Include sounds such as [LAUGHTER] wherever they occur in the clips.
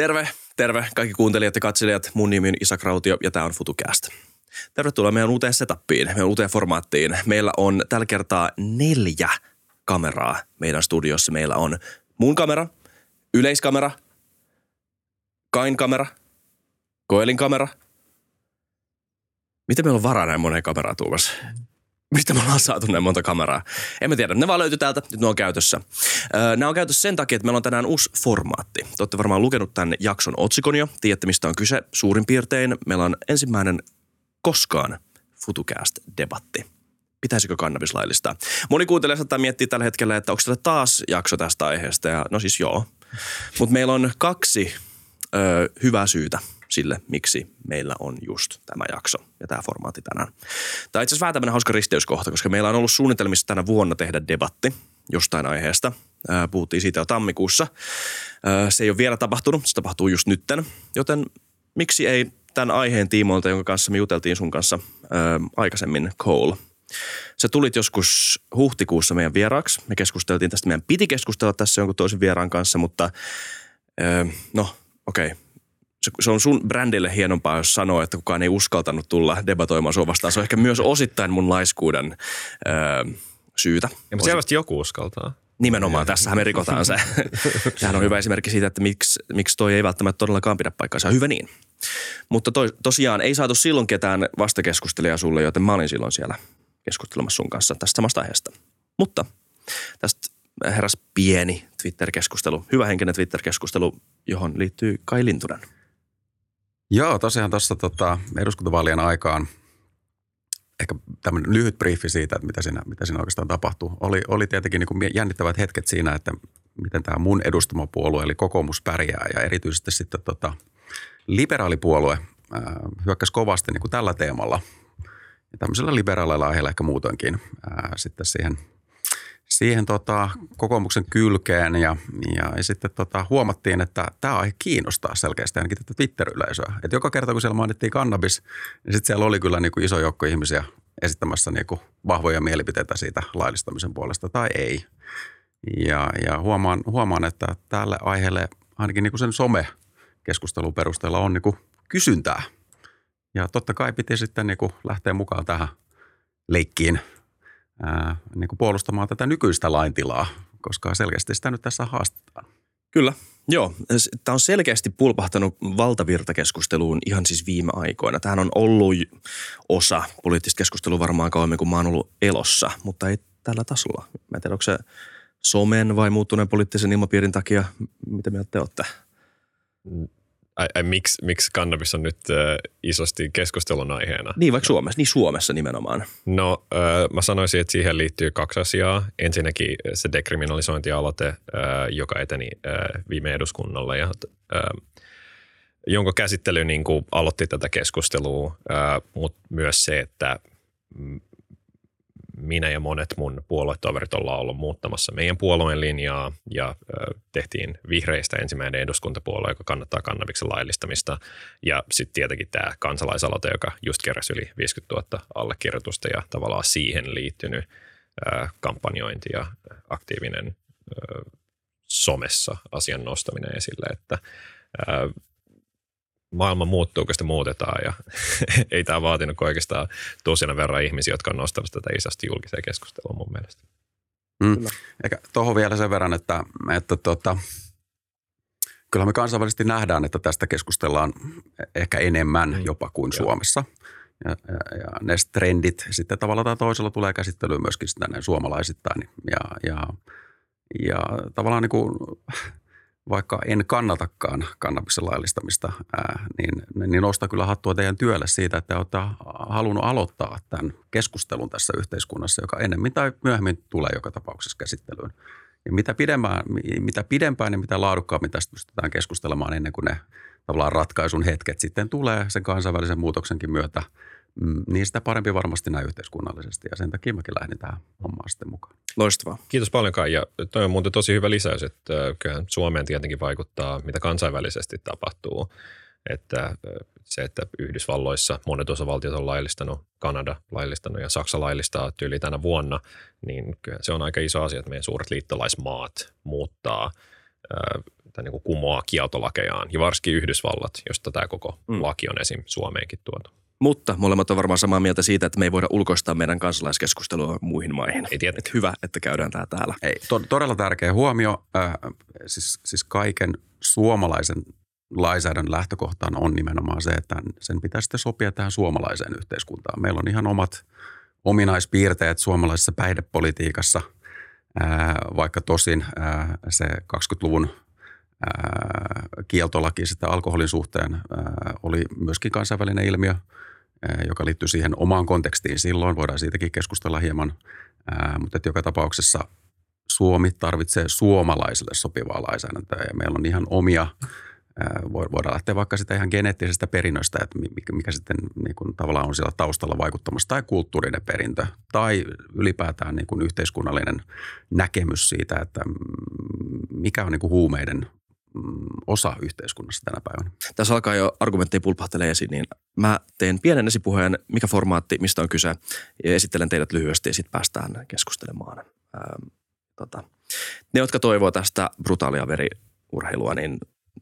Terve, terve kaikki kuuntelijat ja katselijat. Mun nimi on Isak Rautio ja tämä on FutuCast. Tervetuloa meidän uuteen setappiin, meidän uuteen formaattiin. Meillä on tällä kertaa neljä kameraa meidän studiossa. Meillä on mun kamera, yleiskamera, Kain kamera, Koelin kamera. Miten meillä on varaa näin moneen kameraa Tuumas? Mistä me ollaan saatu näin monta kameraa? En mä tiedä. Ne vaan löytyi täältä. Nyt ne on käytössä. Öö, nämä on käytössä sen takia, että meillä on tänään uusi formaatti. Te olette varmaan lukenut tämän jakson otsikon jo. Tiedätte, mistä on kyse suurin piirtein. Meillä on ensimmäinen koskaan FutuCast-debatti. Pitäisikö kannabis laillistaa? Moni kuuntelee saattaa miettiä tällä hetkellä, että onko tällä taas jakso tästä aiheesta. Ja no siis joo. Mutta meillä on kaksi ö, hyvää syytä sille, miksi meillä on just tämä jakso ja tämä formaatti tänään. Tämä on itse asiassa vähän tämmöinen hauska risteyskohta, koska meillä on ollut suunnitelmissa tänä vuonna tehdä debatti jostain aiheesta. Puhuttiin siitä jo tammikuussa. Se ei ole vielä tapahtunut, se tapahtuu just nytten, joten miksi ei tämän aiheen tiimoilta, jonka kanssa me juteltiin sun kanssa aikaisemmin, Cole – se tulit joskus huhtikuussa meidän vieraaksi. Me keskusteltiin tästä. Meidän piti keskustella tässä jonkun toisen vieraan kanssa, mutta no okei, okay se, se on sun brändille hienompaa, jos sanoo, että kukaan ei uskaltanut tulla debatoimaan sua vastaan. Se on ehkä myös osittain mun laiskuuden öö, syytä. Ja, mutta selvästi joku uskaltaa. Nimenomaan, tässähän me rikotaan se. [LAUGHS] Tämähän on hyvä esimerkki siitä, että miksi, miksi toi ei välttämättä todellakaan pidä paikkaansa. Hyvä niin. Mutta to, tosiaan ei saatu silloin ketään vastakeskustelijaa sulle, joten mä olin silloin siellä keskustelemassa sun kanssa tästä samasta aiheesta. Mutta tästä heräs pieni Twitter-keskustelu, hyvä henkinen Twitter-keskustelu, johon liittyy Kai Lintunen. Joo, tosiaan tuossa tota, eduskuntavaalien aikaan ehkä tämmöinen lyhyt briefi siitä, että mitä siinä, mitä siinä oikeastaan tapahtuu. Oli, oli tietenkin niin kuin jännittävät hetket siinä, että miten tämä mun edustama puolue, eli kokoomus pärjää ja erityisesti sitten tota, liberaalipuolue ää, hyökkäsi kovasti niin kuin tällä teemalla. Ja tämmöisellä liberaaleilla aiheella ehkä muutoinkin ää, sitten siihen – siihen tota, kokoomuksen kylkeen ja, ja, ja sitten tota, huomattiin, että tämä aihe kiinnostaa selkeästi ainakin tätä Twitter-yleisöä. Et joka kerta, kun siellä mainittiin kannabis, niin sitten siellä oli kyllä niin kuin iso joukko ihmisiä esittämässä niin kuin vahvoja mielipiteitä siitä laillistamisen puolesta tai ei. Ja, ja huomaan, huomaan, että tälle aiheelle ainakin niin kuin sen some-keskustelun perusteella on niin kuin kysyntää. Ja totta kai piti sitten niin kuin lähteä mukaan tähän leikkiin – ää, niin kuin puolustamaan tätä nykyistä laintilaa, koska selkeästi sitä nyt tässä haastetaan. Kyllä, joo. Tämä on selkeästi pulpahtanut valtavirtakeskusteluun ihan siis viime aikoina. Tähän on ollut osa poliittista keskustelua varmaan kauemmin, kun mä oon ollut elossa, mutta ei tällä tasolla. Mä en tiedä, onko se somen vai muuttuneen poliittisen ilmapiirin takia, mitä mieltä te olette? Ai, miksi, miksi kannabis on nyt äh, isosti keskustelun aiheena? Niin, vaikka Suomessa, niin Suomessa nimenomaan. No, äh, mä sanoisin, että siihen liittyy kaksi asiaa. Ensinnäkin se dekriminalisointialoite, äh, joka eteni äh, viime eduskunnalle ja äh, jonka käsittely niin kuin aloitti tätä keskustelua, äh, mutta myös se, että minä ja monet mun puoluetoverit ollaan ollut muuttamassa meidän puolueen linjaa ja tehtiin vihreistä ensimmäinen eduskuntapuolue, joka kannattaa kannabiksen laillistamista. Ja sitten tietenkin tämä kansalaisaloite, joka just keräsi yli 50 000 allekirjoitusta ja tavallaan siihen liittynyt kampanjointi ja aktiivinen somessa asian nostaminen esille, että maailma muuttuu, kun sitä muutetaan ja [LAUGHS] ei tämä vaatinut oikeastaan tosina verran ihmisiä, jotka on nostanut tätä isosti julkiseen keskusteluun mun mielestä. Mm. Eikä tuohon vielä sen verran, että, että tota, kyllä me kansainvälisesti nähdään, että tästä keskustellaan ehkä enemmän mm. jopa kuin Joo. Suomessa. Ja, ja, ja ne trendit sitten tavalla tai toisella tulee käsittelyyn myöskin tänne suomalaisittain. Ja, ja, ja tavallaan niin kuin vaikka en kannatakaan kannabiksen laillistamista, ää, niin, niin nostaa kyllä hattua teidän työlle siitä, että olette halunnut aloittaa tämän keskustelun tässä yhteiskunnassa, joka ennemmin tai myöhemmin tulee joka tapauksessa käsittelyyn. Ja mitä pidempään, mitä pidempään ja mitä laadukkaammin tästä pystytään keskustelemaan ennen kuin ne tavallaan ratkaisun hetket sitten tulee sen kansainvälisen muutoksenkin myötä – Mm, niin sitä parempi varmasti näin yhteiskunnallisesti ja sen takia mäkin lähdin tähän hommaan sitten mukaan. Loistavaa. Kiitos paljon Kai ja toi on muuten tosi hyvä lisäys, että kyllähän Suomeen tietenkin vaikuttaa, mitä kansainvälisesti tapahtuu. Että se, että Yhdysvalloissa monet osavaltiot on laillistanut, Kanada laillistanut ja Saksa laillistaa tyyli tänä vuonna, niin se on aika iso asia, että meidän suuret liittolaismaat muuttaa tai niin kuin kumoaa kieltolakejaan, ja varsinkin Yhdysvallat, josta tämä koko mm. laki on esim. Suomeenkin tuotu. Mutta molemmat on varmaan samaa mieltä siitä, että me ei voida ulkoistaa meidän kansalaiskeskustelua muihin maihin. Ei tietenkään. Hyvä, että käydään tämä täällä. Ei, to, todella tärkeä huomio. Äh, siis, siis kaiken suomalaisen lainsäädännön lähtökohtaan on nimenomaan se, että sen pitää sitten sopia tähän suomalaiseen yhteiskuntaan. Meillä on ihan omat ominaispiirteet suomalaisessa päihdepolitiikassa, ää, vaikka tosin ää, se 20-luvun ää, kieltolaki sitä alkoholin suhteen ää, oli myöskin kansainvälinen ilmiö, joka liittyy siihen omaan kontekstiin silloin. Voidaan siitäkin keskustella hieman, ää, mutta että joka tapauksessa Suomi tarvitsee suomalaisille sopivaa lainsäädäntöä ja meillä on ihan omia – Voidaan lähteä vaikka sitä ihan geneettisestä perinnöstä, että mikä, mikä sitten niin kuin tavallaan on siellä taustalla vaikuttamassa, tai kulttuurinen perintö, tai ylipäätään niin kuin yhteiskunnallinen näkemys siitä, että mikä on niin kuin huumeiden osa yhteiskunnassa tänä päivänä. Tässä alkaa jo argumentteja pulpahtelee esiin, niin mä teen pienen esipuheen, mikä formaatti, mistä on kyse, ja esittelen teidät lyhyesti ja sitten päästään keskustelemaan. Ähm, tota. Ne, jotka toivoo tästä brutaalia veriurheilua, niin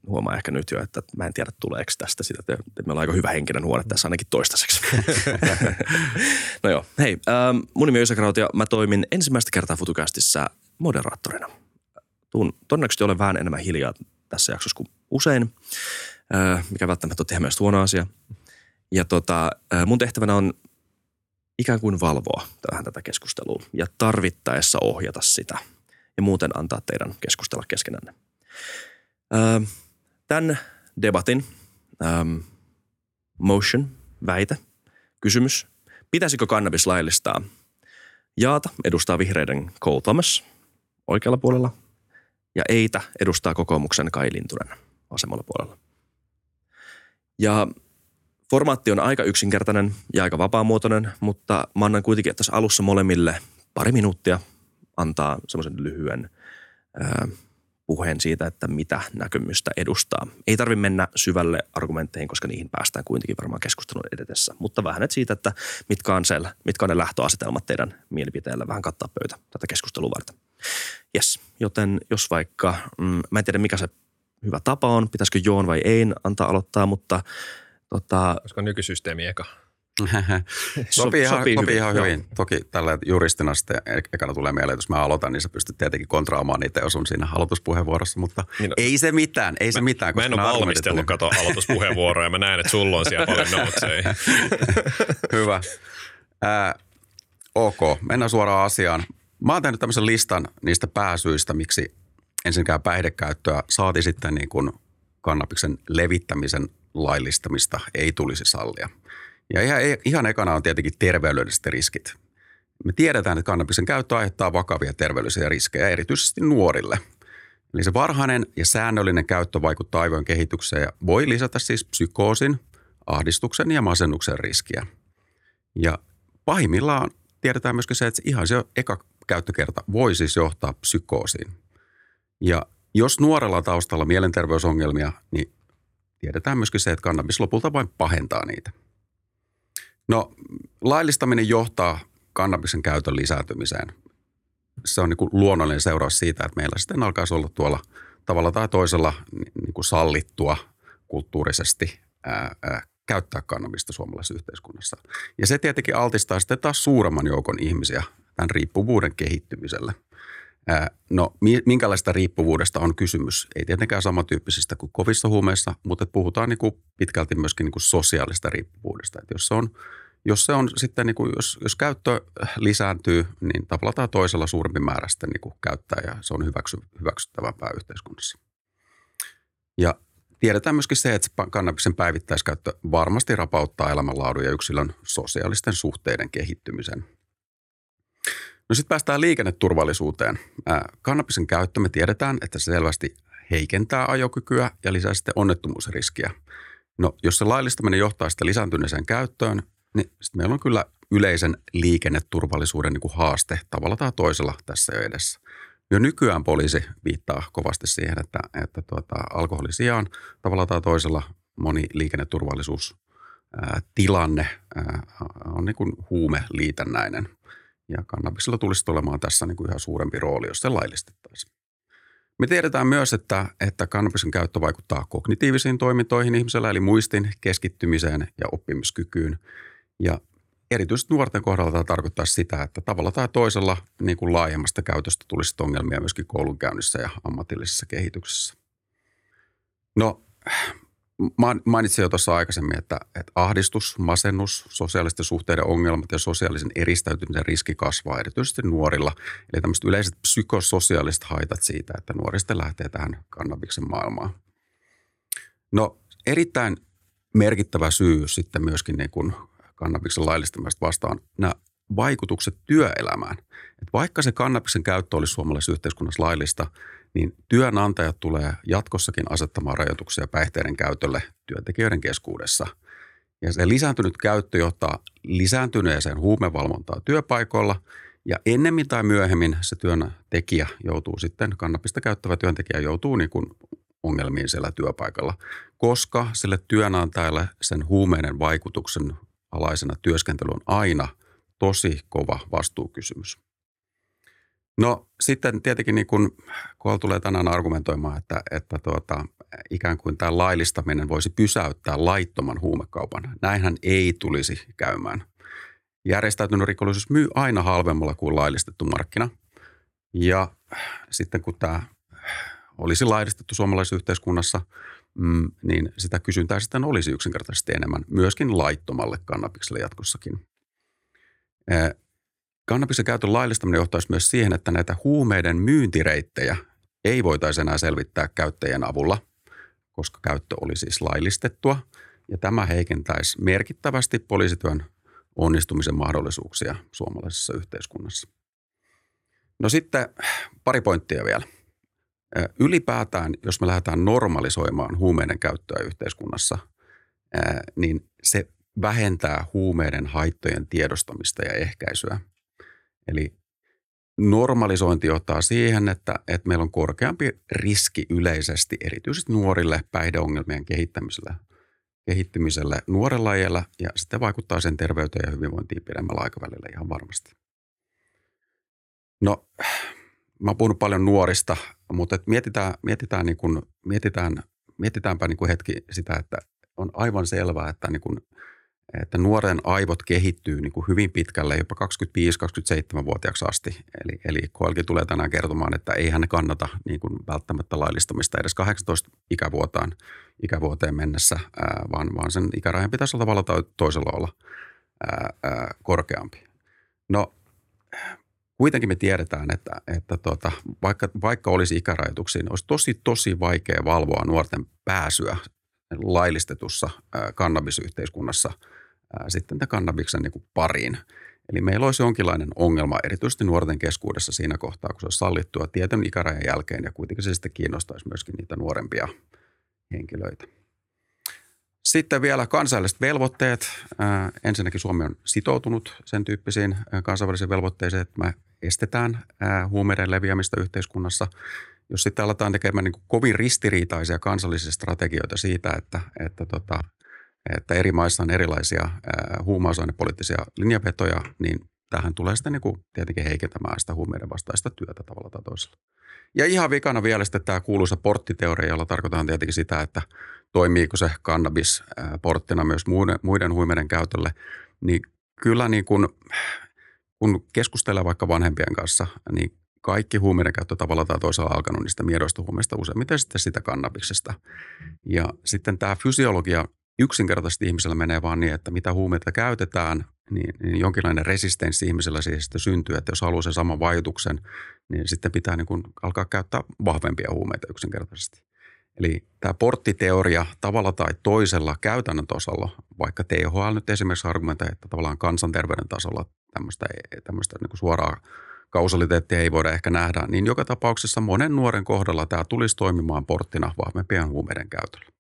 huomaa ehkä nyt jo, että mä en tiedä tuleeko tästä sitä, että meillä on aika hyvä henkinen huone tässä ainakin toistaiseksi. [LAUGHS] no joo, hei, ähm, mun nimi on Ysä ja mä toimin ensimmäistä kertaa Futucastissa moderaattorina. Tuun todennäköisesti olen vähän enemmän hiljaa tässä jaksossa kuin usein, äh, mikä välttämättä on myös huono asia. Ja tota, äh, mun tehtävänä on ikään kuin valvoa tähän tätä keskustelua ja tarvittaessa ohjata sitä ja muuten antaa teidän keskustella keskenänne. Äh, tämän debatin um, motion, väite, kysymys. Pitäisikö kannabis laillistaa? Jaata edustaa vihreiden Cole Thomas oikealla puolella ja Eitä edustaa kokoomuksen Kai Lintunen vasemmalla puolella. Ja formaatti on aika yksinkertainen ja aika vapaamuotoinen, mutta mä annan kuitenkin tässä alussa molemmille pari minuuttia antaa semmoisen lyhyen puheen siitä, että mitä näkemystä edustaa. Ei tarvitse mennä syvälle argumentteihin, koska niihin päästään kuitenkin varmaan keskustelun edetessä. Mutta vähän et siitä, että mitkä on, siellä, mitkä on ne lähtöasetelmat teidän mielipiteillä vähän kattaa pöytä tätä keskustelua varten. Yes, joten jos vaikka, mm, mä en tiedä mikä se hyvä tapa on, pitäisikö Joon vai ei antaa aloittaa, mutta tota... Olisiko nykysysteemi eka? [LAUGHS] sopii ihan, sopii hyvin. ihan hyvin. Toki tällä juristina sitten ekana tulee mieleen, että jos mä aloitan, niin sä pystyt tietenkin kontraamaan niitä, jos on siinä aloituspuheenvuorossa, mutta niin, ei se mitään, ei mä, se mitään. Mä en ole valmistellut kato aloituspuheenvuoroa ja mä näen, että sulla on siellä paljon noutseja. [LAUGHS] Hyvä. Äh, ok, mennään suoraan asiaan. Mä oon tehnyt tämmöisen listan niistä pääsyistä, miksi ensinnäkään päihdekäyttöä saati sitten niin kuin kannabiksen levittämisen laillistamista ei tulisi sallia – ja ihan, ihan ekana on tietenkin terveydelliset riskit. Me tiedetään, että kannabiksen käyttö aiheuttaa vakavia terveydellisiä riskejä, erityisesti nuorille. Eli se varhainen ja säännöllinen käyttö vaikuttaa aivojen kehitykseen ja voi lisätä siis psykoosin, ahdistuksen ja masennuksen riskiä. Ja pahimmillaan tiedetään myöskin se, että ihan se eka käyttökerta voi siis johtaa psykoosiin. Ja jos nuorella taustalla mielenterveysongelmia, niin tiedetään myöskin se, että kannabis lopulta vain pahentaa niitä – No laillistaminen johtaa kannabiksen käytön lisääntymiseen. Se on niin kuin luonnollinen seuraus siitä, että meillä sitten alkaisi olla tuolla tavalla tai toisella niin kuin sallittua kulttuurisesti ää, ää, käyttää kannabista suomalaisessa yhteiskunnassa. Ja se tietenkin altistaa sitten taas suuremman joukon ihmisiä tämän riippuvuuden kehittymiselle. No minkälaista riippuvuudesta on kysymys? Ei tietenkään samantyyppisistä kuin kovissa huumeissa, mutta puhutaan niin kuin pitkälti myöskin niin kuin sosiaalista riippuvuudesta. Että jos se on jos se on sitten, niin kuin, jos, jos käyttö lisääntyy, niin tavalla tai toisella suurempi määrä sitten niin kuin käyttää ja se on hyväksy, hyväksyttävämpää yhteiskunnassa. Ja tiedetään myöskin se, että kannabiksen päivittäiskäyttö varmasti rapauttaa elämänlaadun ja yksilön sosiaalisten suhteiden kehittymisen. No sitten päästään liikenneturvallisuuteen. Kannabisen käyttö me tiedetään, että se selvästi heikentää ajokykyä ja lisää sitten onnettomuusriskiä. No, jos se laillistaminen johtaa sitten lisääntyneeseen käyttöön, niin sitten meillä on kyllä yleisen liikenneturvallisuuden niin kuin haaste tavalla tai toisella tässä jo edessä. Jo nykyään poliisi viittaa kovasti siihen, että, että tuota, alkoholin sijaan tavalla tai toisella moni liikenneturvallisuus tilanne on niin kuin huumeliitännäinen. Ja kannabisilla tulisi olemaan tässä niin kuin ihan suurempi rooli, jos se laillistettaisiin. Me tiedetään myös, että, että kannabiksen käyttö vaikuttaa kognitiivisiin toimintoihin ihmisellä, eli muistin, keskittymiseen ja oppimiskykyyn. Ja erityisesti nuorten kohdalla tämä tarkoittaa sitä, että tavalla tai toisella niin kuin laajemmasta käytöstä tulisi ongelmia myöskin koulunkäynnissä ja ammatillisessa kehityksessä. No, mainitsin jo tuossa aikaisemmin, että, että ahdistus, masennus, sosiaalisten suhteiden ongelmat ja sosiaalisen eristäytymisen riski kasvaa erityisesti nuorilla. Eli tämmöiset yleiset psykososiaaliset haitat siitä, että nuorista lähtee tähän kannabiksen maailmaan. No erittäin merkittävä syy sitten myöskin niin kuin kannabiksen laillistamista vastaan nämä vaikutukset työelämään. Et vaikka se kannabiksen käyttö olisi suomalaisessa yhteiskunnassa laillista, niin työnantajat tulee jatkossakin asettamaan rajoituksia päihteiden käytölle työntekijöiden keskuudessa. Ja se lisääntynyt käyttö johtaa lisääntyneeseen huumevalvontaan työpaikoilla ja ennemmin tai myöhemmin se työntekijä joutuu sitten, kannabista käyttävä työntekijä joutuu niin kuin ongelmiin siellä työpaikalla, koska sille työnantajalle sen huumeiden vaikutuksen alaisena työskentely on aina tosi kova vastuukysymys. No sitten tietenkin niin kun KOL tulee tänään argumentoimaan, että, että tuota, ikään kuin tämä laillistaminen voisi pysäyttää laittoman huumekaupan. Näinhän ei tulisi käymään. Järjestäytynyt rikollisuus myy aina halvemmalla kuin laillistettu markkina. Ja sitten kun tämä olisi laillistettu suomalaisessa yhteiskunnassa, mm, niin sitä kysyntää sitten olisi yksinkertaisesti enemmän myöskin laittomalle kannabikselle jatkossakin. Kannabiksen käytön laillistaminen johtaisi myös siihen, että näitä huumeiden myyntireittejä ei voitaisi enää selvittää käyttäjien avulla, koska käyttö oli siis laillistettua. Ja tämä heikentäisi merkittävästi poliisityön onnistumisen mahdollisuuksia suomalaisessa yhteiskunnassa. No sitten pari pointtia vielä. Ylipäätään, jos me lähdetään normalisoimaan huumeiden käyttöä yhteiskunnassa, niin se vähentää huumeiden haittojen tiedostamista ja ehkäisyä. Eli normalisointi johtaa siihen, että, että meillä on korkeampi riski yleisesti, erityisesti nuorille päihdeongelmien kehittämiselle, kehittymiselle nuorella iällä ja sitten vaikuttaa sen terveyteen ja hyvinvointiin pidemmällä aikavälillä ihan varmasti. No, mä oon puhunut paljon nuorista, mutta et mietitään, mietitään, niin kun, mietitään, mietitäänpä niin kuin hetki sitä, että on aivan selvää, että niin kun että nuoren aivot kehittyy niin kuin hyvin pitkälle, jopa 25-27-vuotiaaksi asti. Eli, eli Koelkin tulee tänään kertomaan, että ei hän kannata niin kuin välttämättä laillistamista edes 18 ikävuoteen, ikävuoteen mennessä, ää, vaan, vaan sen ikärajan pitäisi olla tavalla tai toisella olla ää, ää, korkeampi. No kuitenkin me tiedetään, että, että tuota, vaikka, vaikka olisi ikärajoituksia, niin olisi tosi, tosi vaikea valvoa nuorten pääsyä laillistetussa kannabisyhteiskunnassa – sitten tämän kannabiksen niin pariin. Eli meillä olisi jonkinlainen ongelma erityisesti nuorten keskuudessa siinä kohtaa, kun se olisi sallittua tietyn ikärajan jälkeen ja kuitenkin se sitten kiinnostaisi myöskin niitä nuorempia henkilöitä. Sitten vielä kansainväliset velvoitteet. Ensinnäkin Suomi on sitoutunut sen tyyppisiin kansainvälisiin velvoitteisiin, että me estetään huumeiden leviämistä yhteiskunnassa. Jos sitten aletaan tekemään niin kovin ristiriitaisia kansallisia strategioita siitä, että, että tota, että eri maissa on erilaisia huumausainepoliittisia linjavetoja, niin tähän tulee sitten niin kuin tietenkin heikentämään sitä huumeiden vastaista työtä tavalla tai toisella. Ja ihan vikana vielä sitten tämä kuuluisa porttiteoria, jolla tarkoitetaan tietenkin sitä, että toimiiko se kannabis porttina myös muiden, muiden huumeiden käytölle, niin kyllä niin kuin, kun keskustelee vaikka vanhempien kanssa, niin kaikki huumeiden käyttö tavalla tai toisella alkanut niistä miedoista huumeista, useimmiten sitten sitä kannabiksesta. Ja sitten tämä fysiologia yksinkertaisesti ihmisellä menee vaan niin, että mitä huumeita käytetään, niin, niin jonkinlainen resistenssi ihmisellä siihen sitten syntyy, että jos haluaa sen saman vaikutuksen, niin sitten pitää niin kuin alkaa käyttää vahvempia huumeita yksinkertaisesti. Eli tämä porttiteoria tavalla tai toisella käytännön tasolla, vaikka THL nyt esimerkiksi argumentoi, että tavallaan kansanterveyden tasolla tämmöistä, tämmöistä niin kuin suoraa kausaliteettia ei voida ehkä nähdä, niin joka tapauksessa monen nuoren kohdalla tämä tulisi toimimaan porttina vahvempien huumeiden käytöllä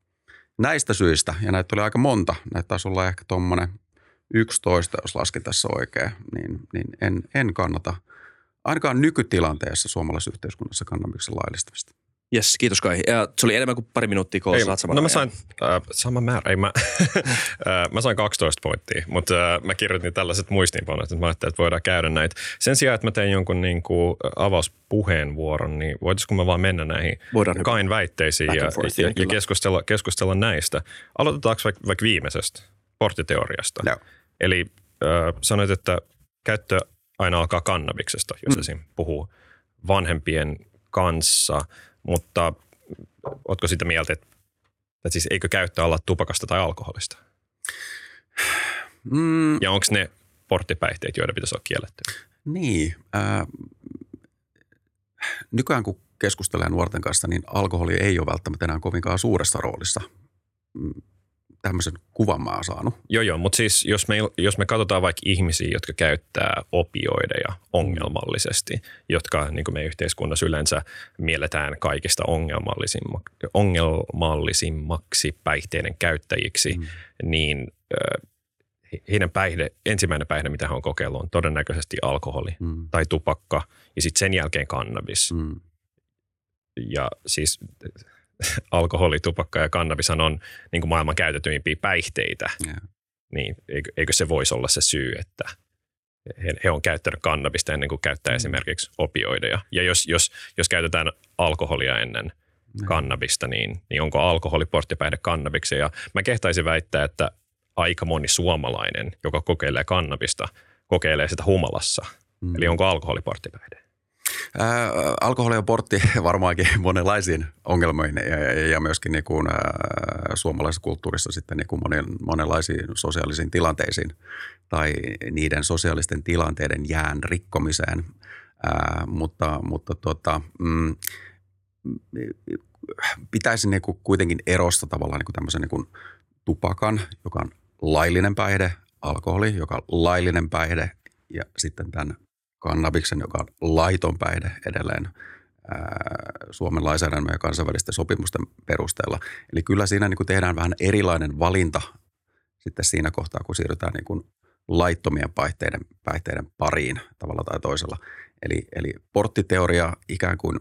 näistä syistä, ja näitä oli aika monta, näitä taisi olla ehkä tuommoinen 11, jos lasken tässä oikein, niin, niin en, en kannata ainakaan nykytilanteessa suomalaisessa yhteiskunnassa kannabiksen laillistamista. Jes, kiitos Kai. Ja se oli enemmän kuin pari minuuttia, kun Ei, saat saman no mä sain äh, sama määrä, ei mä, [LAUGHS] äh, mä sain 12 pointtia, mutta äh, mä kirjoitin tällaiset muistiinpanot, että mä ajattelin, että voidaan käydä näitä. Sen sijaan, että mä tein jonkun niin kuin avauspuheenvuoron, niin voitaisiko mä vaan mennä näihin Voidaan hyvä. Kain väitteisiin Back ja, forth, ja, ja keskustella, keskustella näistä. Aloitetaanko vaikka, vaikka viimeisestä, porttiteoriasta? Joo. Eli äh, sanoit, että käyttö aina alkaa kannabiksesta, jos mm. esim. puhuu vanhempien kanssa, mutta ootko sitä mieltä, että, että siis eikö käyttö olla tupakasta tai alkoholista? Mm, Ja onko ne porttipäihteet, joiden pitäisi olla kielletty? Niin. Ää, nykyään kun keskustelee nuorten kanssa, niin alkoholi ei ole välttämättä enää kovinkaan suuressa roolissa. Mm, Tämmöisen kuvan mä oon saanut. Joo, joo, mutta siis jos me, jos me katsotaan vaikka ihmisiä, jotka käyttää opioideja ongelmallisesti, jotka niin kuin meidän yhteiskunnassa yleensä mielletään kaikista ongelmallisimma, ongelmallisimmaksi päihteiden käyttäjiksi, mm. niin heidän päihde, ensimmäinen päihde, mitä he on kokeillut, on todennäköisesti alkoholi Mm. tai tupakka ja sitten sen jälkeen kannabis. Mm. Ja siis [LAUGHS] alkoholi, tupakka ja kannabishan on niin kuin maailman käytetyimpiä päihteitä Yeah. niin eikö, eikö se voisi olla se syy, että he, he on käyttänyt kannabista ennen kuin käyttää mm. esimerkiksi opioideja. Ja jos, jos, jos käytetään alkoholia ennen Mm. kannabista, niin, niin onko alkoholi porttipäihde kannabiksen? Ja mä kehtaisin väittää, että aika moni suomalainen, joka kokeilee kannabista, kokeilee sitä humalassa. Mm. Eli onko alkoholi porttipäihde? Ää, alkoholi on portti [LAUGHS] varmaankin monenlaisiin ongelmiin ja, ja, myöskin niin kuin, ää, suomalaisessa kulttuurissa sitten niin kuin monen, monenlaisiin sosiaalisiin tilanteisiin tai niiden sosiaalisten tilanteiden jään rikkomiseen. Ää, mutta mutta tota, mm, pitäisi niin kuin kuitenkin erosta tavallaan niin kuin tämmöisen niin kuin tupakan, joka on laillinen päihde, alkoholi, joka on laillinen päihde ja sitten tämän kannabiksen, joka on laiton päihde edelleen Suomen lainsäädännön ja kansainvälisten sopimusten perusteella. Eli kyllä siinä niin kuin tehdään vähän erilainen valinta sitten siinä kohtaa, kun siirrytään niin kuin laittomien päihteiden, päihteiden pariin tavalla tai toisella. Eli, eli porttiteoria ikään kuin,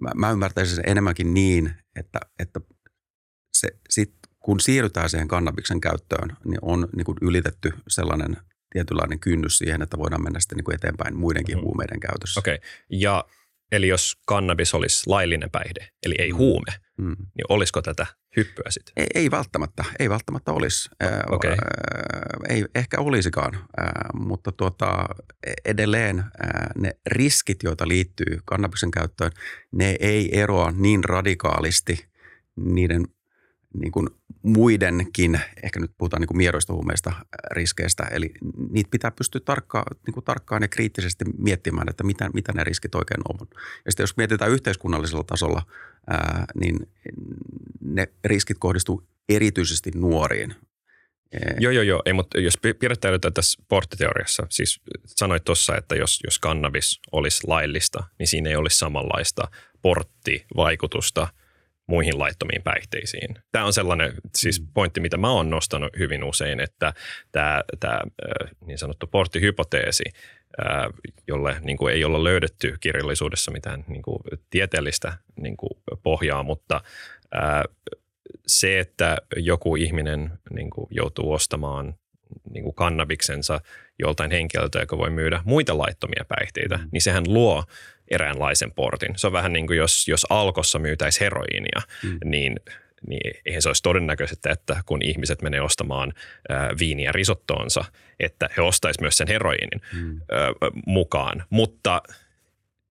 mä, mä ymmärtäisin sen enemmänkin niin, että, että se, sit, kun siirrytään siihen kannabiksen käyttöön, niin on niin kuin ylitetty sellainen tietynlainen kynnys siihen, että voidaan mennä sitten niin kuin eteenpäin muidenkin Mhm. huumeiden käytössä. Okei. Okay. Ja eli jos kannabis olisi laillinen päihde, eli ei huume, Mm. niin olisiko tätä hyppyä sitten? Ei, ei välttämättä, ei välttämättä olisi. Okei. ää, Ei ehkä olisikaan, ää, mutta tuota, edelleen ää, ne riskit, joita liittyy kannabiksen käyttöön, ne ei eroa niin radikaalisti niiden niin kuin muidenkin, ehkä nyt puhutaan niin kuin huumeista ää, riskeistä, eli niitä pitää pystyä tarkkaan, niin kuin tarkkaan ja kriittisesti miettimään, että mitä, mitä ne riskit oikein on. Ja sitten jos mietitään yhteiskunnallisella tasolla, ää, niin ne riskit kohdistuu erityisesti nuoriin. Ee, Joo, joo, joo. Ei, mutta jos pi- pidättäydytään tässä porttiteoriassa, siis sanoit tuossa, että jos, jos kannabis olisi laillista, niin siinä ei olisi samanlaista porttivaikutusta muihin laittomiin päihteisiin. Tämä on sellainen siis pointti, mitä mä oon nostanut hyvin usein, että tämä, tämä niin sanottu porttihypoteesi, jolle niin kuin ei olla löydetty kirjallisuudessa mitään niin kuin tieteellistä niin kuin pohjaa, mutta se, että joku ihminen niin kuin joutuu ostamaan niin kuin kannabiksensa joltain henkilöltä, joka voi myydä muita laittomia päihteitä, mm. niin sehän luo eräänlaisen portin. Se on vähän niin kuin jos, jos alkossa myytäisi heroiinia, mm. niin, niin eihän se olisi todennäköistä, että kun ihmiset menee ostamaan ää, viiniä risottoonsa, että he ostaisivat myös sen heroiinin mm. ää, mukaan. Mutta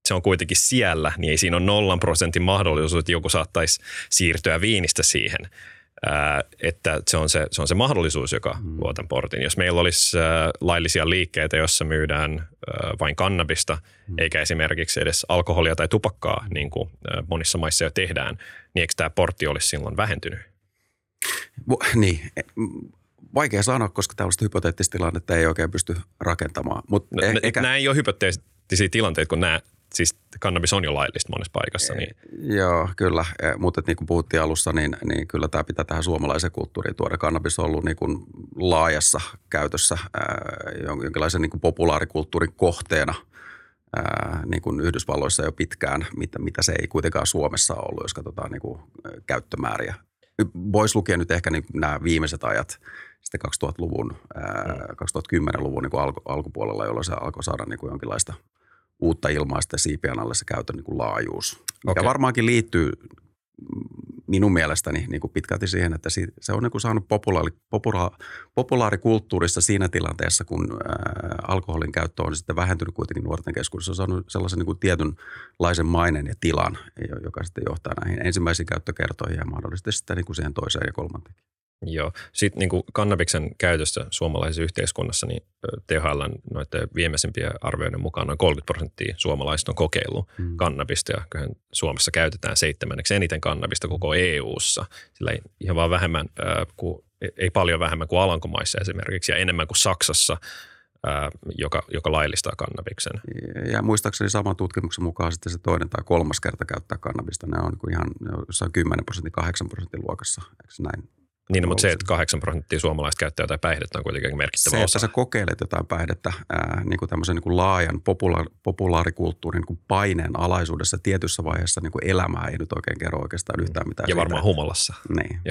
se on kuitenkin siellä, niin ei siinä ole nollan prosentin mahdollisuus, että joku saattaisi siirtyä viinistä siihen. Että se on se, se on se mahdollisuus, joka mm. luo tämän portin. Jos meillä olisi laillisia liikkeitä, jossa myydään ää, vain kannabista, mm. eikä esimerkiksi edes alkoholia tai tupakkaa, niin kuin monissa maissa jo tehdään, niin eikö tämä portti olisi silloin vähentynyt? Niin, e- vaikea sanoa, koska tällaista hypoteettista tilannetta ei oikein pysty rakentamaan. Mut No, eh, n- eikä, Nämä ei ole hypoteettisia tilanteita, kun nämä, siis kannabis on jo laillista monessa paikassa. Niin, Joo, kyllä. Eh, Mutta niin kuin puhuttiin alussa, niin, niin kyllä tämä pitää tähän suomalaiseen kulttuuriin tuoda. Kannabis on ollut niin kuin laajassa käytössä jonkinlaisen niin kuin populaarikulttuurin kohteena ää, niin kuin Yhdysvalloissa jo pitkään, mitä, mitä se ei kuitenkaan Suomessa ollut, jos katsotaan niin kuin, käyttömääriä. Voisi lukea nyt ehkä niin nämä viimeiset ajat, sitten 2000-luvun, ää, 2010-luvun niin kuin alku, alkupuolella, jolloin se alkoi saada niin kuin jonkinlaista uutta ilmaa sitten siipien alle se käytön niin kuin laajuus. Mikä Okei. varmaankin liittyy minun mielestäni niin kuin pitkälti siihen, että se on niin kuin saanut populaari, popula- populaarikulttuurissa siinä tilanteessa, kun ää, alkoholin käyttö on sitten vähentynyt kuitenkin nuorten keskuudessa. On saanut sellaisen niin kuin tietynlaisen mainen ja tilan, jo- joka sitten johtaa näihin ensimmäisiin käyttökertoihin ja mahdollisesti sitten niin kuin siihen toiseen ja kolmanteen. Joo. Sitten niin kuin kannabiksen käytössä suomalaisessa yhteiskunnassa, niin THL noiden viimeisimpien arvioiden mukaan noin 30 prosenttia suomalaisista on kokeillut Mm. kannabista ja kyllähän Suomessa käytetään seitsemänneksi eniten kannabista koko EU-ssa. Sillä ei ihan vaan vähemmän äh, kuin, ei paljon vähemmän kuin Alankomaissa esimerkiksi ja enemmän kuin Saksassa, joka, joka laillistaa kannabiksen. Ja muistaakseni saman tutkimuksen mukaan sitten se toinen tai kolmas kerta käyttää kannabista, ne on niin ihan jossain 10 prosentin, 8 prosentin luokassa. Eikö näin? Niin, no, mutta se, että 8 prosenttia suomalaista käyttää jotain päihdettä on kuitenkin merkittävä Se, että osa. sä kokeilet jotain päihdettä ää, niin kuin tämmöisen niin kuin laajan popula- populaarikulttuurin niin kuin paineen alaisuudessa tietyssä vaiheessa niin kuin elämää ei nyt oikein kerro oikeastaan yhtään mitään. ja siitä. varmaan humalassa. Niin.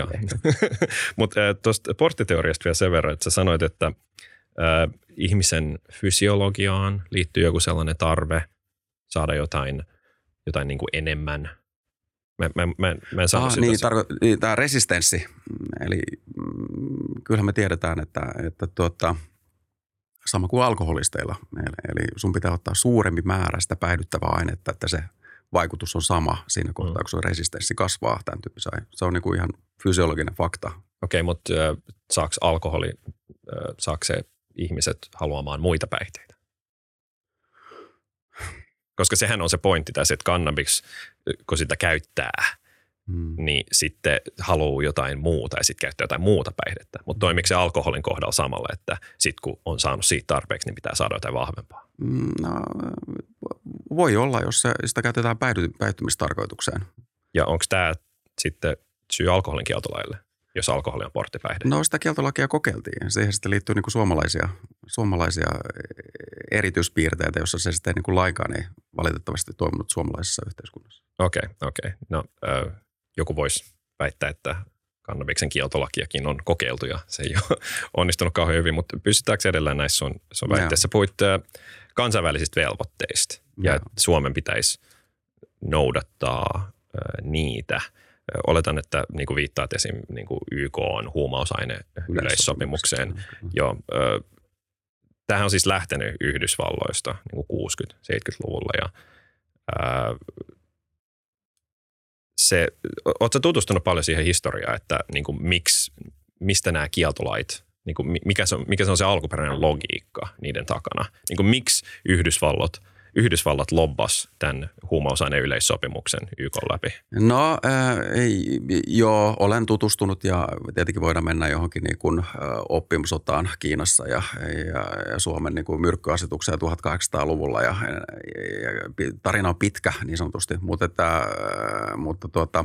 [LAUGHS] Mutta tuosta porttiteoriasta vielä sen verran, että sä sanoit, että äh, ihmisen fysiologiaan liittyy joku sellainen tarve saada jotain, jotain niin kuin enemmän. Mä, mä, mä, mä en sano Ah, niin, tarko- niin, tämä resistenssi. Mm, Eli mm, kyllähän me tiedetään, että, että tuota, sama kuin alkoholisteilla. Eli, eli sun pitää ottaa suurempi määrä sitä päihdyttävää ainetta, että se vaikutus on sama siinä kohtaa, Mm. kun sun resistenssi kasvaa tämän tyyppisen. Se on niin kuin ihan fysiologinen fakta. Okei, mutta äh, saako alkoholi, äh, saako se ihmiset haluamaan muita päihteitä? Koska sehän on se pointti tässä, että kannabis, kun sitä käyttää, Mm. niin sitten haluaa jotain muuta ja sitten käyttää jotain muuta päihdettä. Mutta toimiko se alkoholin kohdalla samalla, että sitten kun on saanut siitä tarpeeksi, niin pitää saada jotain vahvempaa? Mm, No, voi olla, jos se, sitä käytetään päihdy, päihtymistarkoitukseen. Ja onko tämä sitten syy alkoholin kieltolaille, jos alkoholi on porttipäihde? No sitä kieltolakia kokeiltiin. Siihen sitten liittyy niin kuin suomalaisia, suomalaisia erityispiirteitä, jossa se sitten niin kuin lainkaan ei valitettavasti toiminut suomalaisessa yhteiskunnassa. Okei, okei. No ö, joku voisi väittää, että kannabiksen kieltolakiakin on kokeiltu ja se ei [LAUGHS] ole onnistunut kauhean hyvin, mutta pystytäänkö edelleen näissä sun, sun väitteissä? Puhuit kansainvälisistä velvoitteista ja että Suomen pitäisi noudattaa niitä. Oletan, että niin kuin viittaat esim. Niin kuin YK on huumausaine yleissopimukseen. Joo, ö, tämähän on siis lähtenyt Yhdysvalloista niin kuin 60-70-luvulla ja ää, se, ootko tutustunut paljon siihen historiaan, että niin kuin miksi, mistä nämä kieltolait, niin kuin mikä, se on, mikä se on se alkuperäinen logiikka niiden takana? Niin kuin miksi Yhdysvallat, Yhdysvallat lobbas tämän huumausaineen yleissopimuksen YK läpi? No äh, ei, joo, olen tutustunut ja tietenkin voidaan mennä johonkin niin kuin, äh, oppimusotaan Kiinassa ja, ja, ja Suomen niin kuin myrkkyasetukseen 1800-luvulla ja, ja, ja tarina on pitkä niin sanotusti, mutta, että, äh, mutta tuota,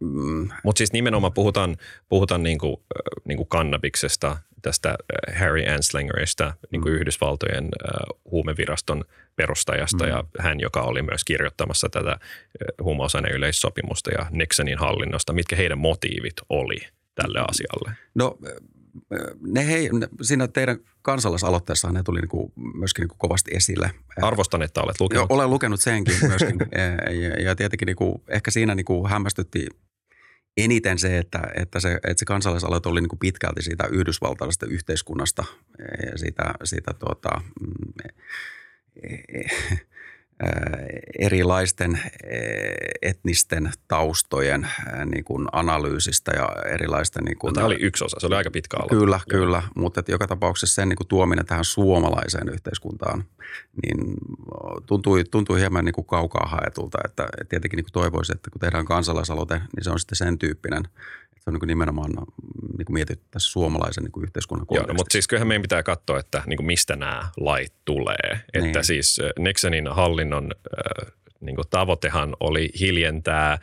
mm, Mutta siis nimenomaan puhutaan, puhutaan niinku, äh, niinku kannabiksesta, tästä äh, Harry Anslingerista, niinku Mm. Yhdysvaltojen äh, huumeviraston perustajasta Mm. ja hän, joka oli myös kirjoittamassa tätä huumausaineen yleissopimusta ja Nixonin hallinnosta. Mitkä heidän motiivit oli tälle asialle? No ne hei, ne, siinä teidän kansalaisaloitteessahan ne tuli niinku myöskin niinku kovasti esille. Arvostan, että olet lukenut. olen lukenut senkin myöskin. [LAUGHS] ja, ja, tietenkin niinku, ehkä siinä niinku hämmästytti eniten se, että, että, se, että se kansalaisaloite oli niinku pitkälti siitä yhdysvaltalaisesta yhteiskunnasta ja siitä, siitä tuota, mm, ää, erilaisten eh, etnisten taustojen ää, niin kuin analyysistä ja erilaisten niin kuin, Tämä oli yksi osa, se oli aika pitkä aloite. Kyllä, kyllä. Mutta että joka tapauksessa sen niin kuin tuominen tähän suomalaiseen yhteiskuntaan, niin tuntui, tuntui hieman niin kuin kaukaa haetulta. Että tietenkin niin kuin toivoisin, että kun tehdään kansalaisaloite, niin se on sitten sen tyyppinen, se on niin kuin nimenomaan niin kuin mietitty tässä suomalaisen niin kuin yhteiskunnan Joo, no, mutta siis kyllähän meidän pitää katsoa, että niin kuin mistä nämä lait tulee. Että Niin. siis äh, Nixonin hallinnon äh, niin kuin tavoitehan oli hiljentää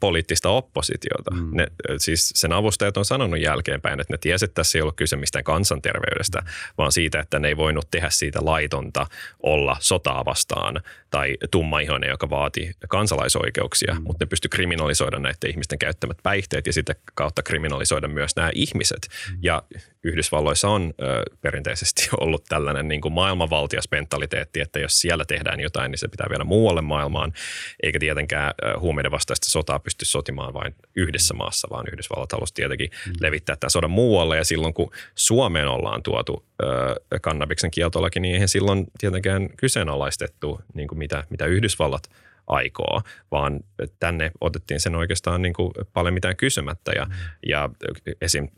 poliittista oppositiota. Mm. Ne, siis sen avustajat on sanonut jälkeenpäin, että ne tiesi, että tässä ei ollut kyse mistään kansanterveydestä, vaan siitä, että ne ei voinut tehdä siitä laitonta olla sotaa vastaan tai tummaihoinen, joka vaati kansalaisoikeuksia, mm. mutta ne pysty kriminalisoida näiden ihmisten käyttämät päihteet ja sitä kautta kriminalisoida myös nämä ihmiset. Mm. Ja Yhdysvalloissa on ö, perinteisesti [LAUGHS] ollut tällainen niin kuin maailmanvaltiasmentaliteetti, että jos siellä tehdään jotain, niin se pitää viedä muualle maailmaan, eikä tietenkään ö, huumeiden vastaista sotaa pysty sotimaan vain yhdessä maassa, vaan Yhdysvallat halusi tietenkin mm. levittää tämä sodan muualle. Ja silloin kun Suomeen ollaan tuotu ö, kannabiksen kieltolaki, niin eihän silloin tietenkään kyseenalaistettu niin kuin mitä, mitä Yhdysvallat – aikoo, vaan tänne otettiin sen oikeastaan niin kuin paljon mitään kysymättä. Ja, mm. ja esim.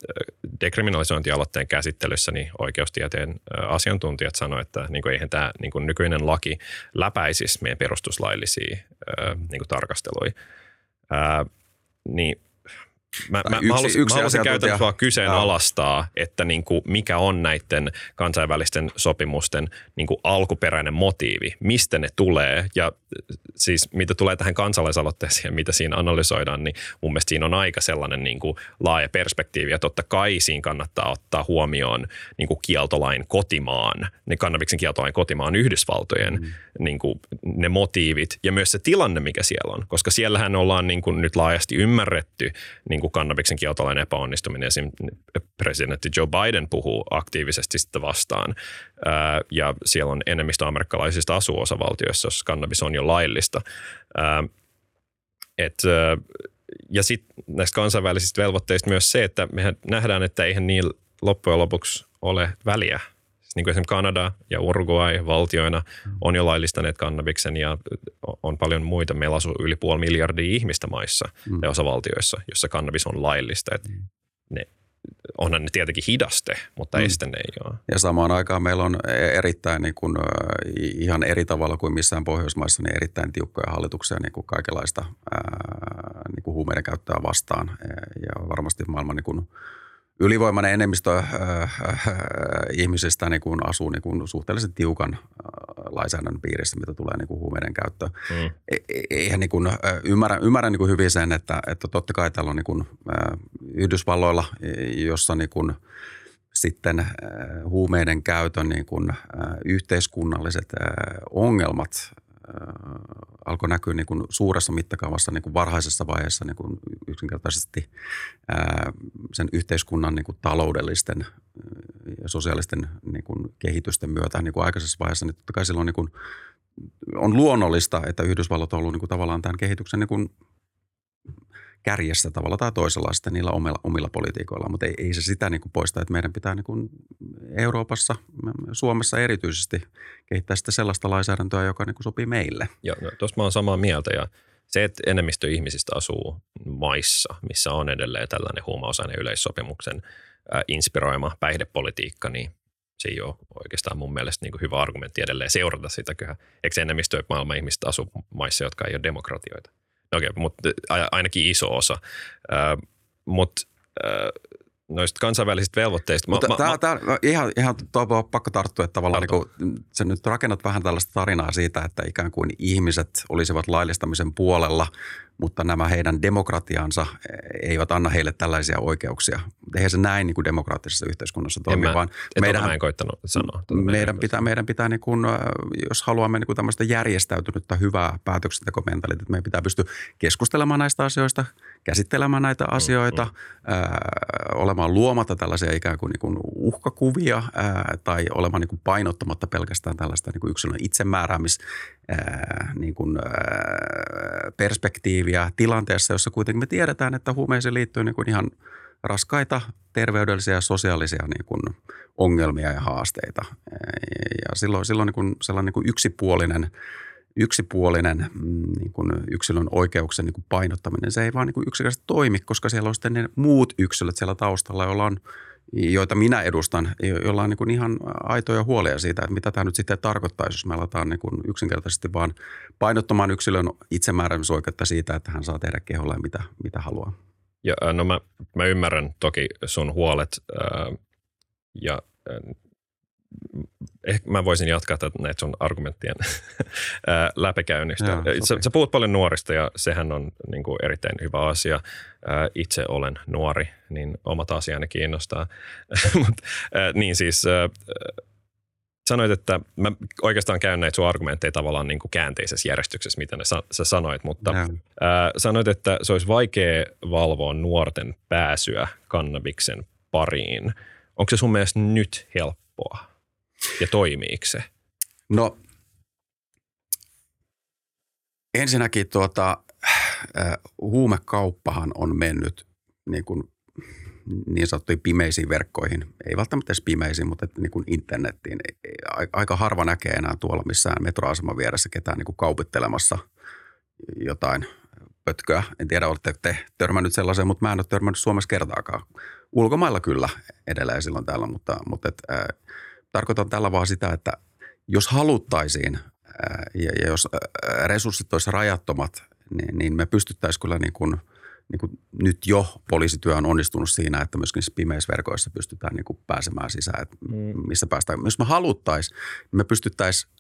dekriminalisointialoitteen käsittelyssä niin oikeustieteen asiantuntijat sanoivat, että niin kuin eihän tämä niin kuin nykyinen laki läpäisisi meidän perustuslaillisia mm. niin kuin tarkasteluja. Uh, Ää, niin Mä, mä, yksi, mä halusin, yksi mä halusin käytännössä vaan kyseenalaistaa, että niin kuin mikä on näiden kansainvälisten sopimusten niin kuin alkuperäinen motiivi, mistä ne tulee. Ja siis mitä tulee tähän kansalaisaloitteeseen ja mitä siinä analysoidaan, niin mun mielestä siinä on aika sellainen niin kuin laaja perspektiivi. Ja totta kai siinä kannattaa ottaa huomioon niin kuin kieltolain kotimaan, niin kannabiksen kieltolain kotimaan Yhdysvaltojen mm. niin kuin ne motiivit ja myös se tilanne, mikä siellä on. Koska siellähän ollaan niin kuin nyt laajasti ymmärretty niin kuin kannabiksen kieltolain epäonnistuminen. Esim. presidentti Joe Biden puhuu aktiivisesti sitä vastaan. Ja siellä on enemmistö amerikkalaisista asuosavaltioissa, jos kannabis on jo laillista. Et, ja sitten näistä kansainvälisistä velvoitteista myös se, että mehän nähdään, että eihän niin loppujen lopuksi ole väliä – niin kuin esimerkiksi Kanada ja Uruguay valtioina on jo laillistaneet kannabiksen ja on paljon muita. Meillä asuu yli puoli miljardia ihmistä maissa mm. ja osavaltioissa, jossa kannabis on laillista. Et mm. ne, onhan ne tietenkin hidaste, mutta mm. este ne ei ole. Ja samaan aikaan meillä on erittäin niin kuin, ihan eri tavalla kuin missään Pohjoismaissa, niin erittäin tiukkoja hallituksia niin kuin kaikenlaista ää, niin kuin huumeiden käyttöä vastaan. Ja varmasti maailman niin kuin, ylivoimainen enemmistö äh, äh, ihmisistä niin kuin asuu niin kuin suhteellisen tiukan äh, lainsäädännön piirissä, mitä tulee niin kuin huumeiden käyttöön. Mm. E, e, eihän niin kuin, ymmärrän, ymmärrän niin kuin hyvin sen, että, että totta kai täällä on niin kuin, Yhdysvalloilla, jossa niin kuin, sitten huumeiden käytön niin kuin, yhteiskunnalliset ongelmat alkoi näkyä niin kuin suuressa mittakaavassa niin kuin varhaisessa vaiheessa niin kuin yksinkertaisesti ää, sen yhteiskunnan niin kuin taloudellisten ja sosiaalisten niin kuin kehitysten myötä niin kuin aikaisessa vaiheessa, niin totta kai silloin niin kuin on luonnollista, että Yhdysvallat on ollut niin kuin tavallaan tämän kehityksen niin kuin kärjessä tavalla tai toisella sitten niillä omilla, omilla politiikoilla, mutta ei, ei se sitä niin kuin poista, että meidän pitää niin kuin Euroopassa, Suomessa erityisesti kehittää sitten sellaista lainsäädäntöä, joka niin kuin sopii meille. Joo, no, tuossa mä oon samaa mieltä ja se, että enemmistö ihmisistä asuu maissa, missä on edelleen tällainen huumausaineen yleissopimuksen inspiroima päihdepolitiikka, niin se ei ole oikeastaan mun mielestä niin kuin hyvä argumentti edelleen seurata sitä. Eikö enemmistö maailman ihmistä asu maissa, jotka ei ole demokratioita? Okei, okay, mutta ainakin iso osa. Äh, mutta äh, noista kansainvälisistä velvoitteista. Mutta mä, tämä, mä, tämä, no ihan, ihan tuo pakko tarttua, että tavallaan niin sä nyt rakennat vähän tällaista tarinaa siitä, että ikään kuin ihmiset olisivat laillistamisen puolella, mutta nämä heidän demokratiansa eivät anna heille tällaisia oikeuksia. Eihän se näin niin kuin demokraattisessa yhteiskunnassa toimi, vaan meidän, mä en koittanut sanoa. Meidän pitää, meidän pitää niin kuin, jos haluamme niin kuin tämmöistä järjestäytynyttä hyvää päätöksentekomentaliteettia, meidän pitää pystyä keskustelemaan näistä asioista, käsittelemään näitä mm, asioita, mm-hmm. ää, olemaan luomatta tällaisia ikään kuin, niin kuin uhkakuvia ää, tai olemaan niin kuin painottamatta pelkästään tällaista niin kuin yksilön itsemääräämis niin kuin, perspektiiviä tilanteessa, jossa kuitenkin me tiedetään, että huumeisiin liittyy niin kuin ihan raskaita terveydellisiä ja sosiaalisia niin kuin ongelmia ja haasteita. Ja silloin, silloin niin kuin sellainen niin kuin yksipuolinen, yksipuolinen mm, niin kuin yksilön oikeuksien niin kuin painottaminen, se ei vaan niin kuin yksinkertaisesti toimi, koska siellä on sitten ne muut yksilöt siellä taustalla, joilla on – joita minä edustan, joilla on niin kuin ihan aitoja huolia siitä, että mitä tämä nyt sitten tarkoittaisi, jos me aletaan niin kuin yksinkertaisesti vaan painottamaan yksilön itsemääräämisoikeutta siitä, että hän saa tehdä keholla mitä, mitä haluaa. Ja, no mä, mä ymmärrän toki sun huolet ää, ja ehkä mä voisin jatkaa tätä näitä sun argumenttien [LAUGHS] läpikäynnistä. Joo, sä, sä puhut paljon nuorista ja sehän on niin kuin erittäin hyvä asia. Itse olen nuori, niin omat asiani kiinnostaa. [LAUGHS] Mut, niin siis sanoit, että mä oikeastaan käyn näitä sun argumentteja tavallaan niin kuin käänteisessä järjestyksessä, mitä ne sa- sä sanoit, mutta ää, sanoit, että se olisi vaikea valvoa nuorten pääsyä kannabiksen pariin. Onko se sun mielestä nyt helppoa ja toimiiko se? No ensinnäkin tuota, äh, huumekauppahan on mennyt niin kuin niin sanottuihin pimeisiin verkkoihin, ei välttämättä edes pimeisiin, mutta niin kuin internettiin. Aika harva näkee enää tuolla missään metroaseman vieressä ketään niin kuin kaupittelemassa jotain pötköä. En tiedä, olette te törmännyt sellaiseen, mutta mä en ole törmännyt Suomessa kertaakaan. Ulkomailla kyllä edelleen silloin täällä, mutta, mutta et, äh, tarkoitan tällä vaan sitä, että jos haluttaisiin ja, ja jos resurssit olisivat rajattomat, niin, niin me pystyttäisiin kyllä niin kuin – niin kuin nyt jo poliisityö on onnistunut siinä, että myöskin pimeissä verkoissa pystytään niin kuin pääsemään sisään, että mm. missä päästään. Jos me haluttaisiin, niin me pystyttäisiin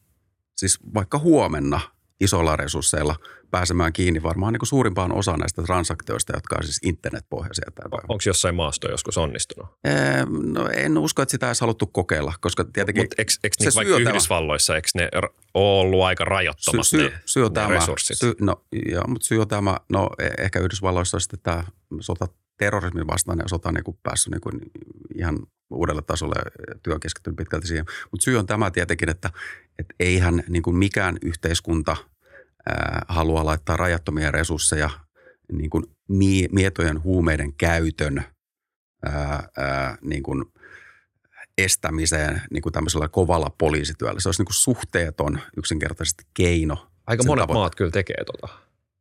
siis vaikka huomenna isoilla resursseilla pääsemään kiinni varmaan niin kuin suurimpaan osaan näistä transaktioista, jotka on siis internetpohjaisia. Onko jossain maasto joskus onnistunut? Ee, no en usko, että sitä olisi haluttu kokeilla, koska tietenkin Mutta eikö, eikö se vaikka Yhdysvalloissa, eikö ne ole ollut aika rajattomat sy, sy, ne, ne resurssit? Sy, no, joo, mutta tämä, no e- ehkä Yhdysvalloissa on sitten tämä sota terrorismin vastainen sota niin kuin päässyt niin kuin ihan uudelle tasolle työ keskittynyt pitkälti siihen. Mutta syy on tämä tietenkin, että, että eihän niin kuin mikään yhteiskunta – haluaa laittaa rajattomia resursseja niin kuin mietojen huumeiden käytön ää, ää, niin kuin estämiseen niin kuin tämmöisellä kovalla poliisityöllä. Se olisi niin kuin suhteeton yksinkertaisesti keino. Aika monet tavoite. maat kyllä tekee tota.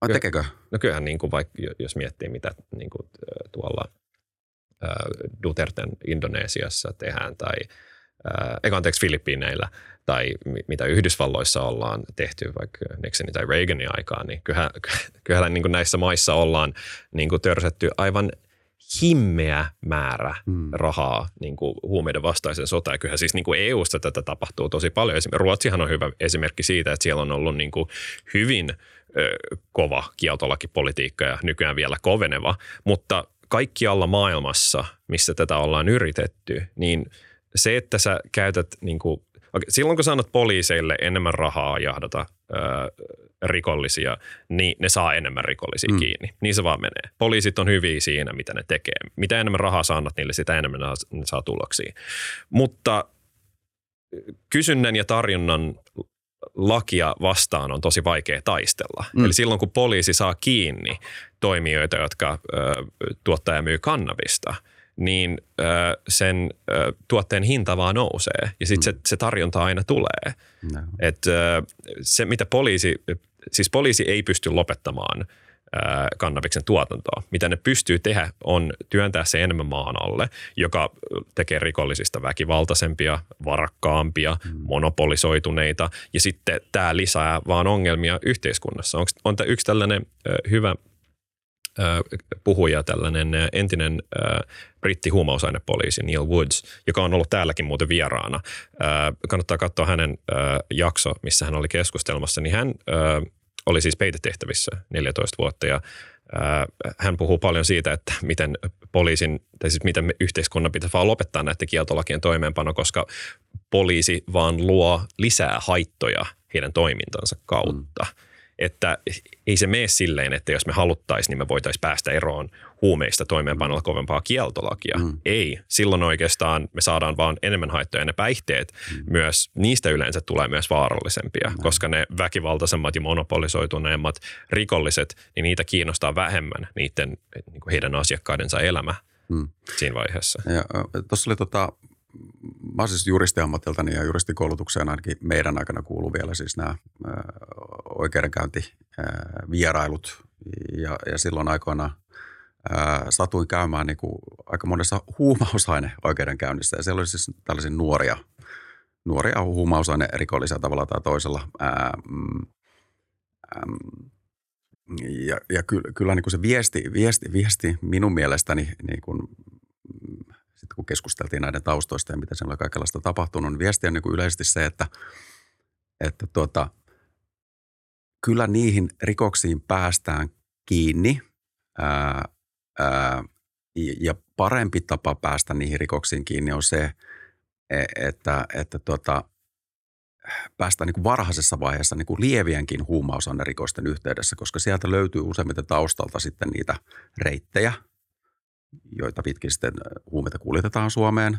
Vai tekeekö? No kyllähän niin kuin vaikka, jos miettii mitä niin kuin tuolla Duterten Indonesiassa tehdään tai – eikä anteeksi Filippiineillä tai mitä Yhdysvalloissa ollaan tehty vaikka Nixonin tai Reaganin aikaan, niin kyllähän, [LAUGHS] kyllähän niin näissä maissa ollaan niin kuin törsätty aivan himmeä määrä hmm. rahaa niin kuin huumeiden vastaisen sotaan. Kyllähän siis niin kuin EU-sta tätä tapahtuu tosi paljon. Ruotsihan on hyvä esimerkki siitä, että siellä on ollut niin kuin hyvin ö, kova kieltolakipolitiikka ja nykyään vielä koveneva, mutta kaikkialla maailmassa, missä tätä ollaan yritetty, niin – se, että sä käytät niin kuin, okay, silloin kun sä annat poliiseille enemmän rahaa jahdata öö, rikollisia, niin ne saa enemmän rikollisia mm. kiinni. Niin se vaan menee. Poliisit on hyviä siinä, mitä ne tekee. Mitä enemmän rahaa sä annat niille, sitä enemmän ne saa tuloksia. Mutta kysynnän ja tarjonnan lakia vastaan on tosi vaikea taistella. Mm. Eli silloin, kun poliisi saa kiinni toimijoita, jotka ö, tuottaa ja myy kannabista – niin ö, sen ö, tuotteen hinta vaan nousee ja sitten mm. se, se tarjonta aina tulee. No. Et, ö, se, mitä poliisi, siis poliisi ei pysty lopettamaan kannabiksen tuotantoa. Mitä ne pystyy tehdä on työntää se enemmän maan alle, joka tekee rikollisista väkivaltaisempia, varakkaampia, mm. monopolisoituneita ja sitten tämä lisää vaan ongelmia yhteiskunnassa. Onko, on tämä yksi tällainen hyvä puhuja, tällainen entinen britti huumausainepoliisi Neil Woods, joka on ollut täälläkin muuten vieraana. Kannattaa katsoa hänen jakso, missä hän oli keskustelmassa, niin hän oli siis peitetehtävissä 14 vuotta ja hän puhuu paljon siitä, että miten poliisin, tai siis miten yhteiskunnan pitää vaan lopettaa näiden kieltolakien toimeenpano, koska poliisi vaan luo lisää haittoja heidän toimintansa kautta. Mm että ei se mene silleen, että jos me haluttaisiin, niin me voitaisiin päästä eroon huumeista toimeenpanolla kovempaa kieltolakia. Mm. Ei. Silloin oikeastaan me saadaan vaan enemmän haittoja. Ne päihteet mm. myös, niistä yleensä tulee myös vaarallisempia, mm. koska ne väkivaltaisemmat ja monopolisoituneemmat rikolliset, niin niitä kiinnostaa vähemmän niiden, niin kuin heidän asiakkaidensa elämä mm. siinä vaiheessa. Tuossa oli tota, mä siis juristiammatiltani ja juristikoulutukseen ainakin meidän aikana kuuluu vielä siis nämä oikeudenkäyntivierailut. Ja, ja silloin aikoina satuin käymään niin kuin aika monessa huumausaine oikeudenkäynnissä. Ja siellä oli siis tällaisia nuoria, nuoria huumausaine rikollisia tavalla tai toisella. Ää, mm, ja, ja kyllä, kyllä niin kuin se viesti, viesti, viesti minun mielestäni niin kuin kun keskusteltiin näiden taustoista ja mitä siellä on kaikenlaista tapahtunut, niin viesti on niin kuin yleisesti se, että, että tuota, kyllä niihin rikoksiin päästään kiinni ää, ja parempi tapa päästä niihin rikoksiin kiinni on se, e, että, että tuota, päästään niin varhaisessa vaiheessa niin kuin lievienkin huumausainerikosten yhteydessä, koska sieltä löytyy useimmiten taustalta sitten niitä reittejä, joita pitkin sitten huumeita kuljetetaan Suomeen.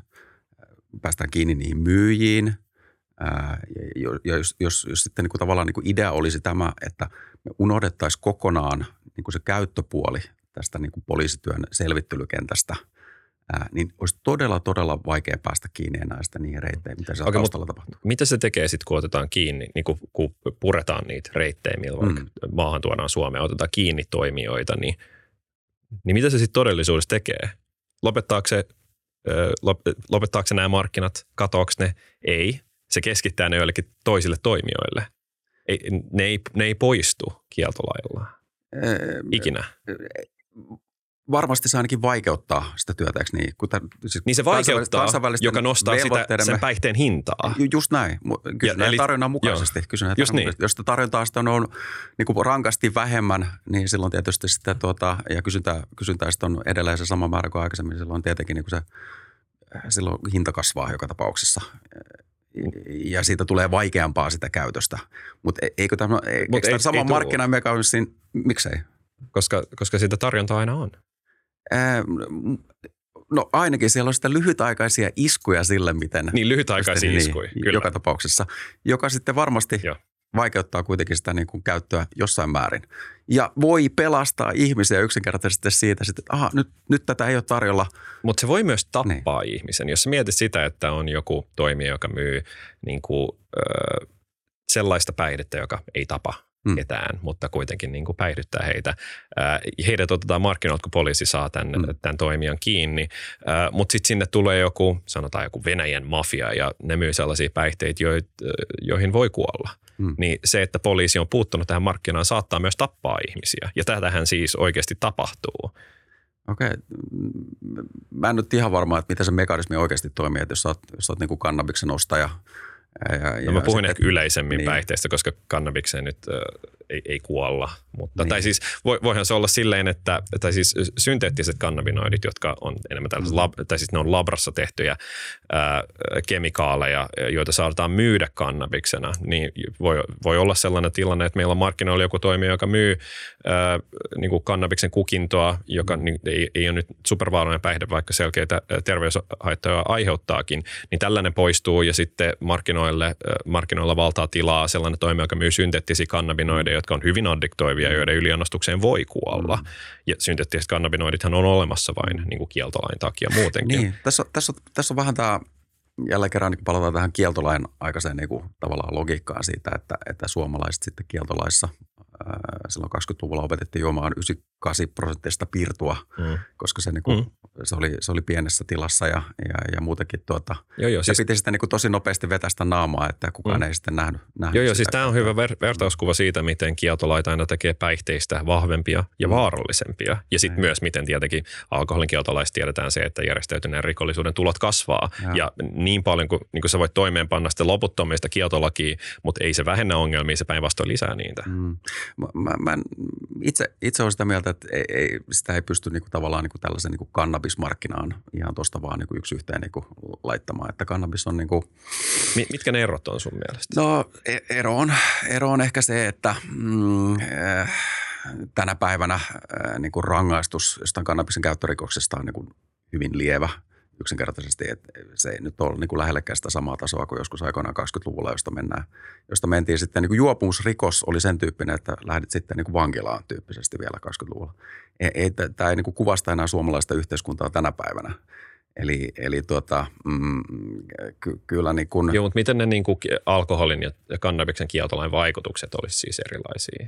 Päästään kiinni niihin myyjiin. Ja jos, jos, jos sitten niin kuin tavallaan niin kuin idea olisi tämä, että me unohdettaisiin kokonaan niin kuin se käyttöpuoli tästä niin kuin poliisityön selvittelykentästä – ää, niin olisi todella, todella vaikea päästä kiinni enää sitä niihin reitteihin, mitä se okay, taustalla tapahtuu. Mitä se tekee sitten, kun otetaan kiinni, niin kun, kun puretaan niitä reittejä, millä mm. maahan tuodaan Suomeen, otetaan kiinni toimijoita, niin, niin mitä se sitten todellisuudessa tekee? Lopettaako se, lopettaako se nämä markkinat, katoako ne? Ei. Se keskittää ne joillekin toisille toimijoille. Ei, ne, ei, ne ei poistu kieltolailla. Ikinä varmasti se ainakin vaikeuttaa sitä työtä, eikö niin? Kun tämän, siis niin se vaikeuttaa, joka nostaa sitä, sen päihteen hintaa. Just näin. Kysyn ja, eli, tarjonnan mukaisesti. Kysyn just niin. Jos sitä tarjontaa sitten on niin kuin rankasti vähemmän, niin silloin tietysti sitä tuota, ja kysyntä, kysyntää sitten on edelleen se sama määrä kuin aikaisemmin. Silloin tietenkin niin kuin se, silloin hinta kasvaa joka tapauksessa ja siitä tulee vaikeampaa sitä käytöstä. Mutta e- eikö tämä, Mut eikö ei, sama markkinamekanismi, miksei? Koska, koska sitä tarjontaa aina on. No ainakin siellä on sitä lyhytaikaisia iskuja sille, miten... Niin, lyhytaikaisia niin, iskuja, kyllä. Joka tapauksessa, joka sitten varmasti Joo. vaikeuttaa kuitenkin sitä niin kuin käyttöä jossain määrin. Ja voi pelastaa ihmisiä yksinkertaisesti siitä, että aha, nyt, nyt tätä ei ole tarjolla. Mutta se voi myös tappaa niin. ihmisen. Jos mietit sitä, että on joku toimija, joka myy niin kuin, ö, sellaista päihdettä, joka ei tapa – mm. ketään, mutta kuitenkin niin kuin päihdyttää heitä. heidät otetaan markkinoilta, kun poliisi saa tämän, mm. tämän toimijan kiinni, mutta sitten sinne tulee joku, sanotaan joku Venäjän mafia ja ne myy sellaisia päihteitä, joihin voi kuolla. Mm. Niin se, että poliisi on puuttunut tähän markkinaan, saattaa myös tappaa ihmisiä. Ja tätähän siis oikeasti tapahtuu. Okei. Mä en nyt ihan varma, että miten se mekanismi oikeasti toimii. Että jos sä oot, jos sä oot niin kuin kannabiksen ostaja – ja, ja no mä puhun sitten, ehkä yleisemmin niin. päihteistä, koska kannabikseen nyt ei, ei kuolla. Mutta, niin. Tai siis voi, voihan se olla silleen, että tai siis synteettiset kannabinoidit, jotka on enemmän tällaisia, mm. lab, tai siis ne on labrassa tehtyjä ää, kemikaaleja, joita saadaan myydä kannabiksena, niin voi, voi olla sellainen tilanne, että meillä on markkinoilla joku toimija, joka myy ää, niin kuin kannabiksen kukintoa, joka niin, ei, ei ole nyt supervaarallinen päihde, vaikka selkeitä terveyshaittoja aiheuttaakin, niin tällainen poistuu ja sitten markkinoille, markkinoilla valtaa tilaa sellainen toimija, joka myy synteettisiä kannabinoideja, jotka on hyvin addiktoivia, mm. joiden yliannostukseen voi kuolla. Mm. Ja synteettiset kannabinoidithan on olemassa vain niin kuin kieltolain takia muutenkin. Niin, tässä, tässä, tässä on vähän tämä jälleen kerran niin palataan tähän kieltolain aikaiseen niin kuin, tavallaan logiikkaan siitä, että, että suomalaiset sitten kieltolaissa ää, silloin 20-luvulla opetettiin juomaan 98 prosenttista piirtua, mm. koska se, niin kuin, mm. se, oli, se oli pienessä tilassa ja, ja, ja muutenkin tuota, joo, joo, siis, piti sitten niin kuin tosi nopeasti vetästä naamaa, että kukaan mm. ei sitten nähnyt, nähnyt Joo, joo siis tämä on hyvä ver- vertauskuva siitä, miten kieltolaita aina tekee päihteistä vahvempia ja mm. vaarallisempia. Ja sitten myös, miten tietenkin alkoholin kieltolaista tiedetään se, että järjestäytyneen rikollisuuden tulot kasvaa. Ja, ja niin paljon kuin, niin kuin sä voit toimeenpanna sitten loputtomista kieltolakia, mutta ei se vähennä ongelmia, se päinvastoin lisää niitä. Mm. Mä, mä itse, itse olen sitä mieltä, että ei, ei, sitä ei pysty niinku tavallaan niinku tällaisen niinku kannabismarkkinaan ihan tuosta vaan niinku yksi yhteen niinku laittamaan. Että kannabis on niinku... Mitkä ne erot on sun mielestä? No e- ero on, ero on ehkä se, että mm, äh, tänä päivänä äh, niinku rangaistus jostain kannabisen käyttörikoksesta on niinku hyvin lievä – yksinkertaisesti, että se ei nyt ole niin kuin lähellekään sitä samaa tasoa kuin joskus aikoinaan 20-luvulla, josta, mennään, josta mentiin sitten, niin kuin juopumusrikos oli sen tyyppinen, että lähdit sitten niin kuin vankilaan tyyppisesti vielä 20-luvulla. Ei, ei, tämä ei niin kuin kuvasta enää suomalaista yhteiskuntaa tänä päivänä. Eli, eli tuota, mm, ky, kyllä niin kuin... Joo, mutta miten ne niin kuin alkoholin ja kannabiksen kieltolain vaikutukset olisi siis erilaisia?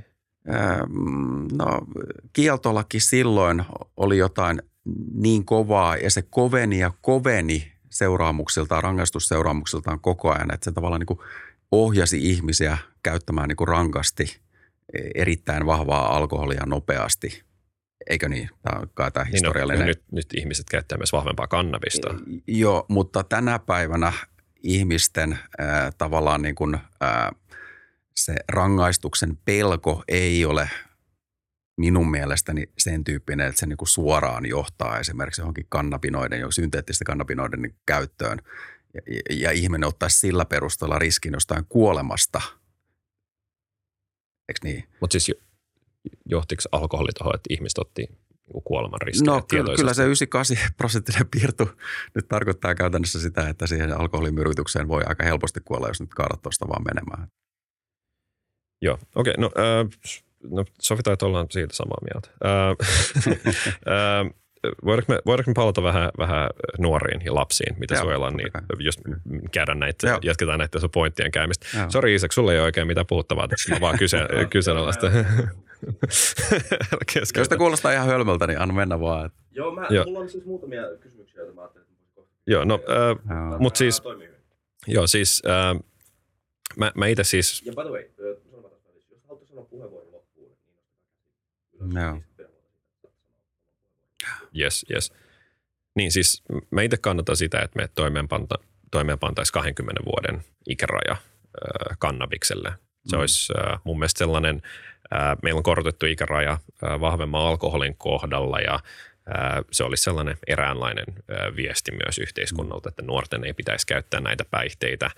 No kieltolaki silloin oli jotain niin kovaa ja se koveni ja koveni seuraamuksiltaan, rangaistusseuraamuksiltaan koko ajan, että se tavallaan niin kuin ohjasi ihmisiä käyttämään niin kuin rankasti erittäin vahvaa alkoholia nopeasti. Eikö niin? Tämä on kai tämä Niin no, historiallinen. nyt, nyt ihmiset käyttää myös vahvempaa kannabista. Joo, mutta tänä päivänä ihmisten äh, tavallaan niin kuin, äh, se rangaistuksen pelko ei ole minun mielestäni sen tyyppinen, että se niin kuin suoraan johtaa esimerkiksi johonkin kannabinoiden, jo synteettisten kannabinoiden niin käyttöön. Ja, ja, ihminen ottaisi sillä perusteella riskin jostain kuolemasta. Eikö niin? Mutta siis jo- johtiko alkoholi tuohon, että ihmiset otti niinku kuoleman riskejä No kyllä, kyllä se 98 prosenttinen piirtu nyt tarkoittaa käytännössä sitä, että siihen alkoholimyrkytykseen voi aika helposti kuolla, jos nyt kaadat tuosta vaan menemään. Joo, okei. Okay, no, äh, no sovitaan, että ollaan siitä samaa mieltä. Äh, [LAUGHS] äh, voidaanko, me, voidaanko me palata vähän, vähän nuoriin ja lapsiin, mitä Joo, suojellaan, niin jos käydään näitä, Joo. jatketaan näitä sun pointtien käymistä. Joo. Sori Isak, sulla ei ole oikein mitään puhuttavaa tässä, mä vaan kyse, [LAUGHS] kyseenalaista. [LAUGHS] Jos te kuulostaa ihan hölmöltä, niin anna mennä vaan. Että, Joo, mä, Joo. mulla on siis muutamia kysymyksiä, joita mä ajattelin. Joo, no, äh, joo. Mut siis- joo, siis äh, mä, mä itse siis Ja by the way, ö, sanon mä tästä välissä, jos haluatte sanoa puheenvuoron loppuun, Joo. Yes, yes. Niin siis mä itse kannatan sitä, että me toimeenpanta, toimeenpantaisiin 20 vuoden ikäraja äh, kannabikselle. Se Mm. mm. olisi äh, mun mielestä sellainen, äh, meillä on korotettu ikäraja äh, vahvemman alkoholin kohdalla ja se olisi sellainen eräänlainen viesti myös yhteiskunnalta, että nuorten ei pitäisi käyttää näitä päihteitä.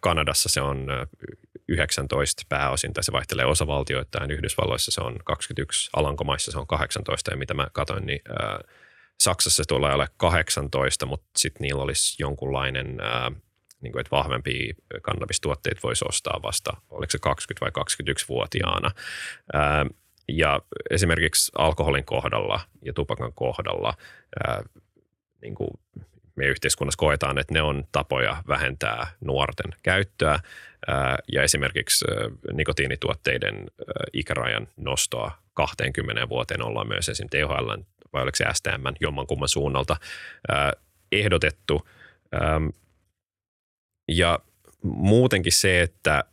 Kanadassa se on 19 pääosin, tai se vaihtelee osavaltioittain. Yhdysvalloissa se on 21, Alankomaissa se on 18, ja mitä mä katsoin, niin ää, Saksassa se tulee ole 18, mutta sitten niillä olisi jonkunlainen, ää, niin kuin, että vahvempia kannabistuotteita voisi ostaa vasta, oliko se 20 vai 21-vuotiaana. Ää, ja esimerkiksi alkoholin kohdalla ja tupakan kohdalla ää, niin kuin meidän yhteiskunnassa koetaan, että ne on tapoja vähentää nuorten käyttöä ja esimerkiksi nikotiinituotteiden ikärajan nostoa 20 vuoteen ollaan myös esim. THL vai oliko se STM jommankumman suunnalta ehdotettu. Ja muutenkin se, että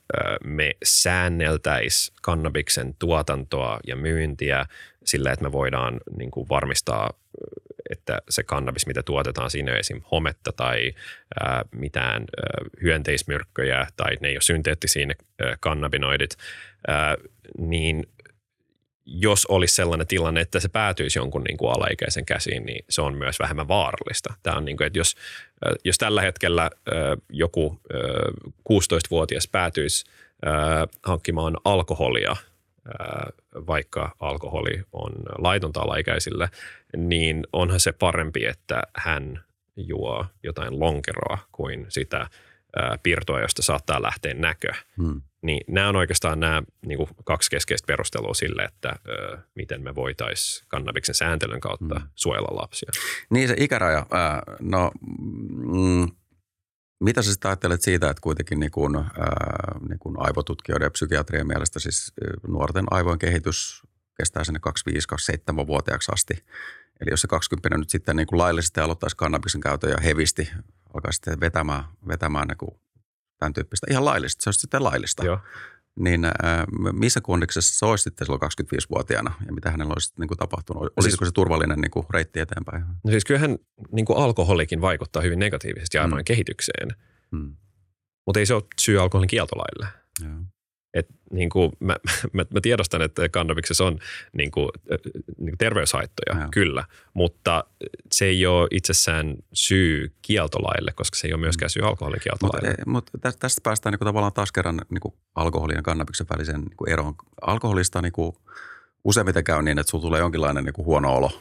me säänneltäisiin kannabiksen tuotantoa ja myyntiä sillä, että me voidaan niin kuin varmistaa, että se kannabis, mitä tuotetaan, siinä ei ole esim. hometta tai ää, mitään ää, hyönteismyrkköjä tai ne ei ole synteettisiä ne ää, kannabinoidit, ää, niin jos olisi sellainen tilanne, että se päätyisi jonkun niin kuin alaikäisen käsiin, niin se on myös vähemmän vaarallista. Tämä on niin kuin, että jos, jos tällä hetkellä joku äh, 16-vuotias päätyisi hankkimaan alkoholia, vaikka alkoholi on laitonta alaikäisille, niin onhan se parempi, että hän juo jotain lonkeroa kuin sitä piirtoa, josta saattaa lähteä näkö. Hmm. Niin nämä on oikeastaan nämä niin kuin kaksi keskeistä perustelua sille, että ö, miten me voitaisiin kannabiksen sääntelyn kautta Mm. mm. suojella lapsia. Niin se ikäraja, no mm, mitä sä sitten ajattelet siitä, että kuitenkin niin kuin, ää, niin kuin aivotutkijoiden ja psykiatrien mielestä siis ä, nuorten aivojen kehitys kestää sinne 25-27-vuotiaaksi asti. Eli jos se 20 nyt sitten niin kuin laillisesti aloittaisi kannabiksen käytön ja hevisti alkaisi sitten vetämään, vetämään niin kuin tämän tyyppistä, ihan laillista, se olisi sitten laillista. Joo. Niin ää, missä kondiksessa se olisi sitten silloin 25-vuotiaana ja mitä hänellä olisi niin kuin tapahtunut? Olisiko Siis- se turvallinen niin kuin reitti eteenpäin? No siis kyllähän niin kuin alkoholikin vaikuttaa hyvin negatiivisesti aivojen Mm. mm. kehitykseen, Hmm. mutta ei se ole syy alkoholin kieltolaille. Joo. Et, niin kuin mä, [LAUGHS] mä, mä tiedostan, että kannabiksessa on niin kuin, niin kuin terveyshaittoja, Joo. kyllä, mutta se ei ole itsessään syy kieltolaille, koska se ei ole myöskään syy alkoholin Mutta kieltolaille. mut tästä, tästä päästään niin tavallaan taas kerran niin alkoholin ja kannabiksen välisen niin eroon. Alkoholista niin useimmiten käy niin, että sulla tulee jonkinlainen niin huono olo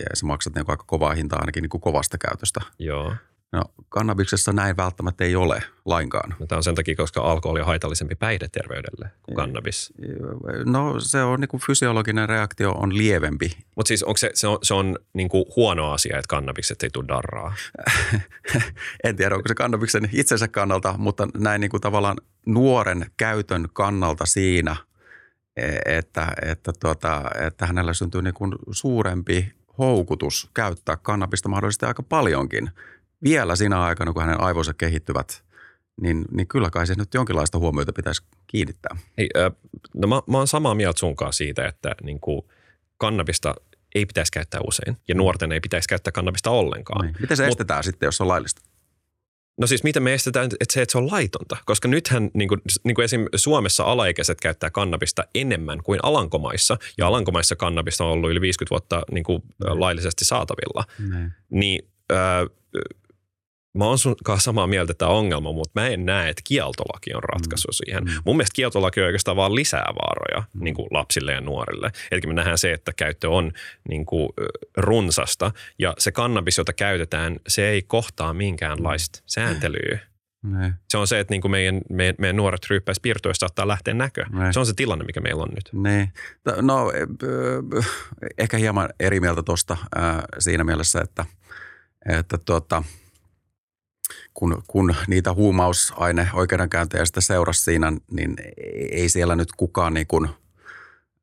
ja sä maksat niin aika kovaa hintaa ainakin niin kovasta käytöstä. Joo. No kannabiksessa näin välttämättä ei ole lainkaan. No, tämä on sen takia, koska alkoholi on haitallisempi päihde terveydelle kuin kannabis. No se on niin kuin fysiologinen reaktio on lievempi. Mutta siis onko se, se on, se on niin kuin huono asia, että kannabikset ei tule darraa? [LAUGHS] en tiedä, onko se kannabiksen itsensä kannalta, mutta näin niin kuin tavallaan nuoren käytön kannalta siinä, e- että, että, tuota, että hänellä syntyy niin kuin suurempi houkutus käyttää kannabista mahdollisesti aika paljonkin. Vielä siinä aikana, kun hänen aivonsa kehittyvät, niin, niin kyllä kai se nyt jonkinlaista huomiota pitäisi kiinnittää. Ei, äh, no mä, mä oon samaa mieltä sunkaan siitä, että niin kuin, kannabista ei pitäisi käyttää usein ja nuorten ei pitäisi käyttää kannabista ollenkaan. Niin. Miten se Mut- estetään sitten, jos on laillista? No siis miten me estetään että se, että se on laitonta? Koska nythän niin kuin, niin kuin esim. Suomessa alaikäiset käyttää kannabista enemmän kuin Alankomaissa. Ja Alankomaissa kannabista on ollut yli 50 vuotta niin kuin, ä, laillisesti saatavilla. Niin. Niin ää, mä oon sun kanssa samaa mieltä, tämä on ongelma, mutta mä en näe, että kieltolaki on ratkaisu siihen. Mm. Mun mielestä kieltolaki on oikeastaan vaan lisää vaaroja niin kuin lapsille ja nuorille. Eli me nähdään se, että käyttö on niin kuin, runsasta ja se kannabis, jota käytetään, se ei kohtaa minkäänlaista sääntelyä. Niin. Se on se, että niin kuin meidän, meidän, meidän nuoret ryyppäis piirtoista saattaa lähteä näkö. Niin. Se on se tilanne, mikä meillä on nyt. Niin. T- No e- ehkä hieman eri mieltä tuosta siinä mielessä, että, että tuota, kun, kun niitä huumausaine oikeudenkäyntejä sitten seurasi siinä, niin ei siellä nyt kukaan niin kuin,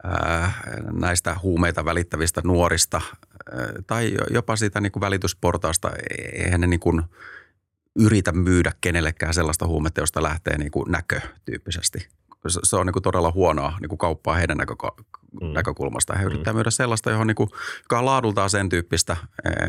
ää, näistä huumeita välittävistä nuorista ää, tai jopa siitä niin kuin välitysportaasta, eihän ne niin kuin yritä myydä kenellekään sellaista huumetta, josta lähtee niin kuin näkö tyyppisesti. Se- on niin kuin todella huonoa niin kuin kauppaa heidän näköko- Mm. näkökulmasta. He yrittää myydä sellaista, johon niin kuin, joka on laadultaan sen tyyppistä,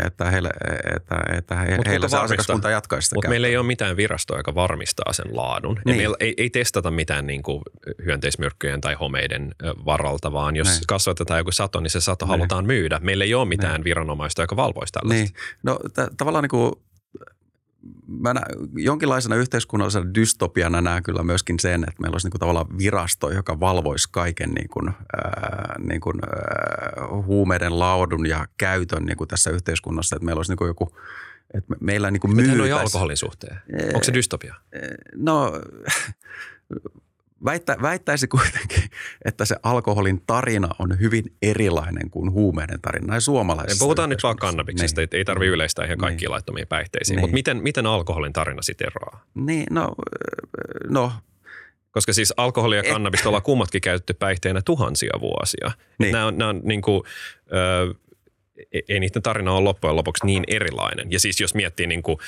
että, heille, että, että he, Mut heillä se asiakaskunta jatkaisi sitä Mutta meillä ei ole mitään virastoa, joka varmistaa sen laadun. Ja Niin. meillä ei, ei testata mitään niin kuin hyönteismyrkkyjen tai homeiden varalta, vaan jos Niin. kasvatetaan joku sato, niin se sato Niin. halutaan myydä. Meillä ei ole mitään viranomaista, joka valvoisi tällaista. Niin, no t- tavallaan niin kuin, mä nä- jonkinlaisena yhteiskunnallisena dystopiana näen kyllä myöskin sen, että meillä olisi niin kuin tavallaan virasto, joka valvoisi kaiken niin kuin, ää, niin kuin, ää, huumeiden laadun ja käytön niin kuin tässä yhteiskunnassa, että meillä olisi niin kuin joku, että me- meillä niin kuin myytäisi- alkoholin suhteen? Ee, Onko se dystopia? No väittä, väittäisi kuitenkin, että se alkoholin tarina on hyvin erilainen kuin huumeiden tarina näin suomalaisessa Puhutaan nyt vaan kannabiksesta, Niin. ei, tarvitse yleistää ihan Niin. kaikkiin laittomiin päihteisiin. Niin. Mutta miten, miten alkoholin tarina sitten eroaa? Niin, no, no Koska siis alkoholi ja Eh. kannabista ollaan kummatkin käytetty päihteinä tuhansia vuosia. Niin. Niin. Nämä on, nämä on niin kuin, ö, ei- ei niiden tarina ole loppujen lopuksi niin erilainen. Ja siis jos miettii niin kuin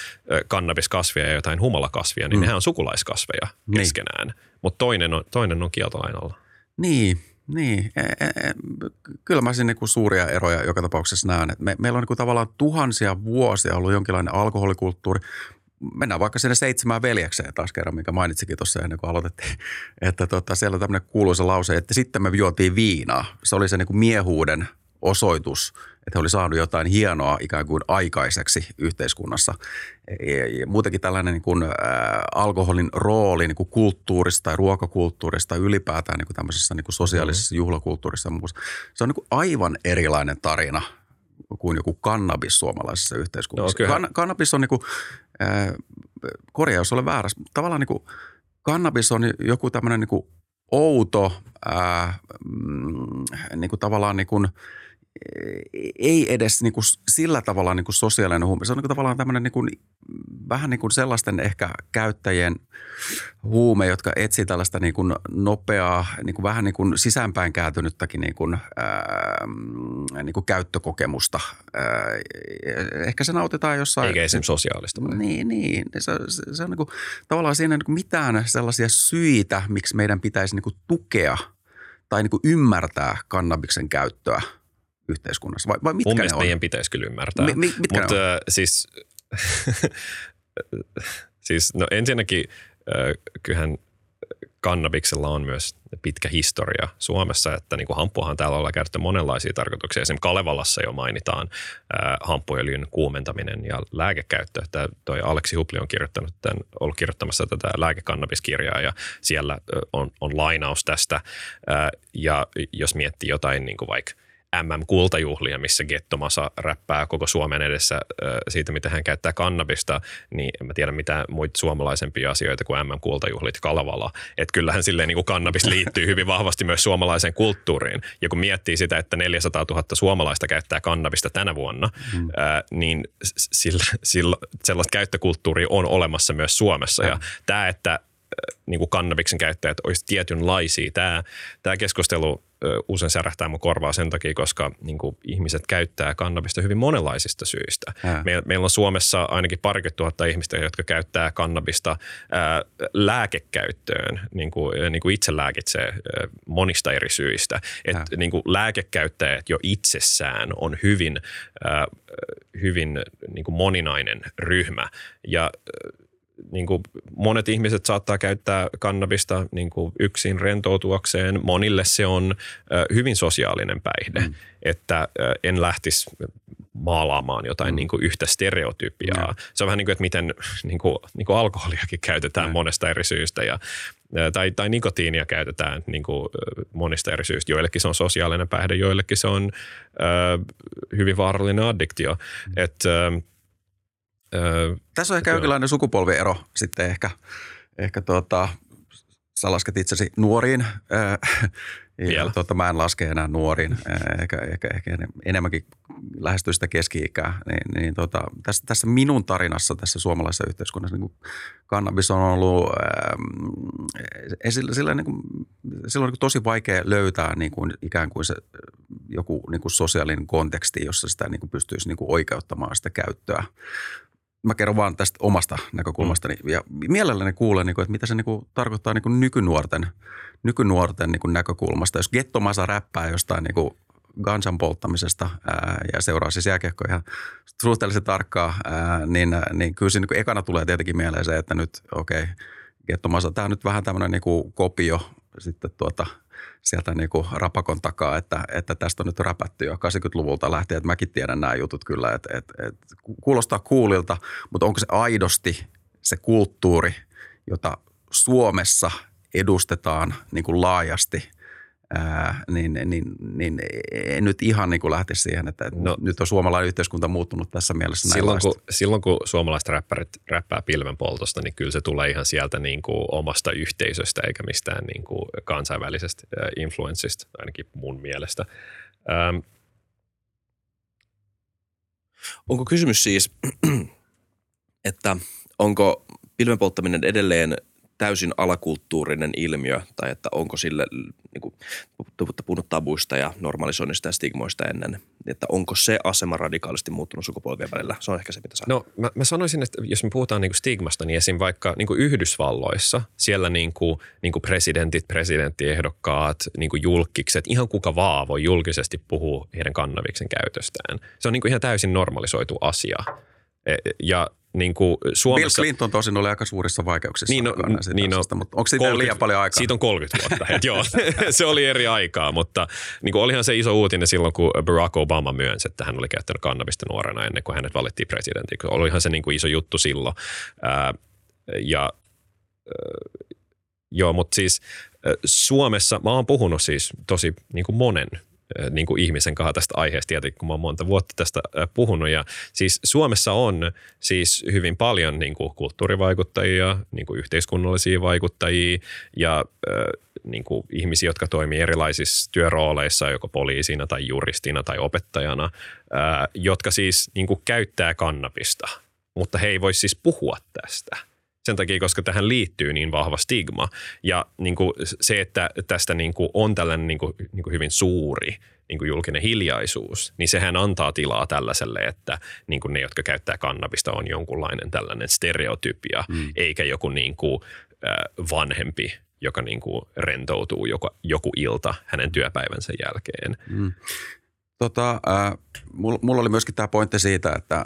kannabiskasvia ja jotain humalakasvia, niin Mm. nehän on sukulaiskasveja Niin. keskenään. Mutta toinen on, toinen on kieltolain alla. Niin, niin. E, e, e, kyllä mä siinä niin suuria eroja joka tapauksessa näen. että me, meillä on niin kuin tavallaan tuhansia vuosia ollut jonkinlainen alkoholikulttuuri. Mennään vaikka sinne seitsemään veljekseen taas kerran, mikä mainitsikin tuossa ennen kuin aloitettiin. [LAUGHS] Että tota, siellä on tämmöinen kuuluisa lause, että sitten me juotiin viinaa. Se oli se niin kuin miehuuden osoitus, että he oli saanut jotain hienoa ikään kuin aikaiseksi yhteiskunnassa. Ja- ja Muutenkin tällainen niin kuin, ä, alkoholin rooli niin kuin kulttuurista tai ruokakulttuurista ylipäätään niin kuin tämmöisessä niin kuin sosiaalisessa juhlakulttuurissa ja muussa. Se on niin kuin aivan erilainen tarina kuin joku kannabis suomalaisessa yhteiskunnassa. No, Kann- kannabis on niin kuin, äh, korjaa jos olen väärässä, tavallaan niin kuin, kannabis on joku tämmöinen niin kuin outo, äh, mm, niin kuin tavallaan niin kuin, ei edes niin kuin sillä tavalla niin kuin sosiaalinen huume. Se on niin kuin tavallaan tämmöinen niin kuin, vähän niin kuin sellaisten ehkä käyttäjien huume, jotka etsii tällaista niin kuin nopeaa, niin kuin vähän niin kuin sisäänpäin kääntynyttäkin niin kuin, ää, niin kuin käyttökokemusta. Ää, ehkä se nautitaan jossain. Eikä esimerkiksi sosiaalista. Niin, niin. Se, se, se on niin kuin, tavallaan siinä niin kuin mitään sellaisia syitä, miksi meidän pitäisi niin kuin tukea tai niin kuin ymmärtää kannabiksen käyttöä yhteiskunnassa. Vai, vai mitkä Mun ne mielestä meidän pitäisi kyllä ymmärtää. Mi- mi- mitkä Mutta äh, siis, [LAUGHS] siis no ensinnäkin äh, kyllähän kannabiksella on myös pitkä historia Suomessa, että niin kuin hamppuahan täällä ollaan käytetty monenlaisia tarkoituksia. Esimerkiksi Kalevalassa jo mainitaan äh, hamppuöljyn kuumentaminen ja lääkekäyttö. Että toi Aleksi Hupli on kirjoittanut tämän, ollut kirjoittamassa tätä lääkekannabiskirjaa ja siellä äh, on, on lainaus tästä. Äh, ja jos miettii jotain niin kuin vaikka MM-kultajuhlia, missä Gettomasa räppää koko Suomen edessä siitä, miten hän käyttää kannabista, niin en mä tiedä mitään muita suomalaisempia asioita kuin MM-kultajuhlit Kalevala. Että kyllähän silleen niin kuin kannabis liittyy hyvin vahvasti myös suomalaiseen kulttuuriin. Ja kun miettii sitä, että 400 000 suomalaista käyttää kannabista tänä vuonna, mm. ää, niin sillä, sillä, sellaista käyttökulttuuria on olemassa myös Suomessa. Ja tämä, että niin kuin kannabiksen käyttäjät olisi tietynlaisia. Tämä, tämä keskustelu usein särähtää mun korvaa sen takia, koska niin kuin ihmiset käyttää kannabista hyvin monenlaisista syistä. Me, meillä on Suomessa ainakin parikymmentä tuhatta ihmistä, jotka käyttää kannabista ää, lääkekäyttöön, niin kuin, niin kuin itse lääkitsee ää, monista eri syistä. Et, niin kuin lääkekäyttäjät jo itsessään on hyvin, ää, hyvin niin kuin moninainen ryhmä. Ja niin kuin monet ihmiset saattaa käyttää kannabista niin kuin yksin rentoutuakseen. Monille se on hyvin sosiaalinen päihde, mm. että en lähtisi maalaamaan jotain mm. niin kuin yhtä stereotypiaa. Mm. Se on vähän niin kuin, että miten [LAUGHS] niin kuin, niin kuin alkoholiakin käytetään mm. monesta eri syystä ja tai, tai nikotiinia käytetään niin kuin monista eri syistä. Joillekin se on sosiaalinen päihde, joillekin se on äh, hyvin vaarallinen addiktio. Mm. Et, äh, Öö, Tässä on ehkä jonkinlainen sukupolviero sitten ehkä, ehkä tuota, sä lasket itsesi nuoriin. Ja tuota, mä en laske enää nuoriin, ehkä, ehkä, ehkä enemmänkin lähestyy sitä keski-ikää. Niin, niin tuota, tässä, tässä minun tarinassa tässä suomalaisessa yhteiskunnassa niin kannabis on ollut äh, sillä, sillä, niin kuin, sillä on niin tosi vaikea löytää niin kuin, ikään kuin se joku niin kuin sosiaalinen konteksti, jossa sitä niin kuin pystyisi niin kuin oikeuttamaan sitä käyttöä mä kerron vaan tästä omasta näkökulmastani mm. ja mielelläni kuulen, niin kuin, että mitä se niin kuin, tarkoittaa niin kuin nykynuorten, nykynuorten niin kuin näkökulmasta. Jos Gettomasa räppää jostain niin kuin gansan polttamisesta ää, ja seuraa siis jääkiekkoa ihan suhteellisen tarkkaa, ää, niin, niin kyllä siinä niin ekana tulee tietenkin mieleen se, että nyt okei, okay, Gettomasa, tämä on nyt vähän tämmöinen niin kuin kopio sitten tuota – sieltä niin kuin rapakon takaa, että, että tästä on nyt räpätty jo 80-luvulta lähtien, että mäkin tiedän nämä jutut kyllä, että, että, että kuulostaa kuulilta, mutta onko se aidosti se kulttuuri, jota Suomessa edustetaan niin kuin laajasti – ää, niin, niin, niin en nyt ihan niin kuin lähtisi siihen, että no, nyt on suomalainen yhteiskunta muuttunut tässä mielessä silloin kun, silloin kun suomalaiset räppärit räppää pilvenpoltosta, niin kyllä se tulee ihan sieltä niin kuin omasta yhteisöstä eikä mistään niin kuin kansainvälisestä influenssista, ainakin mun mielestä. Ähm. Onko kysymys siis, [CLEARS THROAT] että onko pilvenpolttaminen edelleen täysin alakulttuurinen ilmiö tai että onko sille, niin kuin puhunut tabuista ja normalisoinnista ja stigmoista ennen, että onko se asema radikaalisti muuttunut sukupolvien välillä? Se on ehkä se, mitä saa. No mä, mä sanoisin, että jos me puhutaan niin kuin stigmasta, niin esim. vaikka niin kuin Yhdysvalloissa, siellä niin kuin, niin kuin presidentit, presidenttiehdokkaat, niin kuin julkikset, ihan kuka vaan voi julkisesti puhua heidän kannaviksen käytöstään. Se on niin kuin ihan täysin normalisoitu asia. E, ja niin kuin Suomessa... Bill Clinton tosin oli aika suurissa vaikeuksissa. Niin, no, niin no, asiasta, mutta onko siitä 30, liian paljon aikaa? Siitä on 30 vuotta. Et joo, [LAUGHS] se oli eri aikaa, mutta niin kuin olihan se iso uutinen silloin, kun Barack Obama myönsi, että hän oli käyttänyt kannabista nuorena ennen kuin hänet valittiin presidentiksi. Olihan se niin kuin iso juttu silloin. Ää, ja ää, joo, mutta siis Suomessa, mä oon puhunut siis tosi niin kuin monen niin kuin ihmisen kanssa tästä aiheesta, tietenkin kun mä oon monta vuotta tästä puhunut. Ja siis Suomessa on siis hyvin paljon niin kuin kulttuurivaikuttajia, niin kuin yhteiskunnallisia vaikuttajia ja niin kuin ihmisiä, jotka toimii erilaisissa työrooleissa, joko poliisina tai juristina tai opettajana, jotka siis niin kuin käyttää kannabista, mutta he ei voi siis puhua tästä – sen takia, koska tähän liittyy niin vahva stigma. Ja niin kuin se, että tästä niin kuin on tällainen niin kuin, niin kuin hyvin suuri niin kuin julkinen hiljaisuus, niin sehän antaa tilaa tällaiselle, että niin kuin ne, jotka käyttää kannabista, on jonkunlainen tällainen stereotypia, mm. eikä joku niin kuin, äh, vanhempi, joka niin kuin rentoutuu joku, joku ilta hänen työpäivänsä jälkeen. Mm. Tota, äh, mulla oli myöskin tämä pointti siitä, että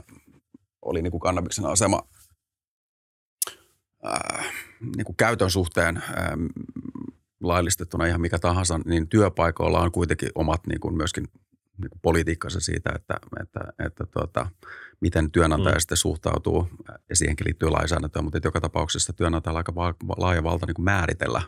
oli niin kuin kannabiksen asema – äh, niin kuin käytön suhteen äh, laillistettuna ihan mikä tahansa, niin työpaikoilla on kuitenkin omat niin kuin myöskin niin kuin politiikkansa siitä, että, että, että tuota, miten työnantaja mm. sitten suhtautuu, ja siihenkin liittyy lainsäädäntöä, mutta joka tapauksessa työnantajalla on aika laaja valta niin kuin määritellä,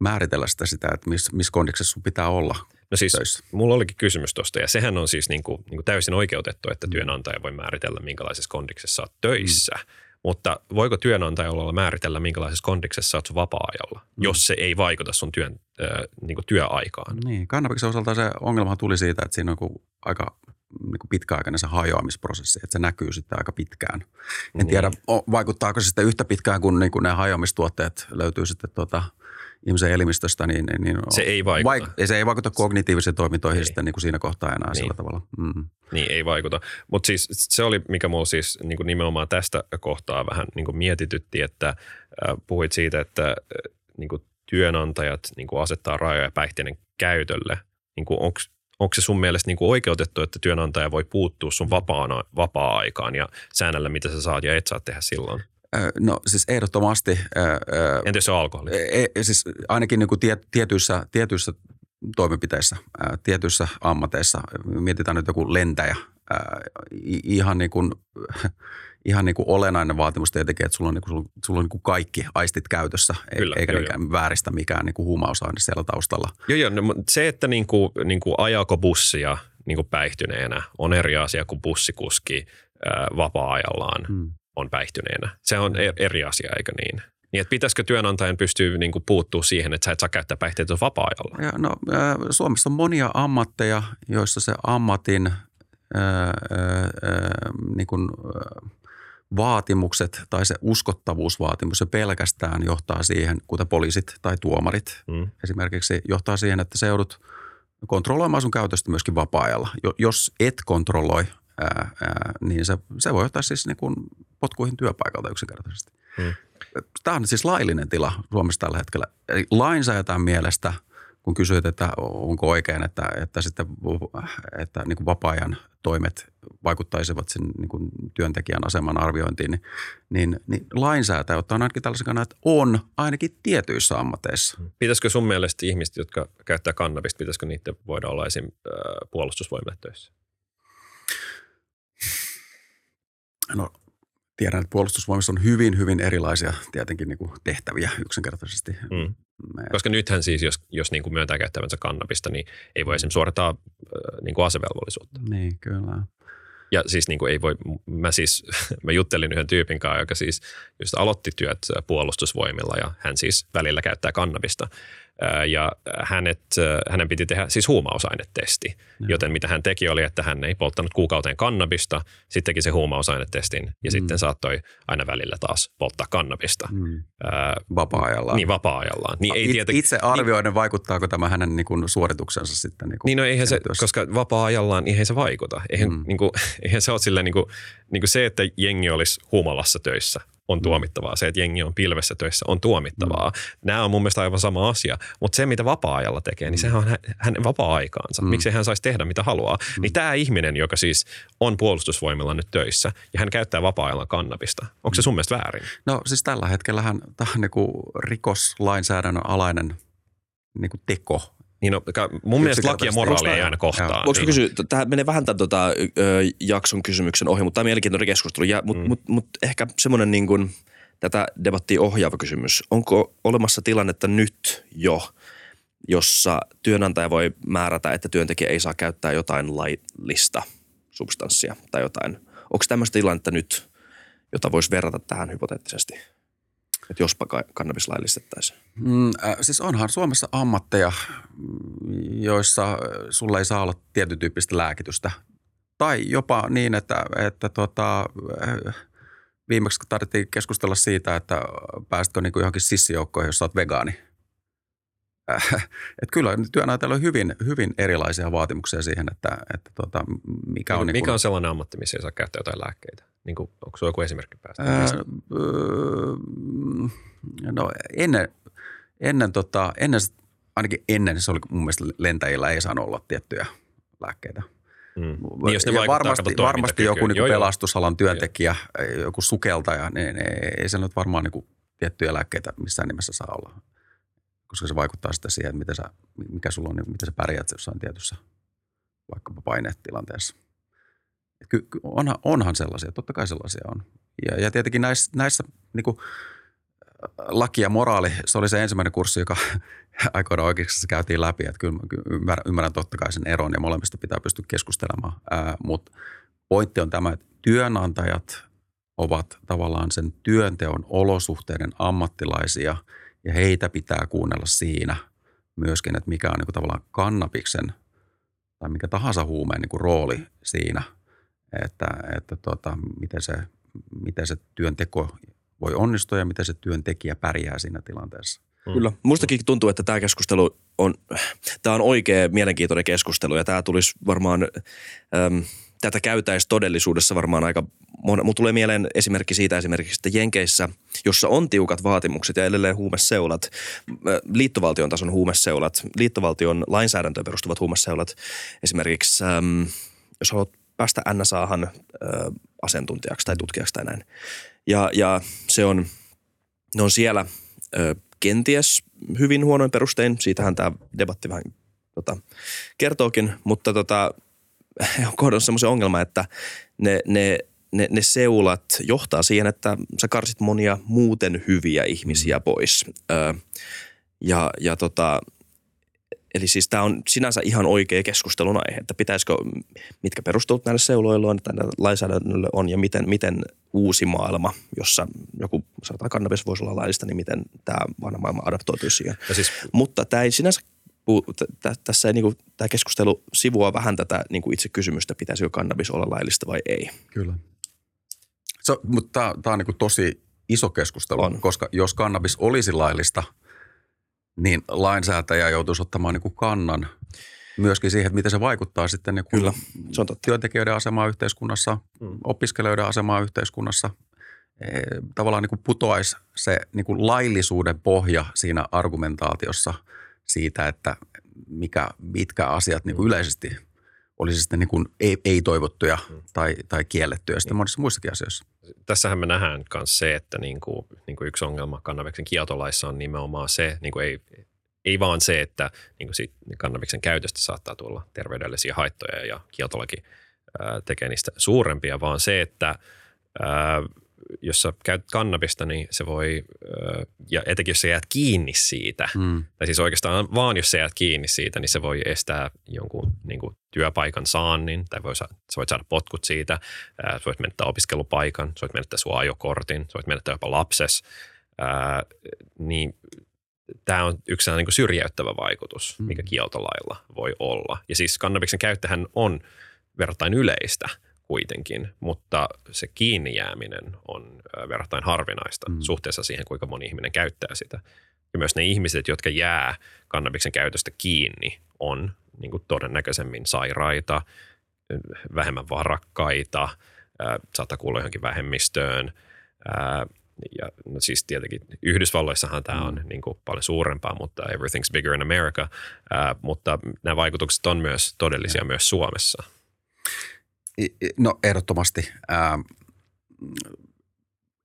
määritellä sitä, sitä että missä miss kondiksessa sun pitää olla No siis töissä. mulla olikin kysymys tuosta, ja sehän on siis niin kuin, niin kuin täysin oikeutettu, että mm. työnantaja voi määritellä, minkälaisessa kondiksessa olet töissä. Mm. Mutta voiko työnantajalla määritellä, minkälaisessa kondiksessa olet vapaa-ajalla, mm. jos se ei vaikuta sun työn, äh, niin työaikaan? Niin, kannabiksen osalta se ongelma tuli siitä, että siinä on aika niin kuin pitkäaikainen se hajoamisprosessi, että se näkyy sitten aika pitkään. En Niin. tiedä, vaikuttaako se sitten yhtä pitkään, kun, niin kuin ne hajoamistuotteet löytyy sitten tuota, ihmisen elimistöstä, niin, niin Se ei vaikuta. Vaik- se ei vaikuta kognitiivisiin toimintoihin Ei. sitten niin kuin siinä kohtaa enää Niin. sillä tavalla. Mm. Niin, ei vaikuta. Mutta siis se oli, mikä mulla siis niin kuin nimenomaan tästä kohtaa vähän niin kuin mietitytti, että äh, puhuit siitä, että äh, niin kuin työnantajat niin kuin asettaa rajoja päihteiden käytölle. Niin kuin onko se sun mielestä niin kuin oikeutettu, että työnantaja voi puuttua sun vapaana, vapaa-aikaan ja säännellä, mitä sä saat ja et saa tehdä silloin? No siis ehdottomasti. Entä jos se on alkoholi? E, e- siis ainakin niin kuin tie, tietyissä, tietyissä toimenpiteissä, tietyissä ammateissa, mietitään nyt joku lentäjä, ihan niin kuin, [LAUGHS] ihan niin kuin olennainen vaatimus tietenkin, että sulla on, niin kuin, sulla, on niin kuin kaikki aistit käytössä, e- Kyllä, eikä joo, niinkään vääristä mikään niin kuin huumausaine siellä taustalla. Joo, joo. No, se, että niin kuin, niin kuin ajako bussia niin kuin päihtyneenä on eri asia kuin bussikuski vapaa-ajallaan Hmm. On päihtyneenä. Se on e- eri asia, eikö niin? Niin, että pitäisikö työnantajan pystyä niin kuin puuttua siihen, että sä et saa käyttää päihteitä vapaa-ajalla? Ja no, Suomessa on monia ammatteja, joissa se ammatin ää, ää, niin kuin, vaatimukset tai se uskottavuusvaatimus se pelkästään johtaa siihen, kuten poliisit tai tuomarit Mm. esimerkiksi, johtaa siihen, että se joudut kontrolloimaan sun käytöstä myöskin vapaa-ajalla. Jo- Jos et kontrolloi, ää, ää, niin se, se voi johtaa siis niin kuin potkuihin työpaikalta yksinkertaisesti. Mm. Tämä on siis laillinen tila Suomessa tällä hetkellä. Eli lainsäätään mielestä, kun kysyit, että onko oikein, että, että, sitten, että niin kuin vapaa-ajan toimet vaikuttaisivat sen niin kuin työntekijän aseman arviointiin, niin, niin, niin lainsäätäjä ottaa ainakin tällaisen kannan, että on ainakin tietyissä ammateissa. Pitäisikö sun mielestä ihmiset, jotka käyttää kannabista, pitäisikö niiden voida olla esim. ää, puolustusvoimille töissä? No tiedän, että puolustusvoimissa on hyvin, hyvin erilaisia tietenkin niin kuin tehtäviä yksinkertaisesti. Mm. Me, Koska nythän siis, jos, jos niin kuin myöntää käyttävänsä kannabista, niin ei voi esimerkiksi suorittaa ää, niin kuin asevelvollisuutta. niin, kyllä. Ja siis niin kuin ei voi, mä siis, [LAUGHS] mä juttelin yhden tyypin kanssa, joka siis just aloitti työt puolustusvoimilla ja hän siis välillä käyttää kannabista. Ää, Ja hänet, hänen piti tehdä siis huumausainetesti, joten mitä hän teki oli, että hän ei polttanut kuukauteen kannabista, sitten teki se huumausainetestin ja Mm. sitten saattoi aina välillä taas polttaa kannabista. Mm. Ää, Vapaa-ajalla. Niin vapaa-ajallaan. Niin ei It- tietenkin, Itse arvioiden, vaikuttaako tämä hänen niin kuin, suorituksensa sitten? Niin, kuin, Niin no eihän se, työssä? koska vapaa-ajallaan eihän se vaikuta. Eihän, Mm. mm. niin kuin, [LAUGHS] eihän se ole silleen niin kuin, niin kuin se, että jengi olisi humalassa töissä on tuomittavaa. Se, että jengi on pilvessä töissä on tuomittavaa. Mm. Nämä on mun mielestä aivan sama asia. Mutta se, mitä vapaa-ajalla tekee, niin sehän on hä- hänen vapaa-aikaansa. Mm. Miksi hän saisi tehdä mitä haluaa. Mm. Niin tämä ihminen, joka siis on puolustusvoimilla nyt töissä ja hän käyttää vapaa-ajalla kannabista. Onko se sun mielestä väärin? No siis tällä hetkellähän tämä on niin kuin rikoslainsäädännön alainen niin kuin teko. Niin no, mun mielestä laki ja moraali ei aina kohtaa. Voinko niin. kysyä, tähän menee vähän tämän tota, ö, jakson kysymyksen ohi, mutta tämä on mielenkiintoinen keskustelu. Ja, Mutta Mm. mut, mut ehkä semmoinen niin kuin, tätä debattia ohjaava kysymys. Onko olemassa tilannetta nyt jo, jossa työnantaja voi määrätä, että työntekijä ei saa käyttää jotain laillista substanssia tai jotain? Onko tämmöistä tilannetta nyt, jota voisi verrata tähän hypoteettisesti? Että jospa ka- kannabis laillistettaisiin. Mm, äh, siis onhan Suomessa ammatteja, mm, joissa äh, sulla ei saa olla tietyn tyyppistä lääkitystä. Tai jopa niin, että, että tota, äh, viimeksi tarvittiin keskustella siitä, että pääsitkö niin kuin johonkin sissijoukkoihin, jos sä oot vegaani. Äh, että kyllä työnantajilla on hyvin, hyvin erilaisia vaatimuksia siihen, että, että tota, mikä on... mikä niin kuin, on sellainen ammatti, missä ei saa käyttää jotain lääkkeitä? Niin kuin, onko sulla joku esimerkki päästä? Ää, öö, no ennen, ennen, tota, ennen, ainakin ennen se oli mun mielestä lentäjillä ei saanut olla tiettyjä lääkkeitä. mm. Niin jos ne ja varmasti, varmasti joku niin Joo, joo. pelastusalan työntekijä, joku sukeltaja, niin, niin ei se nyt varmaan niin tiettyjä lääkkeitä missään nimessä saa olla. Koska se vaikuttaa sitten siihen, että miten sä, mikä sulla on, niin miten sä pärjäät jossain tietyssä vaikkapa painetilanteessa. Ky, onhan, onhan sellaisia, totta kai sellaisia on. Ja, ja tietenkin näissä, näissä niin kuin, laki ja moraali, se oli se ensimmäinen kurssi, joka [LAUGHS] aikoina oikeuksissa käytiin läpi. Että kyllä ymmärrän, ymmärrän totta kai sen eron ja molemmista pitää pystyä keskustelemaan. Ää, mutta pointti on tämä, että työnantajat ovat tavallaan sen työnteon olosuhteiden ammattilaisia ja heitä pitää kuunnella siinä myöskin, että mikä on niin kuin tavallaan kannabiksen tai mikä tahansa huumeen niin kuin rooli siinä, että, että tota, miten, se, miten se työnteko voi onnistua ja miten se työntekijä pärjää siinä tilanteessa. Mm. Kyllä. Mustakin tuntuu, että tämä keskustelu on, tämä on oikea mielenkiintoinen keskustelu ja tämä tulisi varmaan, äm, tätä käytäisi todellisuudessa varmaan aika mona. Mun tulee mieleen esimerkki siitä esimerkiksi, että Jenkeissä, jossa on tiukat vaatimukset ja edelleen huumeseulat, liittovaltion tason huumeseulat, liittovaltion lainsäädäntöön perustuvat huumeseulat, esimerkiksi äm, jos haluat päästä NSAhan äh, asiantuntijaksi tai tutkijaksi tai näin. Ja, ja se on, ne on siellä äh, kenties hyvin huonoin perustein. Siitähän tämä debatti vähän tota, kertookin, mutta tota, [LAUGHS] on kohdannut semmoisen ongelman, että ne, ne, ne, ne seulat johtaa siihen, että sä karsit monia muuten hyviä ihmisiä pois. Ö, ja, ja tota, Eli siis tämä on sinänsä ihan oikea keskustelun aihe, että pitäisikö, mitkä perustelut näille seuloille on, että näille lainsäädännölle on ja miten, miten uusi maailma, jossa joku sanotaan kannabis voisi olla laillista, niin miten tämä vanha maailma adaptoituu siihen. Ja siis, Mutta tämä ei sinänsä tässä ei, niin kuin, tämä keskustelu sivua vähän tätä niin kuin itse kysymystä, pitäisikö kannabis olla laillista vai ei. Kyllä. So, mutta tämä on niin kuin tosi iso keskustelu, on. koska jos kannabis olisi laillista – niin lainsäätäjä joutuisi ottamaan niin kuin kannan myöskin siihen, että miten se vaikuttaa sitten niin kuin Kyllä, se on totta. työntekijöiden asemaa yhteiskunnassa, mm. opiskelijoiden asemaa yhteiskunnassa. Tavallaan niin kuin putoaisi se niin kuin laillisuuden pohja siinä argumentaatiossa siitä, että mikä, mitkä asiat niin kuin mm. yleisesti olisi sitten niin kuin ei, ei-toivottuja mm. tai, tai kiellettyjä sitten monissa muissakin asioissa. Tässähän me nähdään myös se, että niin kuin, niin kuin yksi ongelma kannabiksen kieltolaissa on nimenomaan se, niin kuin ei, ei vaan se, että niin kuin siitä kannabiksen käytöstä saattaa tulla terveydellisiä haittoja ja kieltolaki ää, tekee niistä suurempia, vaan se, että ää, jos sä käyt kannabista, niin se voi, ja etenkin jos sä jäät kiinni siitä, mm. tai siis oikeastaan vaan jos sä jäät kiinni siitä, niin se voi estää jonkun niin kuin, työpaikan saannin, tai voi, sä voit saada potkut siitä, sä voit menettää opiskelupaikan, sä voit menettää sun ajokortin, sä voit menettää jopa lapses, ää, niin tämä on yksi niin kuin syrjäyttävä vaikutus, mikä mm. kieltolailla voi olla. Ja siis kannabiksen käyttähän on verrattain yleistä – kuitenkin, mutta se kiinni jääminen on verrattain harvinaista mm. suhteessa siihen, kuinka moni ihminen käyttää sitä. Ja myös ne ihmiset, jotka jää kannabiksen käytöstä kiinni, on niin kuin todennäköisemmin sairaita, vähemmän varakkaita, saattaa kuulla johonkin vähemmistöön. Ja no siis tietenkin Yhdysvalloissahan tämä on mm. niin kuin paljon suurempaa, mutta everything's bigger in America. mutta nämä vaikutukset on myös todellisia ja. myös Suomessa – No ehdottomasti. Ähm,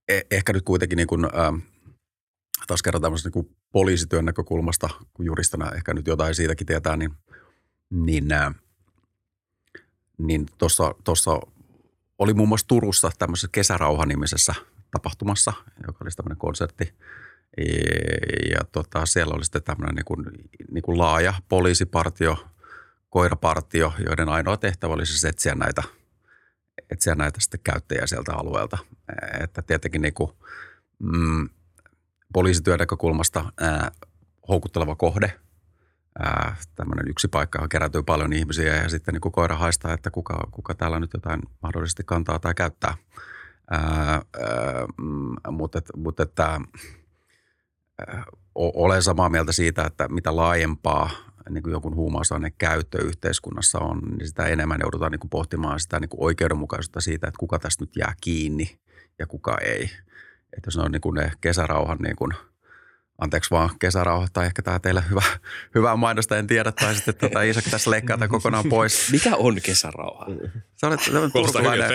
eh, ehkä nyt kuitenkin niin kuin, ähm, taas kerran tämmöisen niin poliisityön näkökulmasta, kun juristana ehkä nyt jotain siitäkin tietää, niin, niin, äh, niin tuossa, tuossa oli muun muassa Turussa tämmöisessä kesärauha-nimisessä tapahtumassa, joka oli tämmöinen konsertti. Ja tota, siellä oli sitten tämmöinen niin kuin, niin kuin laaja poliisipartio, koirapartio, joiden ainoa tehtävä oli siis etsiä näitä – etsiä näitä sitten käyttäjiä sieltä alueelta. Että tietenkin niin kuin, mm, poliisityön näkökulmasta ää, houkutteleva kohde. Tämmöinen yksi paikka, johon kerätyy paljon ihmisiä ja sitten niin koira haistaa, että kuka, kuka täällä nyt jotain mahdollisesti kantaa tai käyttää. Ää, ää, mm, mutta, mutta että, ää, olen samaa mieltä siitä, että mitä laajempaa niin kuin jonkun huumausaineen käyttö yhteiskunnassa on, niin sitä enemmän joudutaan niin kuin pohtimaan sitä niin kuin oikeudenmukaisuutta siitä, että kuka tästä nyt jää kiinni ja kuka ei. Että jos ne on niin kuin ne kesärauhan niin kuin – anteeksi vaan kesärauha tai ehkä tämä teille hyvä, [LAUGHS] hyvää mainosta, en tiedä. Tai sitten tuota, Isak tässä leikkaa tämän kokonaan pois. [LAUGHS] Mikä on kesärauha? Sä olet turkulainen.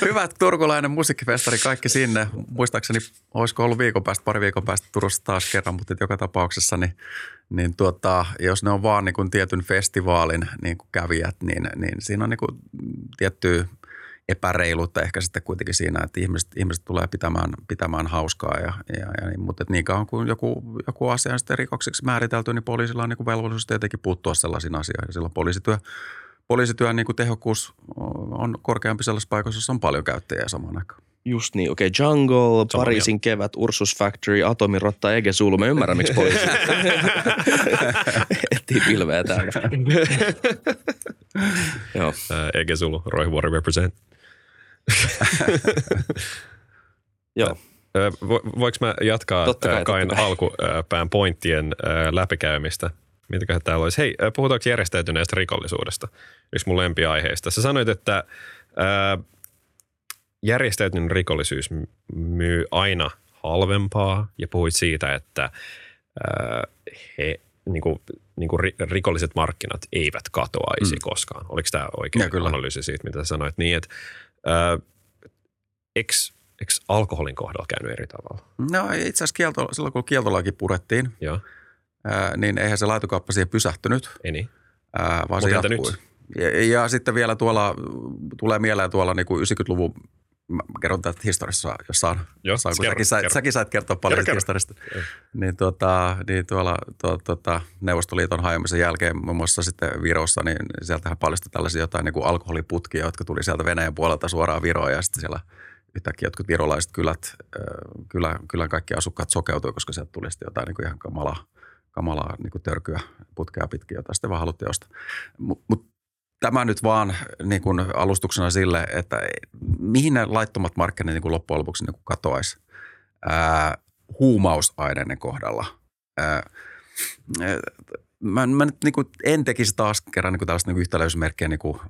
[LAUGHS] hyvä turkulainen musiikkifestari, kaikki sinne. Muistaakseni, olisiko ollut viikon päästä, pari viikon päästä Turussa taas kerran, mutta joka tapauksessa, niin, niin tuota, jos ne on vaan niin kuin tietyn festivaalin niin kuin kävijät, niin, niin siinä on niin kuin tiettyä epäreiluutta ehkä sitten kuitenkin siinä, että ihmiset, ihmiset tulee pitämään, pitämään hauskaa. Ja, ja, ja niin, mutta niin kauan kuin joku, joku asia on sitten rikoksiksi määritelty, niin poliisilla on niin kuin velvollisuus tietenkin puuttua sellaisiin asioihin. Ja silloin poliisityö, poliisityön niin kuin tehokkuus on korkeampi sellaisessa paikassa, jossa on paljon käyttäjiä samaan aikaan. Just niin, okei. Okay. Jungle, Pariisin kevät, Ursus Factory, Atomirotta, Ege Sulu. Mä ymmärrän, miksi poliisi [LAUGHS] etsii pilveä täällä. [LAUGHS] Joo. Uh, Ege Sulu, Roihuvuori represent. Joo. Vo, voinko mä jatkaa kai, Kain alkupään pointtien läpikäymistä? Mitäköhän täällä olisi? Hei, puhutaanko järjestäytyneestä rikollisuudesta? Yksi mun lempiaiheista. Sä sanoit, että ää, järjestäytynyt rikollisuus myy aina halvempaa ja puhuit siitä, että ää, he, niin kuin, niin kuin rikolliset markkinat eivät katoaisi mm. koskaan. Oliko tämä oikein ja, kyllä. analyysi siitä, mitä sä sanoit? Niin, että ää, eikö, eikö alkoholin kohdalla käynyt eri tavalla? No itse asiassa kielto, silloin kun kieltolaki purettiin, Joo. Ää, niin eihän se laitokauppa siihen pysähtynyt. Ei niin. Ää, vaan se jatkui. Nyt? Ja, ja sitten vielä tuolla, tulee mieleen tuolla niin kuin 90-luvun mä kerron tästä historiassa, jos saan, Joo, saan kun kerro, säkin, sait, säkin sait kertoa paljon kerro, historiasta. Kerro. Niin, tuota, niin tuolla tuo, tuota, Neuvostoliiton hajoamisen jälkeen muun muassa sitten Virossa, niin sieltähän paljastui tällaisia jotain niin kuin alkoholiputkia, jotka tuli sieltä Venäjän puolelta suoraan Viroon ja sitten siellä yhtäkkiä jotkut virolaiset kylät, kylä, kylän kaikki asukkaat sokeutui, koska sieltä tuli sitten jotain niin kuin ihan kamalaa, kamalaa niin kuin törkyä putkea pitkin, jota sitten vaan haluttiin ostaa. Mutta mut tämä nyt vaan niin kuin alustuksena sille, että mihin ne laittomat markkinat niin kuin loppujen lopuksi niin katoaisi huumausaineiden kohdalla. Ää, mä, mä nyt niin kuin en tekisi taas kerran niin kuin tällaista niin kuin yhtäläisyysmerkkiä niin kuin,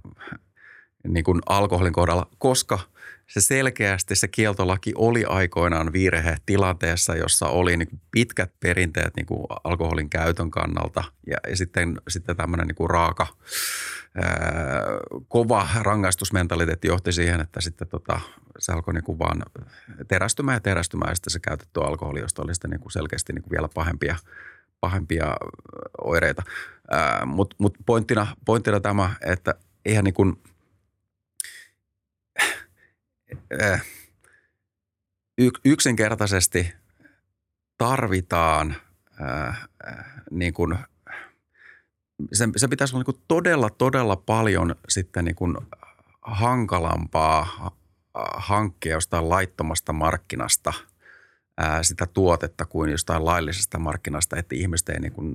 niin kuin alkoholin kohdalla, koska – se selkeästi se kieltolaki oli aikoinaan virhe tilanteessa, jossa oli niin pitkät perinteet niin kuin alkoholin käytön kannalta ja, ja sitten, sitten tämmöinen niin kuin raaka, ää, kova rangaistusmentaliteetti johti siihen, että sitten tota, se alkoi niin kuin vaan terästymään ja terästymään ja sitten se käytetty alkoholi, josta oli sitten niin kuin selkeästi niin kuin vielä pahempia, pahempia oireita. Mutta mut pointtina, pointtina tämä, että eihän niin kuin – yksinkertaisesti tarvitaan äh, niin kuin, se, se pitäisi olla niin todella, todella paljon sitten niin kuin hankalampaa hankkia jostain laittomasta markkinasta – ää, sitä tuotetta kuin jostain laillisesta markkinasta, että ihmiset ei niin kuin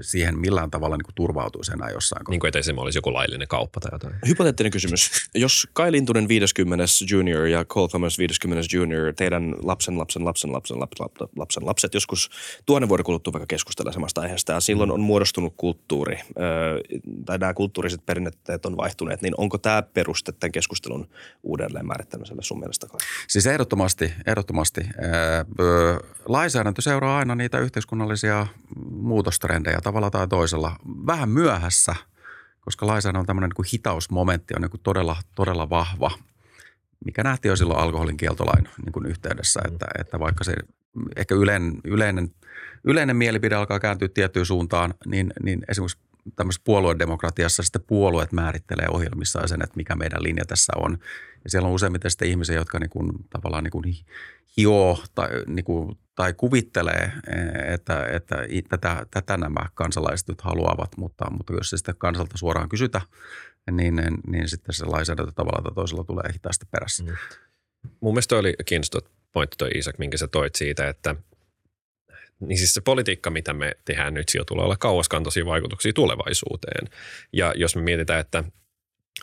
siihen millään tavalla niin kuin turvautuisi enää jossain. Niin kuin että esimerkiksi olisi joku laillinen kauppa tai jotain. Hypoteettinen kysymys. Jos Kai Lintunen 50 junior ja Cole Thomas 50 junior, teidän lapsen, lapsen, lapsen, lapsen, lapsen, lapsen lapset joskus tuonne vuoden kuluttua vaikka keskustella samasta aiheesta ja silloin on muodostunut kulttuuri tai nämä kulttuuriset perinnetteet on vaihtuneet, niin onko tämä peruste tämän keskustelun uudelleen määrittämiselle sun mielestä? Siis ehdottomasti, ehdottomasti lainsäädäntö seuraa aina niitä yhteiskunnallisia muutostrendejä tavalla tai toisella. Vähän myöhässä, koska lainsäädäntö on tämmöinen niin hitausmomentti, on niin kuin todella, todella vahva, mikä nähtiin jo silloin alkoholin kieltolain niin kuin yhteydessä, että, että vaikka se ehkä yleinen, yleinen, yleinen mielipide alkaa kääntyä tiettyyn suuntaan, niin, niin esimerkiksi tämmöisessä puoluedemokratiassa sitten puolueet määrittelee ohjelmissaan sen, että mikä meidän linja tässä on. Ja siellä on useimmiten sitten ihmisiä, jotka niin kuin, tavallaan niin kuin hioo tai, niin kuin, tai kuvittelee, että, että tätä, tätä nämä kansalaiset nyt haluavat, mutta, mutta jos se sitten kansalta suoraan kysytä, niin, niin sitten se lainsäädäntö tavalla tai toisella tulee hitaasti perässä. Mm. Mun mielestä oli kiinnostava pointti toi Isak, minkä sä toit siitä, että niin siis se politiikka, mitä me tehdään nyt, sillä tulee olla kauaskantoisia vaikutuksia tulevaisuuteen. Ja jos me mietitään, että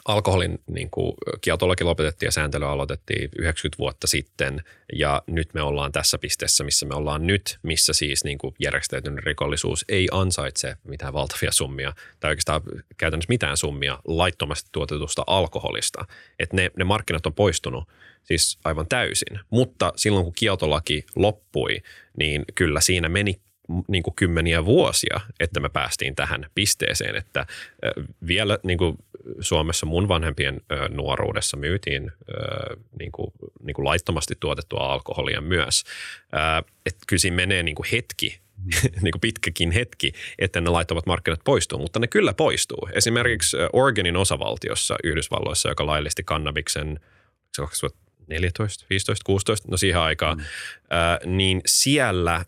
alkoholin niin kuin, kieltolaki lopetettiin ja sääntely aloitettiin 90 vuotta sitten ja nyt me ollaan tässä pisteessä, missä me ollaan nyt, missä siis niin kuin järjestäytynyt rikollisuus ei ansaitse mitään valtavia summia tai oikeastaan käytännössä mitään summia laittomasti tuotetusta alkoholista. Että ne, ne markkinat on poistunut siis aivan täysin, mutta silloin kun kieltolaki loppui, niin kyllä siinä meni niin kuin kymmeniä vuosia, että me päästiin tähän pisteeseen, että vielä niin kuin Suomessa mun vanhempien nuoruudessa myytiin niin kuin, niin kuin laittomasti tuotettua alkoholia myös. Että kyllä siinä menee niin kuin hetki, [LAUGHS] niin kuin pitkäkin hetki, että ne laittomat markkinat poistuu, mutta ne kyllä poistuu. Esimerkiksi Oregonin osavaltiossa Yhdysvalloissa, joka laillisti kannabiksen 14, 15, 16, no siihen aikaan, mm. ää, niin siellä ää,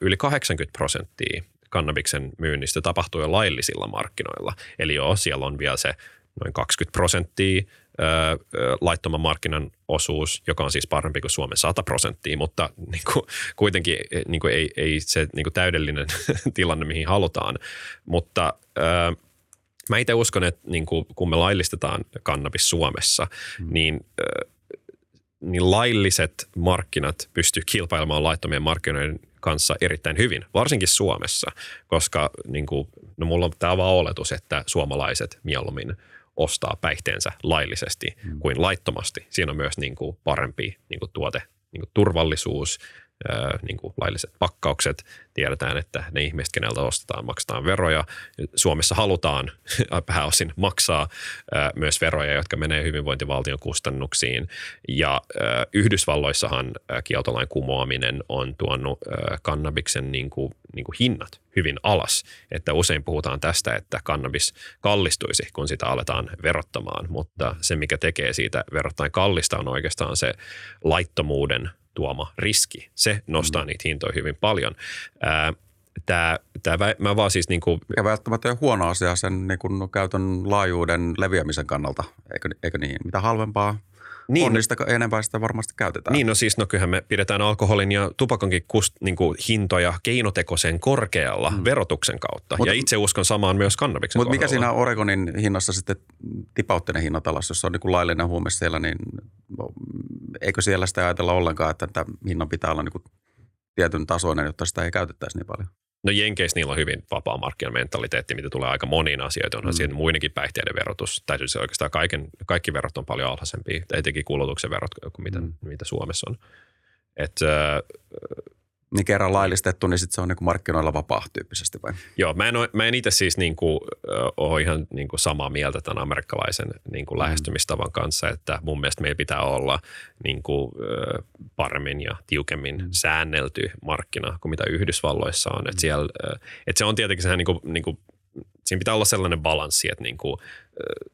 yli 80 prosenttia kannabiksen myynnistä tapahtuu jo laillisilla markkinoilla. Eli joo, siellä on vielä se noin 20 prosenttia laittoman markkinan osuus, joka on siis parempi kuin Suomen 100 prosenttia, mutta [LAUGHS] niin kuin, kuitenkin niin kuin ei, ei se niin kuin täydellinen [LAUGHS] tilanne, mihin halutaan. Mutta ää, mä itse uskon, että niin kuin, kun me laillistetaan kannabis Suomessa, mm. niin ää, niin lailliset markkinat pystyy kilpailemaan laittomien markkinoiden kanssa erittäin hyvin, varsinkin Suomessa, koska niin kuin, no mulla on tämä vaan oletus, että suomalaiset mieluummin ostaa päihteensä laillisesti mm. kuin laittomasti. Siinä on myös niin kuin parempi niin kuin tuote, niin kuin turvallisuus, niin kuin lailliset pakkaukset. Tiedetään, että ne ihmiset, keneltä ostetaan, maksetaan veroja. Suomessa halutaan [LAUGHS] pääosin maksaa myös veroja, jotka menee hyvinvointivaltion kustannuksiin. Ja Yhdysvalloissahan kieltolain kumoaminen on tuonut kannabiksen niin kuin, niin kuin hinnat hyvin alas. Että usein puhutaan tästä, että kannabis kallistuisi, kun sitä aletaan verottamaan, mutta se, mikä tekee siitä verrattain kallista, on oikeastaan se laittomuuden – tuoma riski. Se nostaa mm. niitä hintoja hyvin paljon. Tämä, tämä, mä vaan siis niin kuin... Ja välttämättä ole huono asia sen niin kuin käytön laajuuden leviämisen kannalta, eikö, eikö niin? Mitä halvempaa niin, on, sitä enempää sitä varmasti käytetään. Niin, no siis no kyllähän me pidetään alkoholin ja tupakonkin kust, niin kuin hintoja keinotekoisen korkealla mm. verotuksen kautta. Mut, ja itse uskon samaan myös kannabiksen Mutta mikä siinä Oregonin hinnassa sitten tipautti ne hinnat alas, jos on niin kuin laillinen huume siellä, niin no, eikö siellä sitä ajatella ollenkaan, että tämä hinnan pitää olla niin kuin tietyn tasoinen, jotta sitä ei käytettäisi niin paljon? No Jenkeissä niillä on hyvin vapaa markkinamentaliteetti, mitä tulee aika moniin asioihin. Onhan mm. siinä muidenkin päihteiden verotus. Tai siis oikeastaan kaiken, kaikki verot on paljon alhaisempia, etenkin kulutuksen verot kuin mitä, mm. mitä Suomessa on. Et, äh, niin kerran laillistettu, niin sitten se on niin kuin markkinoilla vapaa tyyppisesti vai? Joo, mä en, mä en itse siis niin kuin, ole ihan niin kuin samaa mieltä tämän amerikkalaisen niin kuin mm. lähestymistavan kanssa, että mun mielestä meillä pitää olla niin kuin, paremmin ja tiukemmin mm. säännelty markkina kuin mitä Yhdysvalloissa on. Mm. Että siellä, että se on tietenkin sehän niin kuin, niin kuin, siinä pitää olla sellainen balanssi, että niin kuin,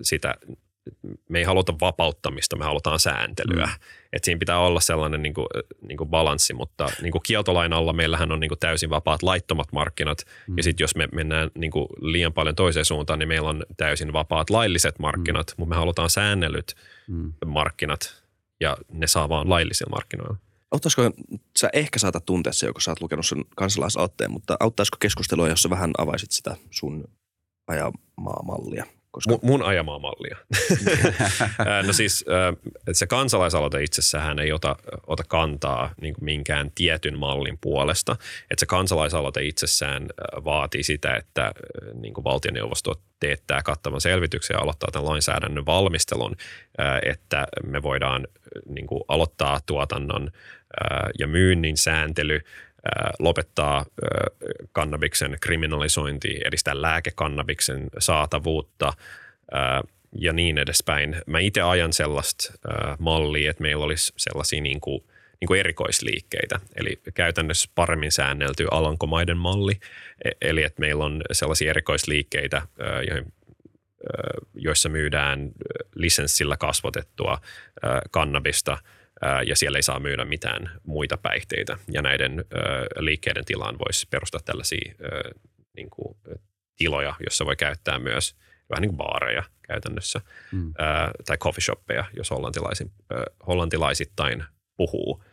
sitä me ei haluta vapauttamista, me halutaan sääntelyä. Mm. Et siinä pitää olla sellainen niin kuin, niin kuin balanssi, mutta niin kuin kieltolain alla meillähän on niin kuin täysin vapaat laittomat markkinat. Mm. Ja sitten jos me mennään niin kuin liian paljon toiseen suuntaan, niin meillä on täysin vapaat lailliset markkinat, mm. mutta me halutaan säännellyt mm. markkinat ja ne saa vaan laillisilla markkinoilla. Auttaisiko, sä ehkä saatat tuntea se, kun sä oot lukenut sen kansalaisaloitteen, mutta auttaisiko keskustelua, jos sä vähän avaisit sitä sun ajamaa mallia? Koska... Mun, mun ajamaa mallia. [LAUGHS] no siis se kansalaisaloite itsessään ei ota, ota kantaa niin kuin minkään tietyn mallin puolesta. Että se kansalaisaloite itsessään vaatii sitä, että niin kuin valtioneuvosto teettää kattavan selvityksen ja aloittaa tämän lainsäädännön valmistelun, että me voidaan niin kuin aloittaa tuotannon ja myynnin sääntely – lopettaa kannabiksen kriminalisointi, edistää lääkekannabiksen saatavuutta ja niin edespäin. Mä itse ajan sellaista mallia, että meillä olisi sellaisia niin kuin, niin kuin erikoisliikkeitä, eli käytännössä paremmin säännelty Alankomaiden malli, e, eli että meillä on sellaisia erikoisliikkeitä, joissa myydään lisenssillä kasvatettua kannabista – ja siellä ei saa myydä mitään muita päihteitä. Ja näiden liikkeiden tilaan voisi perustaa tällaisia niin kuin, tiloja, jossa voi käyttää myös vähän niin kuin baareja käytännössä, mm. tai coffee shoppeja, jos hollantilaisin, hollantilaisittain puhuu.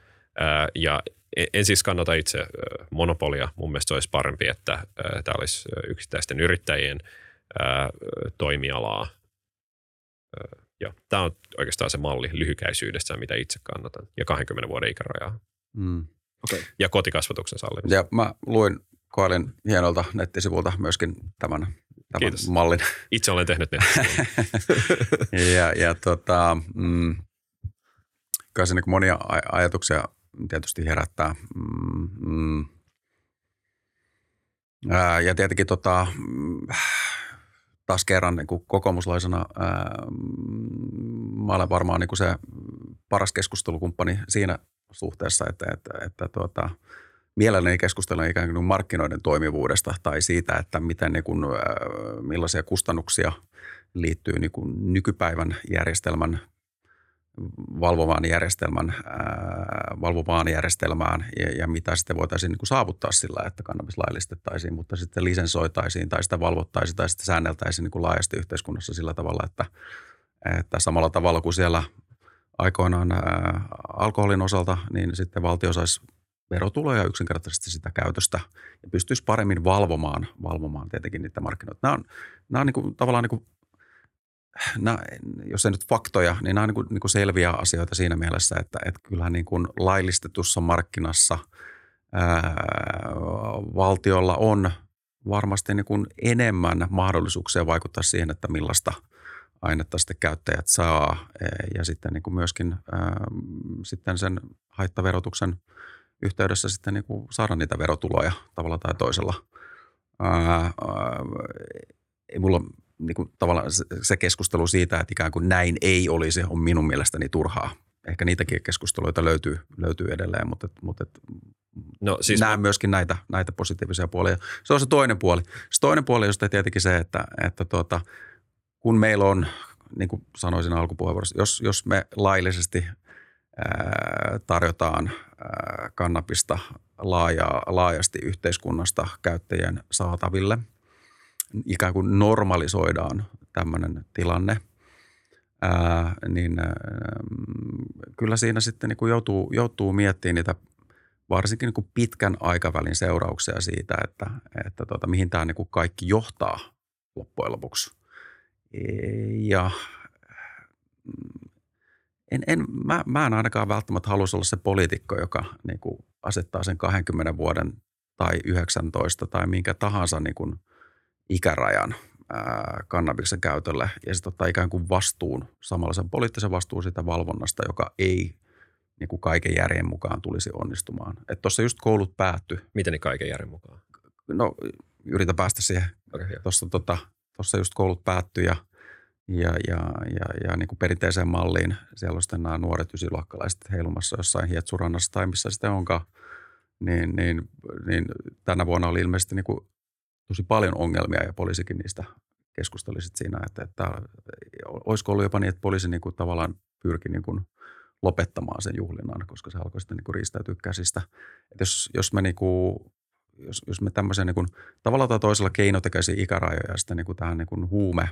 Ja e, en siis kannata itse monopolia. Mun mielestä olisi parempi, että tämä olisi yksittäisten yrittäjien toimialaa ja tämä on oikeastaan se malli lyhykäisyydessä, mitä itse kannatan. Ja 20 vuoden ikärajaa. Mm. Okay. Ja kotikasvatuksen sallimista. Ja mä luin, koelin hienolta nettisivulta myöskin tämän, tämän Kiitos. mallin. Itse olen tehnyt [LAUGHS] ne. ja, ja tota, mm, kyllä se niin monia ajatuksia tietysti herättää. Mm, mm. Ää, ja tietenkin tota, mm, taas kerran niin kuin kokoomuslaisena ää, mä olen varmaan niin kuin se paras keskustelukumppani siinä suhteessa, että, että, että tuota, mielelläni keskustelen ikään kuin markkinoiden toimivuudesta tai siitä, että miten niin kuin, millaisia kustannuksia liittyy niin kuin nykypäivän järjestelmän valvovaan, järjestelmän, ää, valvovaan järjestelmään ja, ja mitä sitten voitaisiin niin kuin saavuttaa sillä, että kannabis laillistettaisiin, mutta sitten lisensoitaisiin tai sitä valvottaisiin tai sitten säänneltäisiin niin kuin laajasti yhteiskunnassa sillä tavalla, että, että samalla tavalla kuin siellä aikoinaan ää, alkoholin osalta, niin sitten valtio saisi verotuloja yksinkertaisesti sitä käytöstä ja pystyisi paremmin valvomaan, valvomaan tietenkin niitä markkinoita. Nämä on, nämä on niin kuin, tavallaan niin kuin nämä, jos ei nyt faktoja, niin nämä on niin kuin, niin kuin selviä asioita siinä mielessä, että, että kyllähän niin kuin laillistetussa markkinassa ää, valtiolla on varmasti niin kuin enemmän mahdollisuuksia vaikuttaa siihen, että millaista ainetta sitten käyttäjät saa ja sitten niin kuin myöskin ää, sitten sen haittaverotuksen yhteydessä sitten niin kuin saada niitä verotuloja tavalla tai toisella. Ää, ää, ei mulla niin kuin tavallaan se keskustelu siitä, että ikään kuin näin ei olisi, on minun mielestäni turhaa. Ehkä niitäkin keskusteluita löytyy, löytyy edelleen, mutta, mutta no, siis näen mä... myöskin näitä, näitä positiivisia puolia. Se on se toinen puoli. Se toinen puoli on tietenkin se, että, että tuota, kun meillä on, niin kuin sanoisin alkupuheenvuorossa, jos, jos me laillisesti ää, tarjotaan ää, kannabista laaja, laajasti yhteiskunnasta käyttäjien saataville – ikään kuin normalisoidaan tämmöinen tilanne, ää, niin ää, kyllä siinä sitten niin kuin joutuu, joutuu miettimään niitä varsinkin niin kuin pitkän aikavälin seurauksia siitä, että, että tota, mihin tämä niin kuin kaikki johtaa loppujen lopuksi. Ja en, en, mä, mä en ainakaan välttämättä haluaisi olla se poliitikko, joka niin kuin asettaa sen 20 vuoden tai 19 tai minkä tahansa niin ikärajan ää, kannabiksen käytölle ja sitten ottaa ikään kuin vastuun, samalla sen poliittisen vastuun sitä valvonnasta, joka ei niin kuin kaiken järjen mukaan tulisi onnistumaan. Että tuossa just koulut päättyi. Miten niin kaiken järjen mukaan? No yritä päästä siihen. Okay, tuossa, tota, tuossa just koulut päättyi ja, ja, ja, ja, ja niin kuin perinteiseen malliin. Siellä on sitten nämä nuoret ysiluokkalaiset heilumassa jossain Hietsurannassa tai missä sitten onkaan. Niin, niin, niin tänä vuonna oli ilmeisesti niin kuin tosi paljon ongelmia ja poliisikin niistä keskusteli siinä, että, että olisiko ollut jopa niin, että poliisi niin kuin tavallaan pyrki niin kuin lopettamaan sen juhlinnan, koska se alkoi sitten niin kuin riistäytyä käsistä. Että jos, jos me niin kuin, jos, jos me tämmöisen niin kuin, tavalla tai toisella keinotekäisiä ikärajoja sitten niin kuin tähän niin kuin huume,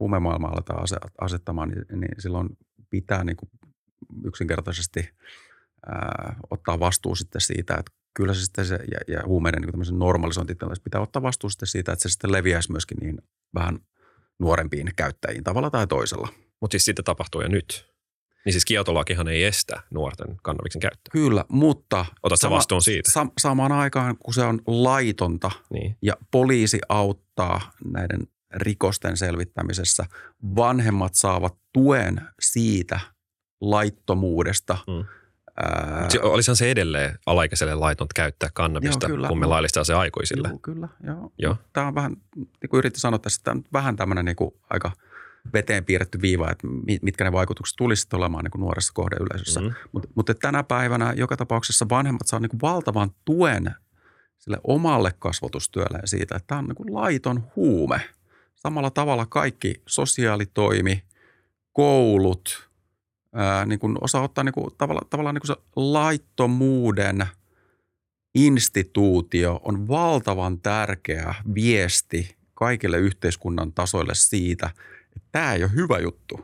huumemaailmaan aletaan asettamaan, niin, niin silloin pitää niin kuin yksinkertaisesti ää, ottaa vastuu sitten siitä, että kyllä se sitten se, ja, ja huumeiden niin normalisointitilanteessa pitää ottaa vastuu sitten siitä, että se sitten leviäisi myöskin niin vähän nuorempiin käyttäjiin tavalla tai toisella. Mutta siis sitä tapahtuu jo nyt. Niin siis kieltolakihan ei estä nuorten kannabiksen käyttöä. Kyllä, mutta... Otatko sama, vastuun siitä? Sa, samaan aikaan, kun se on laitonta niin. ja poliisi auttaa näiden rikosten selvittämisessä, vanhemmat saavat tuen siitä laittomuudesta mm – Ää... Olisihan se edelleen alaikäiselle laitonta käyttää kannabista, joo, kyllä, kun me laillistaa se aikuisille. Joo, kyllä, joo. joo. Tämä on vähän, niin kuin yritin sanoa tässä, tämä on vähän tämmöinen niin kuin aika veteen piirretty viiva, että mitkä ne vaikutukset tulisivat olemaan niin kuin nuoressa kohdeyleisössä. Mm-hmm. Mutta mut tänä päivänä joka tapauksessa vanhemmat saa niin kuin valtavan tuen sille omalle kasvatustyölleen siitä, että tämä on niin kuin laiton huume. Samalla tavalla kaikki sosiaalitoimi, koulut – ää, niin kuin osaa ottaa niin kuin, tavalla, tavallaan niin kuin se laittomuuden instituutio on valtavan tärkeä viesti kaikille yhteiskunnan tasoille siitä, että tämä ei ole hyvä juttu.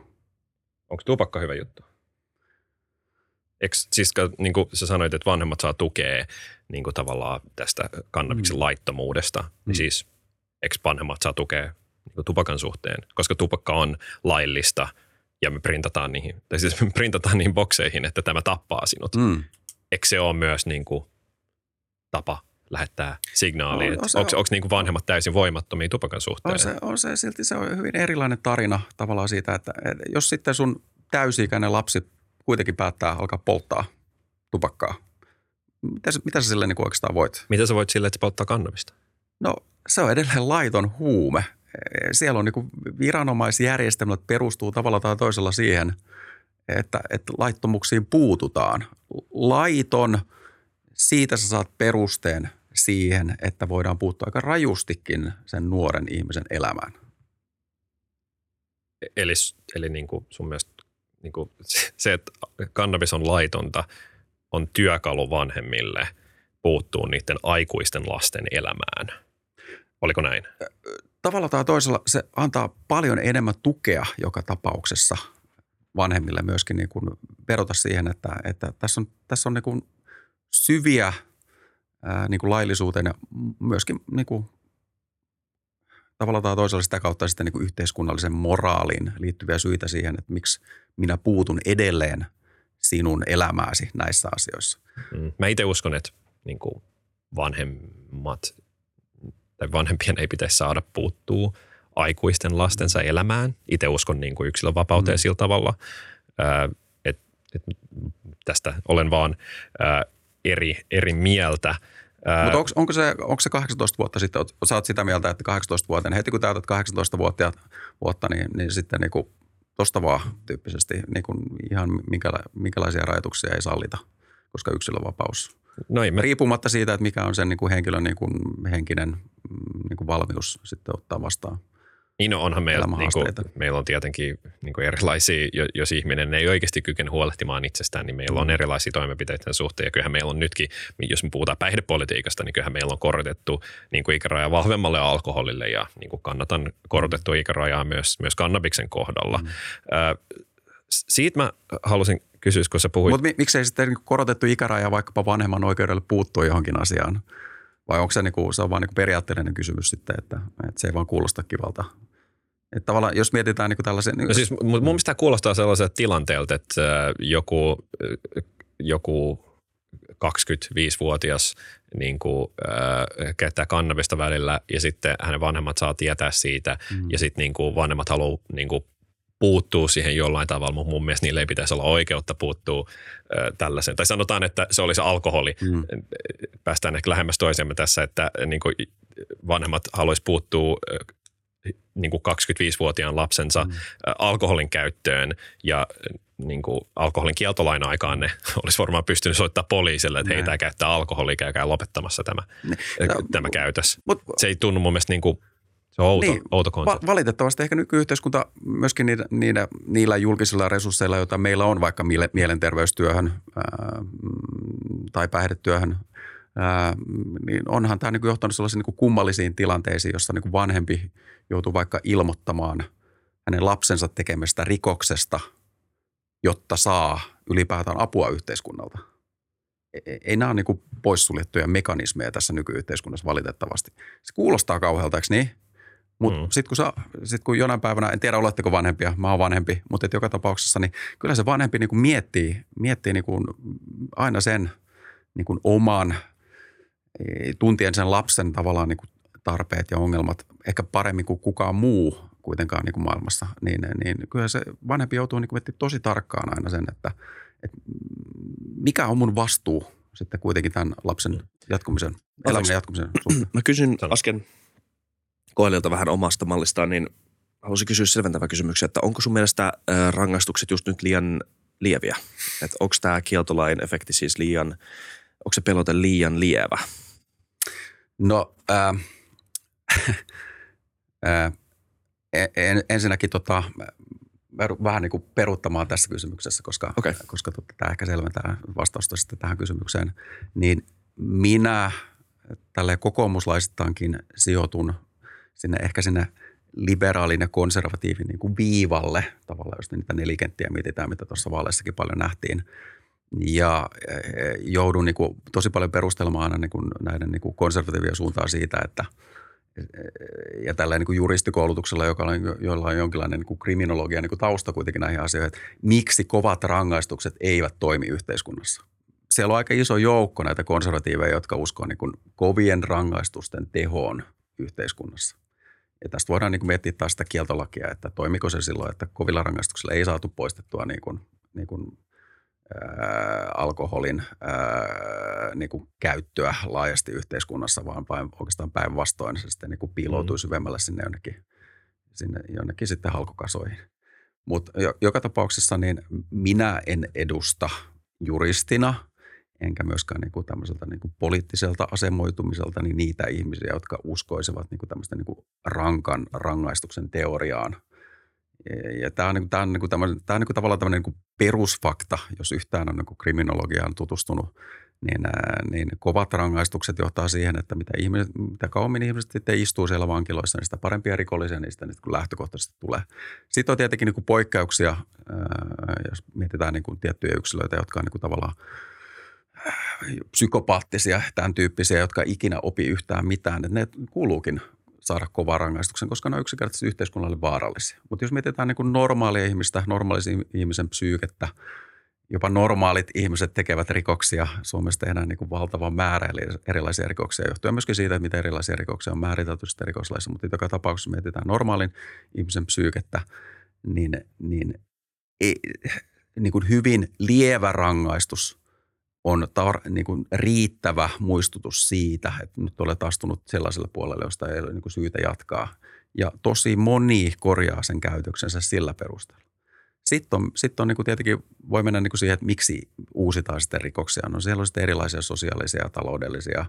Onko tupakka hyvä juttu? Eikö, siis niin kuin sä sanoit, että vanhemmat saa tukea niin kuin tavallaan tästä kannabiksen mm. laittomuudesta, niin mm. siis eikö vanhemmat saa tukea niin kuin tupakan suhteen? Koska tupakka on laillista – ja me printataan niihin, tai siis [LAUGHS] me printataan niihin bokseihin, että tämä tappaa sinut. Mm. Eikö se ole myös niin kuin tapa lähettää signaali? No, on onko, onko niin kuin vanhemmat täysin voimattomia tupakan suhteen? On se, on se, silti se on hyvin erilainen tarina tavallaan siitä, että, että jos sitten sun täysi-ikäinen lapsi kuitenkin päättää alkaa polttaa tupakkaa, mitä, mitä sä sille niin oikeastaan voit? Mitä sä voit sille, että se polttaa kannabista? No se on edelleen laiton huume siellä on niin viranomaisjärjestelmät perustuu tavalla tai toisella siihen, että, että laittomuksiin puututaan. Laiton, siitä sä saat perusteen siihen, että voidaan puuttua aika rajustikin sen nuoren ihmisen elämään. Eli, eli niin kuin sun mielestä niin kuin se, että kannabis on laitonta, on työkalu vanhemmille puuttuu niiden aikuisten lasten elämään. Oliko näin? Tavalla tai toisella se antaa paljon enemmän tukea joka tapauksessa vanhemmille myöskin niin kuin verota siihen, että, että tässä on, tässä on niin kuin syviä ää, niin kuin laillisuuteen ja myöskin niin kuin tavalla tai toisella sitä kautta sitten niin kuin yhteiskunnallisen moraaliin liittyviä syitä siihen, että miksi minä puutun edelleen sinun elämääsi näissä asioissa. Mm. Mä itse uskon, että niin kuin vanhemmat tai vanhempien ei pitäisi saada puuttua aikuisten lastensa elämään. Itse uskon niin kuin yksilönvapauteen mm. sillä tavalla, että et tästä olen vaan eri, eri mieltä – mutta onko, onko, se, onko se 18 vuotta sitten, sä oot sitä mieltä, että 18 vuotta, heti kun täytät 18 vuotta, vuotta niin, niin sitten niin kuin tosta vaan tyyppisesti niin kuin ihan minkäla, minkälaisia rajoituksia ei sallita, koska yksilönvapaus. No ei me... Riippumatta siitä, että mikä on sen niin kuin henkilön niin kuin henkinen mm, niin kuin valmius sitten ottaa vastaan. Niin no, onhan meillä, niin kuin, meillä on tietenkin niin kuin erilaisia, jos ihminen ei oikeasti kykene huolehtimaan itsestään, niin meillä on mm. erilaisia toimenpiteitä sen suhteen. Ja kyllähän meillä on nytkin, jos me puhutaan päihdepolitiikasta, niin kyllähän meillä on korotettu niin kuin ikäraja vahvemmalle alkoholille ja niin kuin kannatan korotettua ikärajaa myös, myös kannabiksen kohdalla. Mm. siitä mä halusin kysyä, kun sä puhuit. Mutta miksei sitten niin korotettu ikäraja vaikkapa vanhemman oikeudelle puuttua johonkin asiaan? Vai onko se, niin kuin, se on vain niin periaatteellinen kysymys sitten, että, että se ei vaan kuulosta kivalta että tavallaan, jos mietitään niin tällaisen... No siis mun mielestä kuulostaa sellaiselta tilanteelta, että äh, joku, äh, joku 25-vuotias niin kuin, äh, käyttää kannabista välillä ja sitten hänen vanhemmat saa tietää siitä mm. ja sitten niin kuin vanhemmat haluaa niin kuin, puuttuu siihen jollain tavalla, mutta mun mielestä niille ei pitäisi olla oikeutta puuttua tällaiseen. Tai sanotaan, että se olisi alkoholi. Mm. Päästään ehkä lähemmäs toisiamme tässä, että niin kuin vanhemmat haluaisi puuttua niin kuin 25-vuotiaan lapsensa mm. alkoholin käyttöön ja niin kuin alkoholin kieltolain aikaan ne [LAUGHS] olisi varmaan pystynyt soittaa poliisille, että hei, tämä käyttää alkoholia, käykää lopettamassa tämä, ne. tämä käytös. Mut, se ei tunnu mun mielestä niin kuin se on outo, niin, outo konsepti. Valitettavasti ehkä nykyyhteiskunta myöskin niitä, niillä, niillä julkisilla resursseilla, joita meillä on vaikka mielenterveystyöhön ää, tai päihdetyöhön, ää, niin onhan tämä niin johtanut sellaisiin niin kummallisiin tilanteisiin, jossa niin vanhempi joutuu vaikka ilmoittamaan hänen lapsensa tekemästä rikoksesta, jotta saa ylipäätään apua yhteiskunnalta. Ei, e, ei nämä ole niin poissuljettuja mekanismeja tässä nykyyhteiskunnassa valitettavasti. Se kuulostaa kauhealta, eikö niin? Mutta mm. sitten kun, sit kun jonain päivänä, en tiedä oletteko vanhempia, mä oon vanhempi, mutta et joka tapauksessa, niin kyllä se vanhempi niin kuin miettii, miettii niin kuin aina sen niin kuin oman, e, tuntien sen lapsen tavallaan niin kuin tarpeet ja ongelmat ehkä paremmin kuin kukaan muu kuitenkaan niin kuin maailmassa, niin, niin kyllä se vanhempi joutuu niin kuin tosi tarkkaan aina sen, että, että mikä on mun vastuu sitten kuitenkin tämän lapsen jatkumisen, elämän jatkumisen suhteen. Mä kysyn äsken Koelilta vähän omasta mallistaan, niin haluaisin kysyä selventävä kysymyksen, että onko sun mielestä rangaistukset just nyt liian lieviä? Että onko tämä kieltolain efekti siis liian, onko se pelote liian lievä? No äh, [LAUGHS] en, ensinnäkin tota, vähän niin kuin peruuttamaan tässä kysymyksessä, koska, okay. koska tota, tämä ehkä selventää vastausta sitten tähän kysymykseen. Niin minä tälle kokoomuslaisittaankin sijoitun sinne ehkä sinne liberaalin ja konservatiivin niin kuin viivalle, tavallaan jos niitä nelikenttiä mietitään, mitä tuossa vaaleissakin paljon nähtiin. Ja joudun niin kuin tosi paljon perustelemaan aina niin kuin näiden niin kuin konservatiivien suuntaan siitä, että – ja tällä niin kuin juristikoulutuksella, joka on, jolla on jonkinlainen niin kuin kriminologia niin kuin tausta kuitenkin näihin asioihin, että miksi kovat rangaistukset eivät toimi yhteiskunnassa. Siellä on aika iso joukko näitä konservatiiveja, jotka uskoo niin kovien rangaistusten tehoon yhteiskunnassa. Ja tästä voidaan niin kuin miettiä taas sitä kieltolakia, että toimiko se silloin, että kovilla rangaistuksilla ei saatu poistettua niin kuin, niin kuin ää, alkoholin ää, niin kuin käyttöä laajasti yhteiskunnassa, vaan päin, oikeastaan päinvastoin se sitten niin kuin piiloutui mm. syvemmälle sinne jonnekin, sinne jonnekin sitten halkokasoihin. Mutta joka tapauksessa niin minä en edusta juristina enkä myöskään niin kuin tämmöiseltä niin poliittiselta asemoitumiselta niin niitä ihmisiä, jotka uskoisivat niin kuin tämmöistä niin kuin rankan rangaistuksen teoriaan ja tämä on, niin tämä on, niin kuin, tämä on niin kuin tavallaan tämmöinen niin kuin perusfakta, jos yhtään on niin kuin kriminologiaan tutustunut, niin, niin kovat rangaistukset johtaa siihen, että mitä, ihmiset, mitä kauemmin ihmiset sitten istuu siellä vankiloissa, niin sitä parempia rikollisia niistä niin lähtökohtaisesti tulee. Sitten on tietenkin niin kuin poikkeuksia, jos mietitään niin kuin tiettyjä yksilöitä, jotka on niin kuin tavallaan psykopaattisia, tämän tyyppisiä, jotka ikinä opi yhtään mitään. Että ne kuuluukin saada kovaa rangaistuksen, koska ne on yksinkertaisesti yhteiskunnalle vaarallisia. Mutta jos mietitään niin normaalia ihmistä, normaalisen ihmisen psyykettä, jopa normaalit ihmiset tekevät rikoksia. Suomessa tehdään niin kuin valtava määrä eli erilaisia rikoksia, johtuen myöskin siitä, mitä erilaisia rikoksia on määritelty sitten rikoslaissa. Mutta joka tapauksessa mietitään normaalin ihmisen psyykettä, niin, niin, ei, niin kuin hyvin lievä rangaistus on tar- niin kuin riittävä muistutus siitä, että nyt olet astunut sellaiselle puolelle, josta ei ole niin kuin syytä jatkaa. Ja tosi moni korjaa sen käytöksensä sillä perusteella. Sitten on, sitten on niin kuin tietenkin, voi mennä niin kuin siihen, että miksi uusitaan sitten rikoksia. No siellä on sitten erilaisia sosiaalisia ja taloudellisia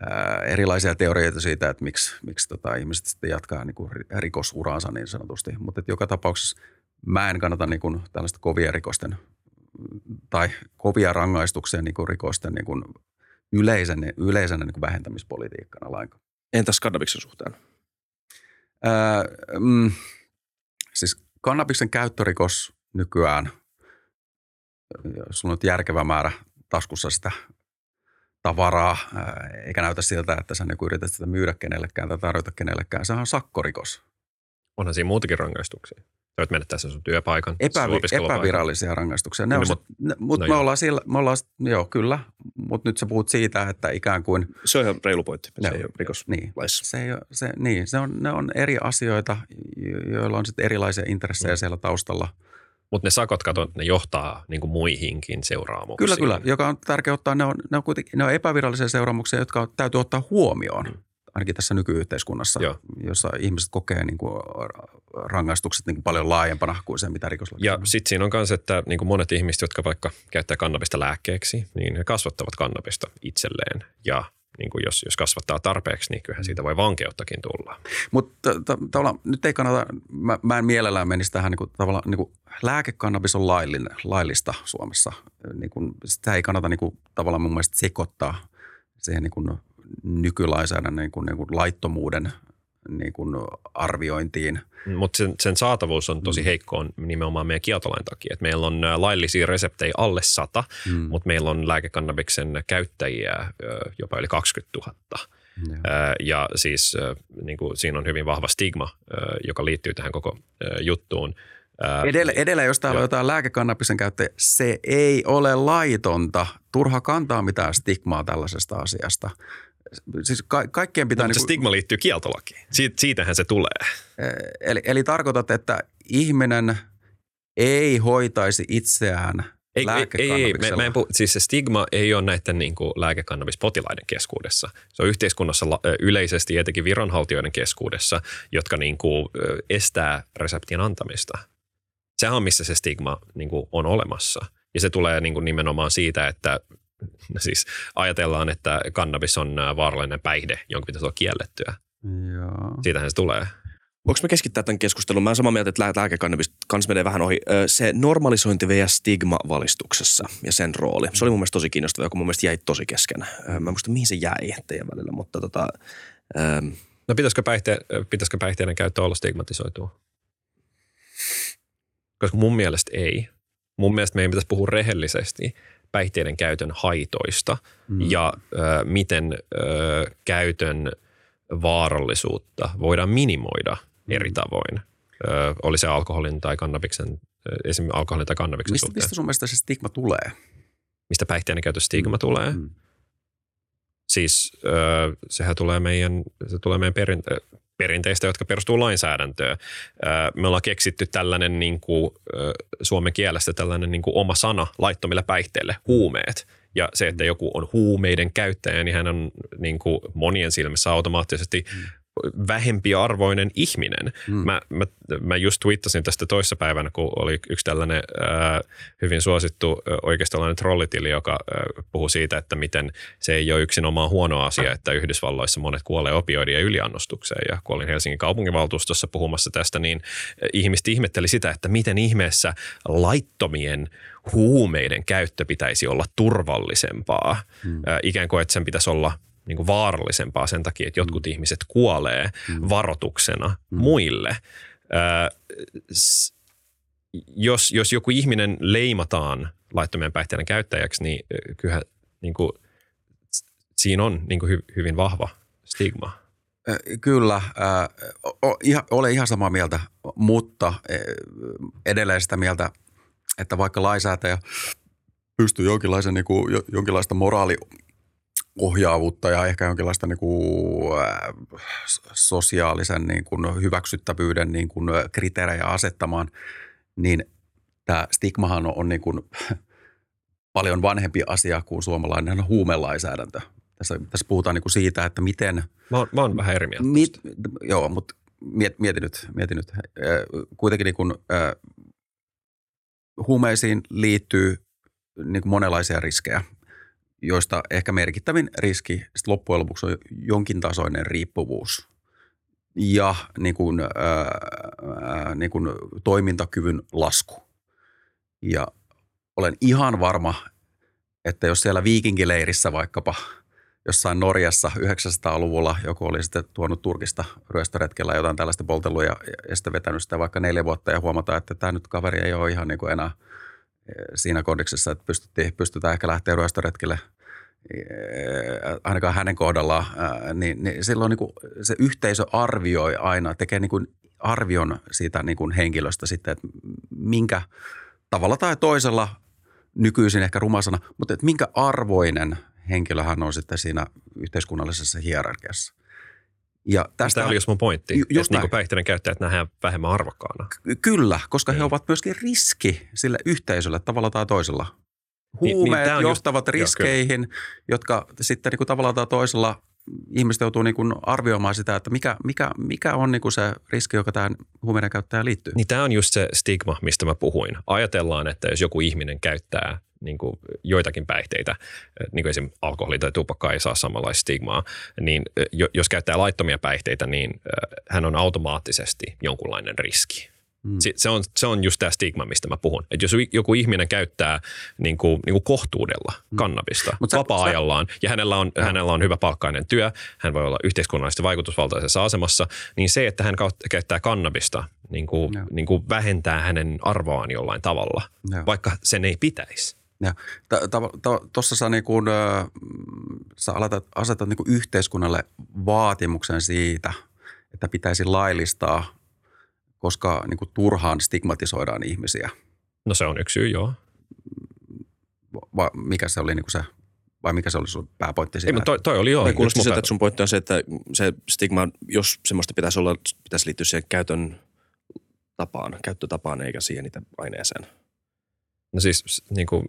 ää, erilaisia teorioita siitä, että miksi, miksi tota, ihmiset sitten jatkaa niin kuin rikosuraansa niin sanotusti. Mutta joka tapauksessa mä en kannata niin kuin tällaista kovia rikosten tai kovia rangaistuksia niin kuin rikosten niin kuin yleisen, yleisenä niin kuin vähentämispolitiikkana lainkaan. Entäs kannabiksen suhteen? Ää, mm, siis kannabiksen käyttörikos nykyään, jos on järkevä määrä taskussa sitä tavaraa, eikä näytä siltä, että sä niin yrität sitä myydä kenellekään tai tarjota kenellekään, se on sakkorikos. Onhan siinä muutakin rangaistuksia. Sä voit menettää sen sun työpaikan. Epävi, epävirallisia rangaistuksia. Ne no, on mutta mut no me, ollaan sillä, me ollaan, joo kyllä, mutta nyt sä puhut siitä, että ikään kuin... Se on ihan reilu pointti, se ei ole rikoslaissa. Niin, se, ei ole, se, niin se on, ne on eri asioita, joilla on sitten erilaisia intressejä mm. siellä taustalla. Mutta ne sakot, kato, ne johtaa niin kuin muihinkin seuraamuksiin. Kyllä, kyllä. Joka on tärkeää ottaa, ne on, ne on kuitenkin ne on epävirallisia seuraamuksia, jotka täytyy ottaa huomioon. Mm ainakin tässä nykyyhteiskunnassa, Joo. jossa ihmiset kokee niin kuin rangaistukset niin kuin paljon laajempana kuin se, mitä rikoslaki Ja sitten siinä on myös, että niin kuin monet ihmiset, jotka vaikka käyttää kannabista lääkkeeksi, niin he kasvattavat kannabista itselleen. Ja niin kuin jos, jos kasvattaa tarpeeksi, niin kyllähän siitä voi vankeuttakin tulla. Mutta tavallaan nyt ei kannata, mä, mä en mielellään menisi tähän niin kuin, tavallaan niin kuin lääkekannabis on laillinen, laillista Suomessa. Niin kuin, sitä ei kannata niin kuin, tavallaan mun mielestä sekoittaa siihen niin kuin nykylainsäädännön niin kuin, niin kuin laittomuuden niin kuin arviointiin. Mutta sen, sen saatavuus on tosi mm. heikko on nimenomaan meidän kieltolain takia. Et meillä on laillisia reseptejä alle sata, mm. mutta meillä on lääkekannabiksen käyttäjiä jopa yli 20 000. Ja, ja siis niin kuin, siinä on hyvin vahva stigma, joka liittyy tähän koko juttuun. Edellä, edellä jos täällä on jotain lääkekannabisen käyttäjä, se ei ole laitonta. Turha kantaa mitään stigmaa tällaisesta asiasta siis ka- kaikkien pitää... Mutta niin kuin, stigma liittyy kieltolakiin. Siit, siitähän se tulee. Eli, eli tarkoitat, että ihminen ei hoitaisi itseään ei, ei, ei, me, me en puhu, siis se stigma ei ole näiden niin kuin lääkekannabispotilaiden keskuudessa. Se on yhteiskunnassa yleisesti etenkin viranhaltijoiden keskuudessa, jotka niin kuin estää reseptien antamista. Sehän on, missä se stigma niin kuin on olemassa. Ja se tulee niin kuin nimenomaan siitä, että siis ajatellaan, että kannabis on äh, vaarallinen päihde, jonka pitäisi olla kiellettyä. Joo. Siitähän se tulee. Voinko me keskittää tämän keskustelun? Mä olen samaa mieltä, että lääkekannabis kans menee vähän ohi. Se normalisointi vs. stigma valistuksessa ja sen rooli. Se oli mun mielestä tosi kiinnostava, joka mun mielestä jäi tosi kesken. Mä en muista, mihin se jäi teidän välillä, mutta tota... Ähm. No pitäisikö, päihte, pitäisikö päihteiden käyttö olla stigmatisoitua? Koska mun mielestä ei. Mun mielestä meidän pitäisi puhua rehellisesti päihteiden käytön haitoista mm. ja ö, miten ö, käytön vaarallisuutta voidaan minimoida mm. eri tavoin. Ö, oli se alkoholin tai kannabiksen, esimerkiksi alkoholin tai kannabiksen mistä, suhteen. Mistä sun mielestä se stigma tulee? Mistä päihteiden käytön stigma mm. tulee? Mm. Siis ö, sehän tulee meidän, se tulee meidän perinte- perinteistä, jotka perustuu lainsäädäntöön. Me ollaan keksitty tällainen niin kuin, suomen kielestä tällainen niin kuin oma sana laittomille päihteille, huumeet. Ja se, että joku on huumeiden käyttäjä, niin hän on niin kuin monien silmissä automaattisesti vähempiarvoinen ihminen. Mm. Mä, mä, mä just twiittasin tästä toissa päivänä, kun oli yksi tällainen ää, hyvin suosittu oikeastaan trollitili, joka ää, puhuu siitä, että miten se ei ole yksinomaan huono asia, että Yhdysvalloissa monet kuolee opioidien ja yliannostukseen. Ja kun olin Helsingin kaupunginvaltuustossa puhumassa tästä, niin ihmiset ihmetteli sitä, että miten ihmeessä laittomien huumeiden käyttö pitäisi olla turvallisempaa. Hmm. Ikään kuin, että sen pitäisi olla niin kuin vaarallisempaa sen takia, että jotkut hmm. ihmiset kuolee hmm. varoituksena hmm. muille. jos, jos joku ihminen leimataan laittomien päihteiden käyttäjäksi, niin kyllähän niin kuin, siinä on niin kuin hy, hyvin vahva stigma. Kyllä, äh, olen ihan samaa mieltä, mutta edelleen sitä mieltä, että vaikka lainsäätäjä pystyy jonkinlaisen, niin kuin, jonkinlaista moraaliohjaavuutta ja ehkä jonkinlaista niin kuin, äh, sosiaalisen niin kuin, hyväksyttävyyden niin kuin, kriteerejä asettamaan, niin tämä stigmahan on, on niin kuin, [LAUGHS] paljon vanhempi asia kuin suomalainen huumelainsäädäntö. Tässä, tässä puhutaan niin kuin siitä, että miten... Mä oon, mä oon vähän eri mieltä. Mit, joo, mutta miet, mieti nyt. Mieti nyt. Kuitenkin niin kuin, huumeisiin liittyy niin kuin monenlaisia riskejä, joista ehkä merkittävin riski loppujen lopuksi on jonkin tasoinen riippuvuus ja niin kuin, ää, niin kuin toimintakyvyn lasku. Ja olen ihan varma, että jos siellä viikinkileirissä vaikkapa jossain Norjassa 900-luvulla joku oli sitten tuonut Turkista ryöstöretkellä jotain tällaista poltelua ja, ja sitten vetänyt sitä vaikka neljä vuotta ja huomataan, että tämä nyt kaveri ei ole ihan niin kuin enää siinä kondiksessa, että pystyttiin, pystytään ehkä lähteä ryöstöretkelle e, ainakaan hänen kohdallaan, niin, niin silloin niin kuin se yhteisö arvioi aina, tekee niin kuin arvion siitä niin kuin henkilöstä sitten, että minkä tavalla tai toisella nykyisin ehkä rumasana, mutta että minkä arvoinen henkilöhän on sitten siinä yhteiskunnallisessa hierarkiassa. Ja tästä Tämä oli just mun pointti, just että niin päihteiden käyttäjät nähdään vähemmän arvokkaana. Kyllä, koska niin. he ovat myöskin riski sille yhteisölle tavalla tai toisella. Huumeet niin, niin johtavat just, riskeihin, joo, jotka sitten niin kuin tavalla tai toisella ihmiset joutuu niin kuin arvioimaan sitä, että mikä, mikä, mikä on niin kuin se riski, joka tähän huumeiden käyttäjään liittyy. Niin tämä on just se stigma, mistä mä puhuin. Ajatellaan, että jos joku ihminen käyttää niin kuin joitakin päihteitä, niin kuin esimerkiksi alkoholi tai tupakka ei saa samanlaista stigmaa, niin jos käyttää laittomia päihteitä, niin hän on automaattisesti jonkunlainen riski. Mm. Se, se, on, se on just tämä stigma, mistä mä puhun. Että jos joku ihminen käyttää niin kuin, niin kuin kohtuudella mm. kannabista mm. vapaa-ajallaan sä, ja hänellä on, hänellä on hyvä palkkainen työ, hän voi olla yhteiskunnallisesti vaikutusvaltaisessa asemassa, niin se, että hän käyttää kannabista, niin kuin, niin kuin vähentää hänen arvoaan jollain tavalla, Joo. vaikka sen ei pitäisi. Ja tuossa sä, niin kun, äh, sä aletat, asetat niin yhteiskunnalle vaatimuksen siitä, että pitäisi laillistaa, koska niin kuin turhaan stigmatisoidaan ihmisiä. No se on yksi syy, joo. Va, mikä se oli niin kuin se vai mikä se oli sun pääpointti siinä? Ei, toi, toi oli joo. Ei, kuulosti siltä, että sun pointti on se, että se stigma, jos semmoista pitäisi olla, pitäisi liittyä siihen käytön tapaan, käyttötapaan eikä siihen niitä aineeseen. No siis niin kuin,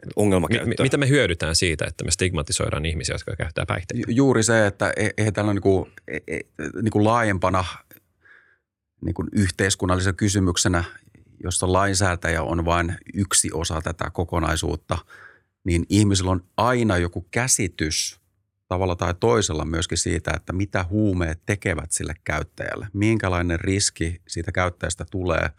mi, mitä me hyödytään siitä, että me stigmatisoidaan ihmisiä, jotka käyttää päihteitä? Juuri se, että e, eihän tällä niin kuin, e, e, niin kuin laajempana niin kuin yhteiskunnallisen kysymyksenä, jossa lainsäätäjä on vain yksi osa tätä kokonaisuutta, niin ihmisillä on aina joku käsitys tavalla tai toisella myöskin siitä, että mitä huumeet tekevät sille käyttäjälle. Minkälainen riski siitä käyttäjästä tulee,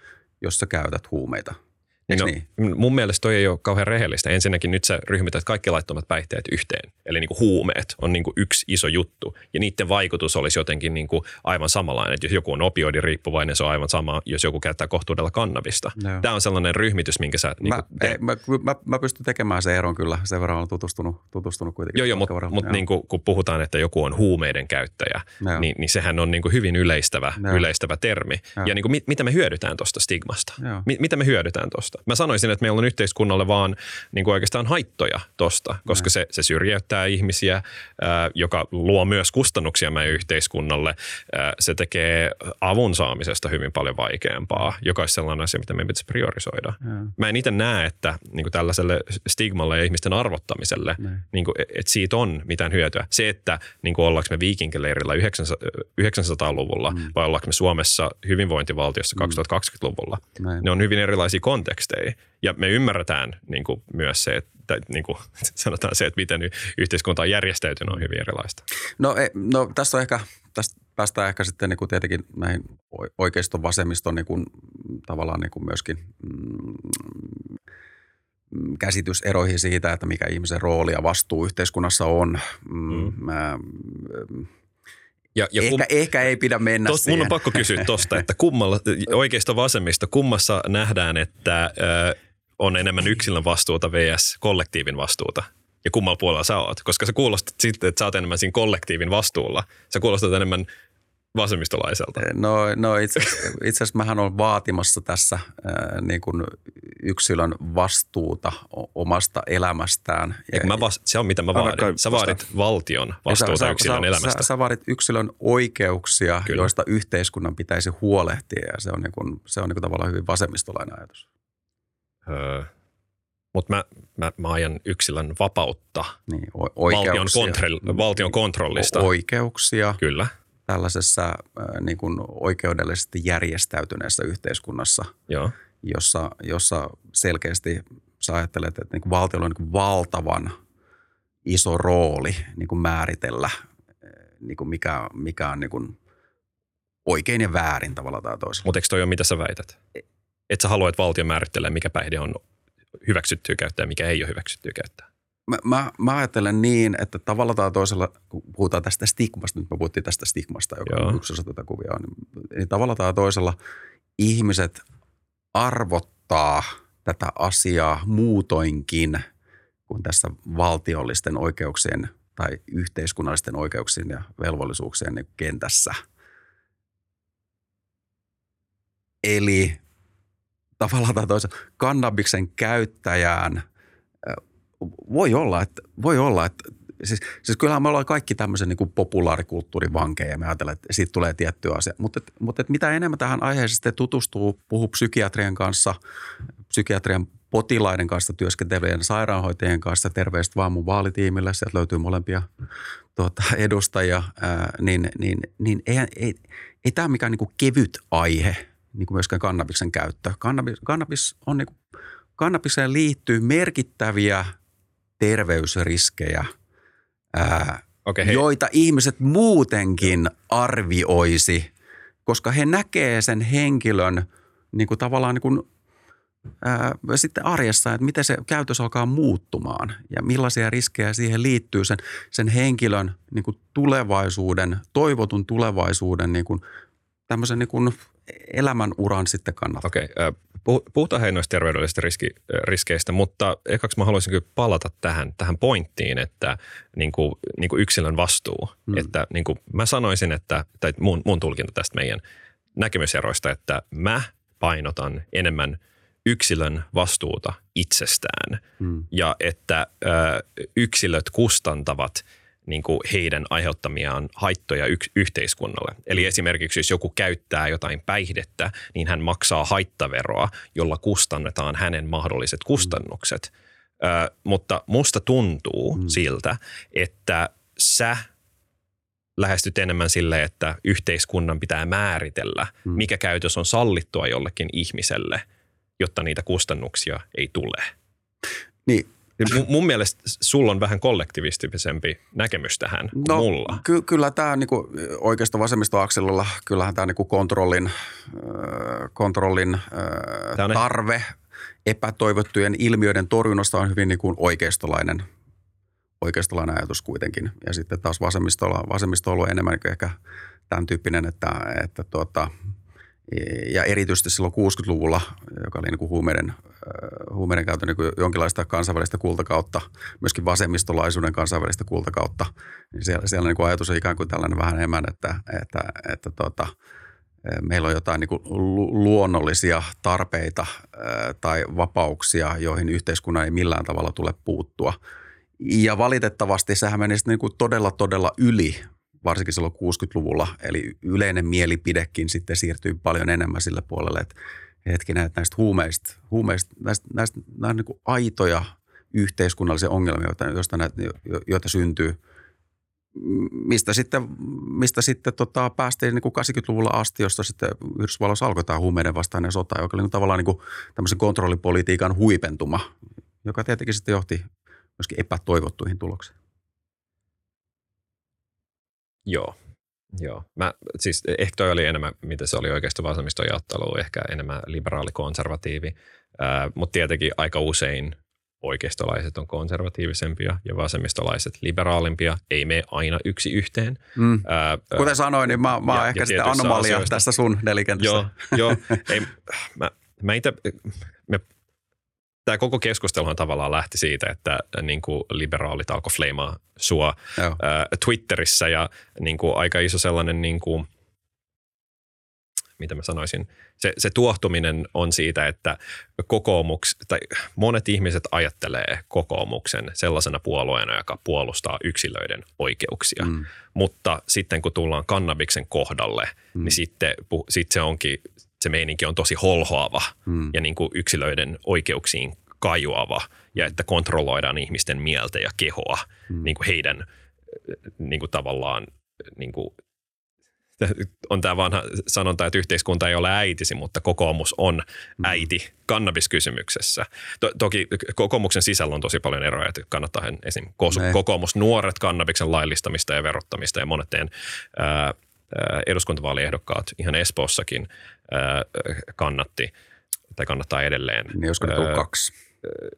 jos sä käytät huumeita – no, niin? Mun mielestä toi ei ole kauhean rehellistä. Ensinnäkin nyt sä ryhmität kaikki laittomat päihteet yhteen. Eli niin kuin huumeet on niin kuin yksi iso juttu. Ja niiden vaikutus olisi jotenkin niin kuin aivan samanlainen. Että jos joku on opioidiriippuvainen, se on aivan sama, jos joku käyttää kohtuudella kannabista. No. Tämä on sellainen ryhmitys, minkä sä... Niin mä, ei, mä, mä, mä, pystyn tekemään sen eron kyllä. Sen verran olen tutustunut, tutustunut kuitenkin. Joo, joo mutta mut niin kuin, kun puhutaan, että joku on huumeiden käyttäjä, niin, niin sehän on niin kuin hyvin yleistävä, yleistävä termi. Joo. Ja niin kuin, mit, mitä me hyödytään tuosta stigmasta? M- mitä me hyödytään tuosta? Mä sanoisin, että meillä on yhteiskunnalle vaan niin kuin oikeastaan haittoja tosta, koska se, se syrjäyttää ihmisiä, ää, joka luo myös kustannuksia meidän yhteiskunnalle. Ää, se tekee avun saamisesta hyvin paljon vaikeampaa, joka olisi sellainen asia, mitä meidän pitäisi priorisoida. Mä en itse näe, että niin kuin tällaiselle stigmalle ja ihmisten arvottamiselle, niin kuin, että siitä on mitään hyötyä. Se, että niin kuin ollaanko me viikinkileirillä 900-luvulla mm. vai ollaanko me Suomessa hyvinvointivaltiossa 2020-luvulla, Näin. ne on hyvin erilaisia konteksteja. Ja me ymmärretään niin kuin, myös se, että niin kuin, [LAUGHS] sanotaan se, että miten yhteiskunta on järjestäytynyt, on hyvin erilaista. No, e, no tässä on ehkä, tästä päästään ehkä sitten niin kuin tietenkin näihin oikeiston vasemmiston niin kuin, tavallaan niin kuin myöskin mm, mm, käsityseroihin siitä, että mikä ihmisen rooli ja vastuu yhteiskunnassa on. Mm, Mm. mä, Ja, ja ehkä, ehkä ei pidä mennä Tos, siihen. mun on pakko kysyä tosta, että kummalla, oikeista vasemmista, kummassa nähdään, että ö, on enemmän yksilön vastuuta vs. kollektiivin vastuuta? Ja kummalla puolella sä oot? Koska sä kuulostat sitten, että sä oot enemmän siinä kollektiivin vastuulla. Sä kuulostat enemmän vasemmistolaiselta. No, no itse, [LAUGHS] itse asiassa mähän olen vaatimassa tässä ää, niin kuin yksilön vastuuta omasta elämästään. Eikö mä vas- se on mitä mä vaadin. kai Sä vaadit valtion vastuuta sä, yksilön sä, elämästä. Sä, sä vaadit yksilön oikeuksia, Kyllä. Joista yhteiskunnan pitäisi huolehtia ja se on, niin kuin, se on niin kuin tavallaan hyvin vasemmistolainen ajatus. Öö, Mutta mä, mä, mä ajan yksilön vapautta Niin, o- valtion, oikeuksia, kontrol, valtion kontrollista. O- oikeuksia Kyllä. Tällaisessa äh, niin kuin oikeudellisesti järjestäytyneessä yhteiskunnassa, Joo. jossa, jossa selkeästi sä ajattelet, että niin kuin valtiolla on niin kuin valtavan iso rooli niin kuin määritellä, äh, niin kuin mikä, mikä on niin kuin oikein ja väärin tavalla tai toisella. Mutta eikö toi ole mitä sä väität? Et sä halua, että valtio määrittelee, mikä päihde on hyväksyttyä käyttää ja mikä ei ole hyväksyttyä käyttää. Mä, mä, mä ajattelen niin, että tavalla tai toisella, kun puhutaan tästä stigmasta, nyt me puhuttiin tästä stigmasta, joka Joo. on yksi osa tätä kuvia, niin, niin tavalla tai toisella ihmiset arvottaa tätä asiaa muutoinkin kuin tässä valtiollisten oikeuksien tai yhteiskunnallisten oikeuksien ja velvollisuuksien niin kentässä. Eli tavallaan tai toisella kannabiksen käyttäjään voi olla, että, voi olla, että siis, siis kyllähän me ollaan kaikki tämmöisen niin kuin populaarikulttuurin vankeja ja me ajatellaan, että siitä tulee tietty asia. Mutta, mutta mitä enemmän tähän aiheeseen tutustuu, puhuu psykiatrian kanssa, psykiatrian potilaiden kanssa työskentelevien sairaanhoitajien kanssa, terveiset vaan mun vaalitiimille, sieltä löytyy molempia tuota, edustajia, ää, niin, niin, niin ei, ei, ei tämä mikään niin kuin kevyt aihe, niin kuin myöskään kannabiksen käyttö. Kannabis, kannabis on niin kuin, kannabiseen liittyy merkittäviä terveysriskejä, ää, hei. joita ihmiset muutenkin arvioisi, koska he näkee sen henkilön niin kuin tavallaan niin kuin, ää, sitten arjessa, että miten se käytös alkaa muuttumaan ja millaisia riskejä siihen liittyy sen, sen henkilön niin kuin tulevaisuuden, toivotun tulevaisuuden niin kuin, tämmöisen niin kuin elämän uran sitten kannalta. Okei, puhu- puhutaan hei noista terveydellisistä riski, riskeistä, mutta ekaksi mä haluaisin kyllä palata tähän, tähän pointtiin, että niin kuin, niin kuin yksilön vastuu. Mm. Että niin kuin mä sanoisin, että, tai mun, mun tulkinta tästä meidän näkemyseroista, että mä painotan enemmän yksilön vastuuta itsestään Mm. ja että ö, yksilöt kustantavat niin kuin heidän aiheuttamiaan haittoja yk- yhteiskunnalle. Eli esimerkiksi jos joku käyttää jotain päihdettä, niin hän maksaa haittaveroa, jolla kustannetaan hänen mahdolliset kustannukset. Ö, mutta musta tuntuu mm. siltä, että sä lähestyt enemmän sille, että yhteiskunnan pitää määritellä, mm. mikä käytös on sallittua jollekin ihmiselle, jotta niitä kustannuksia ei tule. Niin, Mun, mun mielestä sulla on vähän kollektivistisempi näkemys tähän No, mulla. Ky- kyllä tämä niinku, oikeasta vasemmistoakselilla, kyllähän tämä niinku kontrollin, äh, kontrollin äh, Tää on- tarve epätoivottujen ilmiöiden torjunnasta on hyvin niinku oikeistolainen, oikeistolainen ajatus kuitenkin. Ja sitten taas vasemmistolla, vasemmisto on ollut enemmän niinku ehkä tämän tyyppinen, että, että tuota, ja erityisesti silloin 60-luvulla, joka oli niin kuin huumeiden, huumeiden käytön niin jonkinlaista kansainvälistä kultakautta, myöskin vasemmistolaisuuden kansainvälistä kultakautta, niin siellä, siellä niin kuin ajatus on ikään kuin tällainen vähän enemmän, että, että, että, tota, meillä on jotain niin kuin luonnollisia tarpeita tai vapauksia, joihin yhteiskunnan ei millään tavalla tule puuttua. Ja valitettavasti sehän meni niin kuin todella, todella yli, varsinkin silloin 60-luvulla. Eli yleinen mielipidekin sitten siirtyy paljon enemmän sille puolelle, että hetkinen, että näistä huumeista, huumeista näistä, näistä, näistä niin kuin aitoja yhteiskunnallisia ongelmia, joita, näitä, joita syntyy – mistä sitten, mistä sitten tota, päästiin niin kuin 80-luvulla asti, josta sitten Yhdysvalloissa alkoi tämä huumeiden vastainen sota, joka oli niin tavallaan niin kuin tämmöisen kontrollipolitiikan huipentuma, joka tietenkin sitten johti myöskin epätoivottuihin tuloksiin. Joo, Joo. Mä, siis ehkä toi oli enemmän, mitä se oli oikeastaan vasemmistojattelu, ehkä enemmän liberaali-konservatiivi, äh, mutta tietenkin aika usein oikeistolaiset on konservatiivisempia ja vasemmistolaiset liberaalimpia. Ei me aina yksi yhteen. Mm. Ää, Kuten sanoin, niin mä, mä oon ehkä sitten anomalia asioista. tässä sun nelikentässä. Joo, joo. Ei, mä, mä ite, me, tämä koko keskusteluhan tavallaan lähti siitä, että niin kuin liberaalit alkoi fleimaa sua ää, Twitterissä ja niin kuin aika iso sellainen niin kuin – mitä mä sanoisin, se, se tuohtuminen on siitä, että kokoomuks, tai monet ihmiset ajattelee kokoomuksen sellaisena puolueena, joka puolustaa yksilöiden oikeuksia. Mm. Mutta sitten kun tullaan kannabiksen kohdalle, mm. niin sitten, sitten se onkin, se meininki on tosi holhoava mm. ja niin kuin yksilöiden oikeuksiin kajuava ja että kontrolloidaan ihmisten mieltä ja kehoa mm. niin kuin heidän niin kuin tavallaan niin kuin [LAUGHS] on tämä vanha sanonta, että yhteiskunta ei ole äitisi, mutta kokoomus on mm. äiti kannabiskysymyksessä. To, toki kokoomuksen sisällä on tosi paljon eroja, että kannattaa esim. kokoomus nuoret kannabiksen laillistamista ja verottamista ja monet teidän ää, eduskuntavaaliehdokkaat ihan Espoossakin kannatti tai kannattaa edelleen. Niin olisiko ne kaksi?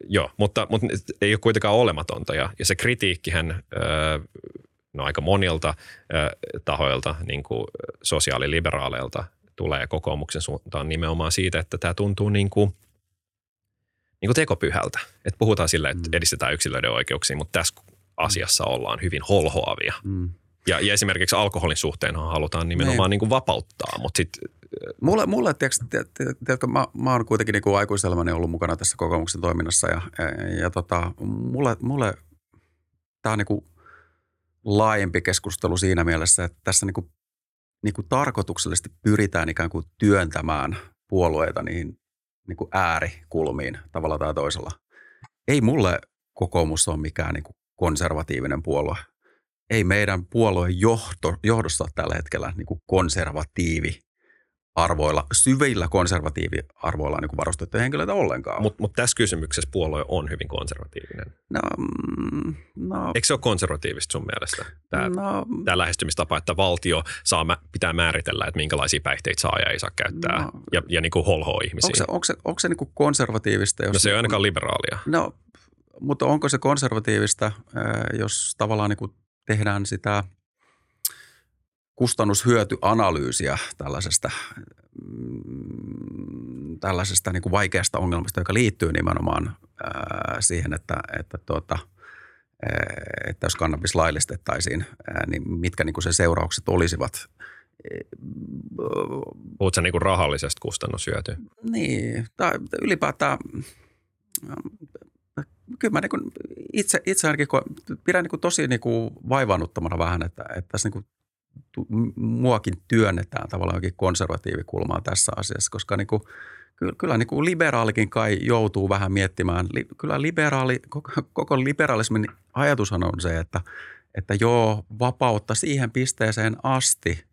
Joo, mutta, mutta ei ole kuitenkaan olematonta ja, ja se kritiikkihän ää, no aika monilta tahoilta, niin kuin sosiaaliliberaaleilta tulee kokoomuksen suuntaan nimenomaan siitä, että tämä tuntuu niin kuin, niin kuin tekopyhältä. Että puhutaan sillä, että mm. edistetään yksilöiden oikeuksia, mutta tässä asiassa ollaan hyvin holhoavia. Mm. Ja, ja esimerkiksi alkoholin suhteen halutaan nimenomaan niin. Niin kuin vapauttaa, mutta sitten Mulle, mulle tiedätkö, tiedätkö, mä, mä oon kuitenkin niin aikuiselämäni ollut mukana tässä kokoomuksen toiminnassa ja, ja, ja tota, mulle, mulle tämä on niin kuin laajempi keskustelu siinä mielessä, että tässä niin kuin, niin kuin tarkoituksellisesti pyritään ikään kuin työntämään puolueita niihin niin kuin äärikulmiin tavalla tai toisella. Ei mulle kokoomus ole mikään niin kuin konservatiivinen puolue. Ei meidän puolueen johto, johdossa tällä hetkellä niin kuin konservatiivi arvoilla, syvillä konservatiiviarvoilla niin varustettuja henkilöitä ollenkaan. Mutta mut tässä kysymyksessä puolue on hyvin konservatiivinen. No, mm, no, Eikö se ole konservatiivista sun mielestä, tämä, no, tämä lähestymistapa, että valtio saa, pitää määritellä, että minkälaisia päihteitä saa ja ei saa käyttää no, ja, ja niin kuin holhoa ihmisiä? Onko se, onko se, onko se niin kuin konservatiivista? Jos no se ei ole ainakaan liberaalia. No, mutta onko se konservatiivista, jos tavallaan niin kuin tehdään sitä – kustannushyötyanalyysiä tällaisesta, mm, tällaisesta niin kuin vaikeasta ongelmasta, joka liittyy nimenomaan ää, siihen, että, että, tuota, että jos kannabis laillistettaisiin, ää, niin mitkä niin kuin sen seuraukset olisivat. Puhutko niin kuin rahallisesta kustannushyötyä? Niin, tai ylipäätään kyllä mä niin kuin itse, itse ainakin pidän niin kuin tosi niin kuin vaivannuttamana vähän, että, että tässä niin kuin muakin työnnetään tavallaan jokin konservatiivikulmaa tässä asiassa, koska niin kuin, kyllä, kyllä niin kuin liberaalikin kai joutuu vähän miettimään. Kyllä liberaali, koko, koko liberalismin ajatushan on se, että, että joo, vapautta siihen pisteeseen asti,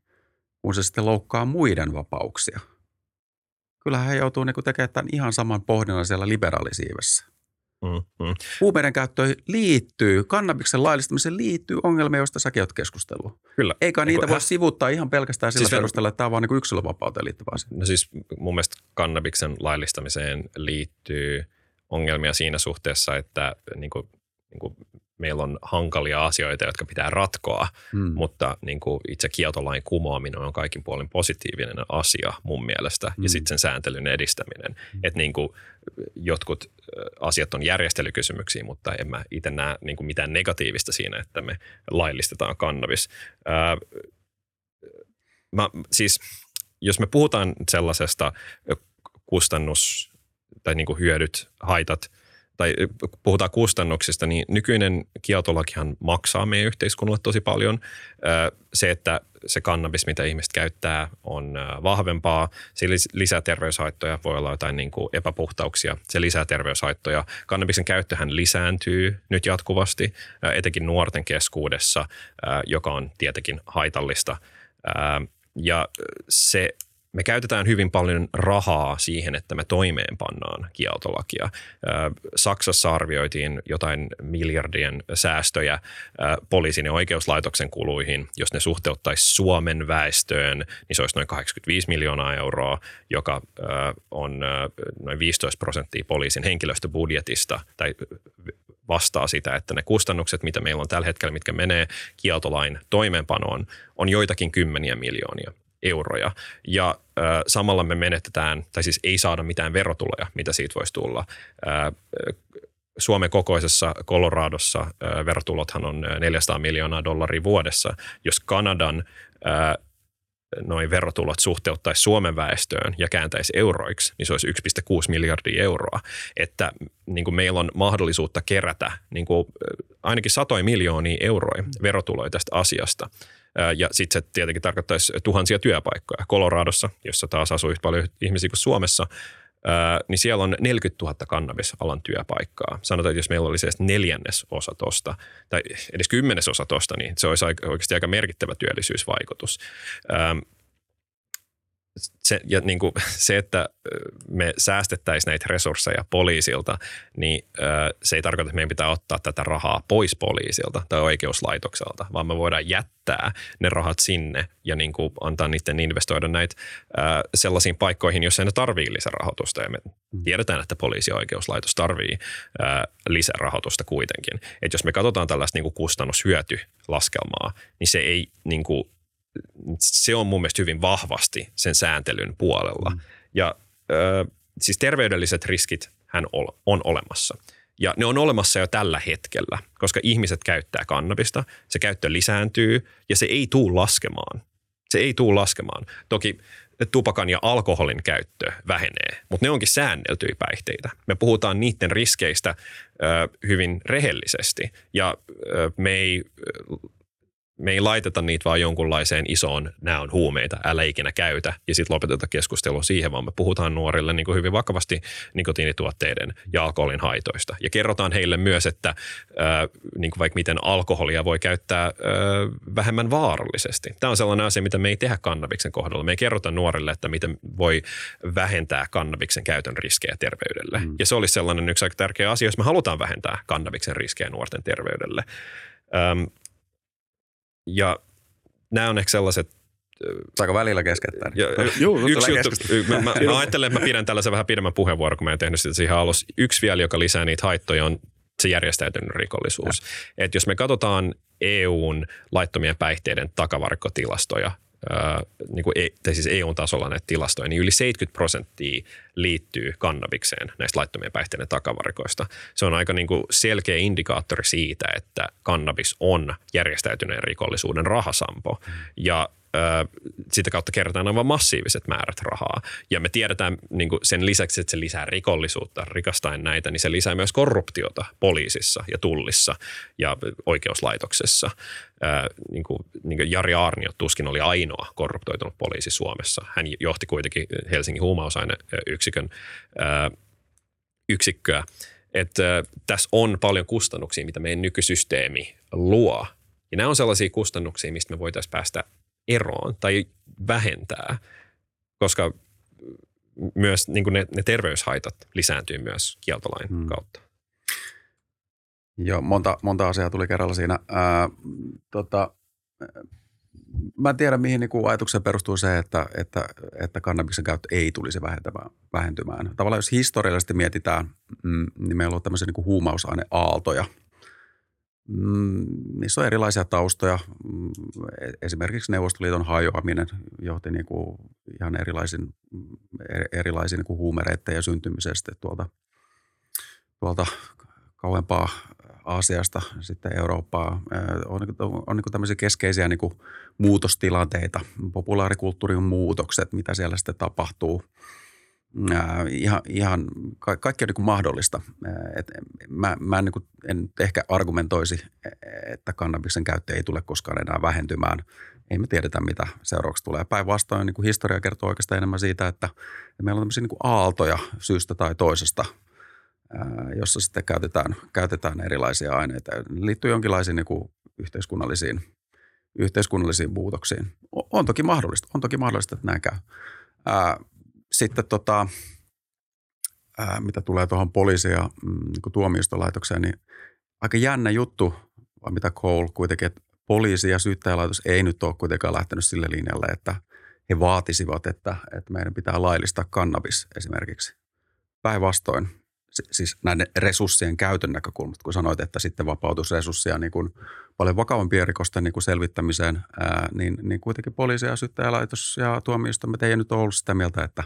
kun se sitten loukkaa muiden vapauksia. Kyllähän he joutuu niin tekemään tämän ihan saman pohdinnan siellä liberaalisiivessä. Mm, mm. Huumeiden käyttöön liittyy, kannabiksen laillistamiseen liittyy ongelmia, joista säkin olet keskustellut. Kyllä. Eikä niitä voi sivuttaa ihan pelkästään sillä siis perusteella, että tämä on vain niin yksilövapauteen liittyvä asia. No siis mun mielestä kannabiksen laillistamiseen liittyy ongelmia siinä suhteessa, että niin kuin, niin kuin meillä on hankalia asioita, jotka pitää ratkoa, hmm. mutta niin kuin itse kieltolain kumoaminen on kaikin puolin positiivinen asia mun mielestä, hmm. ja sitten sen sääntelyn edistäminen. Hmm. Että niin kuin jotkut asiat on järjestelykysymyksiä, mutta en mä itse näe niin kuin mitään negatiivista siinä, että me laillistetaan kannabis. Ää, mä, siis jos me puhutaan sellaisesta kustannus- tai niin kuin hyödyt, haitat, tai puhutaan kustannuksista, niin nykyinen kieltolakihan maksaa meidän yhteiskunnalle tosi paljon. Se, että se kannabis, mitä ihmiset käyttää, on vahvempaa. Se lisää terveyshaittoja, voi olla jotain niin kuin epäpuhtauksia. Se lisää terveyshaittoja. Kannabiksen käyttöhän lisääntyy nyt jatkuvasti, etenkin nuorten keskuudessa, joka on tietenkin haitallista. Ja se me käytetään hyvin paljon rahaa siihen, että me toimeenpannaan kieltolakia. Saksassa arvioitiin jotain miljardien säästöjä poliisin ja oikeuslaitoksen kuluihin. Jos ne suhteuttaisi Suomen väestöön, niin se olisi noin 85 miljoonaa euroa, joka on noin 15 prosenttia poliisin henkilöstöbudjetista tai vastaa sitä, että ne kustannukset, mitä meillä on tällä hetkellä, mitkä menee kieltolain toimeenpanoon, on joitakin kymmeniä miljoonia euroja. Ja ö, samalla me menetetään, tai siis ei saada mitään verotuloja, mitä siitä voisi tulla. Ö, Suomen kokoisessa Coloradossa ö, verotulothan on 400 miljoonaa dollaria vuodessa. Jos Kanadan ö, noin verotulot suhteuttaisi Suomen väestöön ja kääntäisi euroiksi, niin se olisi 1,6 miljardia euroa. Että niin kuin meillä on mahdollisuutta kerätä niin kuin ainakin satoja miljoonia euroja verotuloja tästä asiasta – ja sitten se tietenkin tarkoittaisi tuhansia työpaikkoja. Coloradossa, jossa taas asuu yhtä paljon ihmisiä kuin Suomessa, niin siellä on 40 000 kannabisalan työpaikkaa. Sanotaan, että jos meillä olisi edes neljännes osa tosta, tai edes kymmenes osa tosta, niin se olisi oikeasti aika merkittävä työllisyysvaikutus se, ja niin kuin [LAUGHS] se, että me säästettäisiin näitä resursseja poliisilta, niin se ei tarkoita, että meidän pitää ottaa tätä rahaa pois poliisilta tai oikeuslaitokselta, vaan me voidaan jättää ne rahat sinne ja niin kuin antaa niiden investoida näitä sellaisiin paikkoihin, joissa ne tarvii lisärahoitusta. Ja me mm. tiedetään, että poliisi ja oikeuslaitos tarvii lisärahoitusta kuitenkin. Että jos me katsotaan tällaista niin kuin kustannushyötylaskelmaa, niin se ei niin kuin se on mun mielestä hyvin vahvasti sen sääntelyn puolella. Mm. Ja ö, siis terveydelliset riskit hän on olemassa. Ja ne on olemassa jo tällä hetkellä, koska ihmiset käyttää kannabista, se käyttö lisääntyy ja se ei tule laskemaan. Se ei tule laskemaan. Toki tupakan ja alkoholin käyttö vähenee, mutta ne onkin säänneltyjä päihteitä. Me puhutaan niiden riskeistä ö, hyvin rehellisesti ja ö, me ei me ei laiteta niitä vaan jonkunlaiseen isoon, nämä on huumeita, älä ikinä käytä, ja sitten lopeteta keskustelua siihen, vaan me puhutaan nuorille niin kuin hyvin vakavasti nikotiinituotteiden ja alkoholin haitoista. Ja kerrotaan heille myös, että äh, niin kuin vaikka miten alkoholia voi käyttää äh, vähemmän vaarallisesti. Tämä on sellainen asia, mitä me ei tehdä kannabiksen kohdalla. Me ei kerrota nuorille, että miten voi vähentää kannabiksen käytön riskejä terveydelle. Mm. Ja se olisi sellainen yksi aika tärkeä asia, jos me halutaan vähentää kannabiksen riskejä nuorten terveydelle. Ähm, ja nämä on ehkä sellaiset Saako välillä keskeyttää? Joo, yksi juttu, mä, mä, mä ajattelen, että mä pidän tällaisen vähän pidemmän puheenvuoron, kun mä en tehnyt sitä siihen alussa. Yksi vielä, joka lisää niitä haittoja, on se järjestäytynyt rikollisuus. Et jos me katsotaan EUn laittomien päihteiden takavarikkotilastoja, niin kuin, e, tai siis EU-tasolla näitä tilastoja, niin yli 70 prosenttia liittyy kannabikseen näistä laittomien päihteiden takavarikoista. Se on aika niin kuin selkeä indikaattori siitä, että kannabis on järjestäytyneen rikollisuuden rahasampo. Mm. Ja sitä kautta kerätään aivan massiiviset määrät rahaa. Ja me tiedetään niin sen lisäksi, että se lisää rikollisuutta rikastaen näitä, niin se lisää myös korruptiota poliisissa ja tullissa ja oikeuslaitoksessa. Ää, niin kuin, niin kuin Jari Arnio tuskin oli ainoa korruptoitunut poliisi Suomessa. Hän johti kuitenkin Helsingin huumausaineyksikön ää, yksikköä. Että tässä on paljon kustannuksia, mitä meidän nykysysteemi luo. Ja nämä on sellaisia kustannuksia, mistä me voitaisiin päästä eroon tai vähentää, koska myös niin kuin ne, ne terveyshaitat lisääntyy myös kieltolain hmm. kautta. Joo, monta, monta asiaa tuli kerralla siinä. Ää, tota, mä en tiedä, mihin niin ajatukseen perustuu se, että, että, että kannabiksen käyttö ei tulisi vähentämään, vähentymään. Tavallaan jos historiallisesti mietitään, mm, niin meillä on tämmöisiä niin huumausaineaaltoja – Mm, niissä on erilaisia taustoja. Mm, esimerkiksi Neuvostoliiton hajoaminen johti niin kuin ihan erilaisin, erilaisiin niin kuin huumereiden ja syntymisestä tuolta, tuolta kauempaa Aasiasta sitten Eurooppaa. On, on, on niin tämmöisiä keskeisiä niin kuin muutostilanteita, populaarikulttuurin muutokset, mitä siellä sitten tapahtuu. Ihan, ihan kaikki on niin kuin mahdollista. Et mä mä en, niin kuin, en ehkä argumentoisi, että kannabiksen käyttö ei tule koskaan enää vähentymään. Ei me tiedetä, mitä seuraavaksi tulee. Päinvastoin niin historia kertoo oikeastaan enemmän siitä, että meillä on tämmöisiä niin kuin aaltoja syystä tai toisesta – jossa sitten käytetään, käytetään erilaisia aineita. Ne liittyy jonkinlaisiin niin kuin yhteiskunnallisiin, yhteiskunnallisiin muutoksiin. On toki mahdollista, on toki mahdollista, että näin käy. Sitten tota, mitä tulee tuohon poliisi- ja mm, niin tuomioistolaitokseen, niin aika jännä juttu, vai mitä Cole kuitenkin, että poliisi ja syyttäjälaitos ei nyt ole kuitenkaan lähtenyt sille linjalle, että he vaatisivat, että, että meidän pitää laillistaa kannabis esimerkiksi. Päinvastoin siis näiden resurssien käytön näkökulmasta, kun sanoit, että sitten vapautusresursseja niin kuin paljon vakavampien rikosten niin kuin selvittämiseen, ää, niin, niin kuitenkin poliisi ja syyttäjälaitos ja tuomioistuimet ei nyt ole ollut sitä mieltä, että,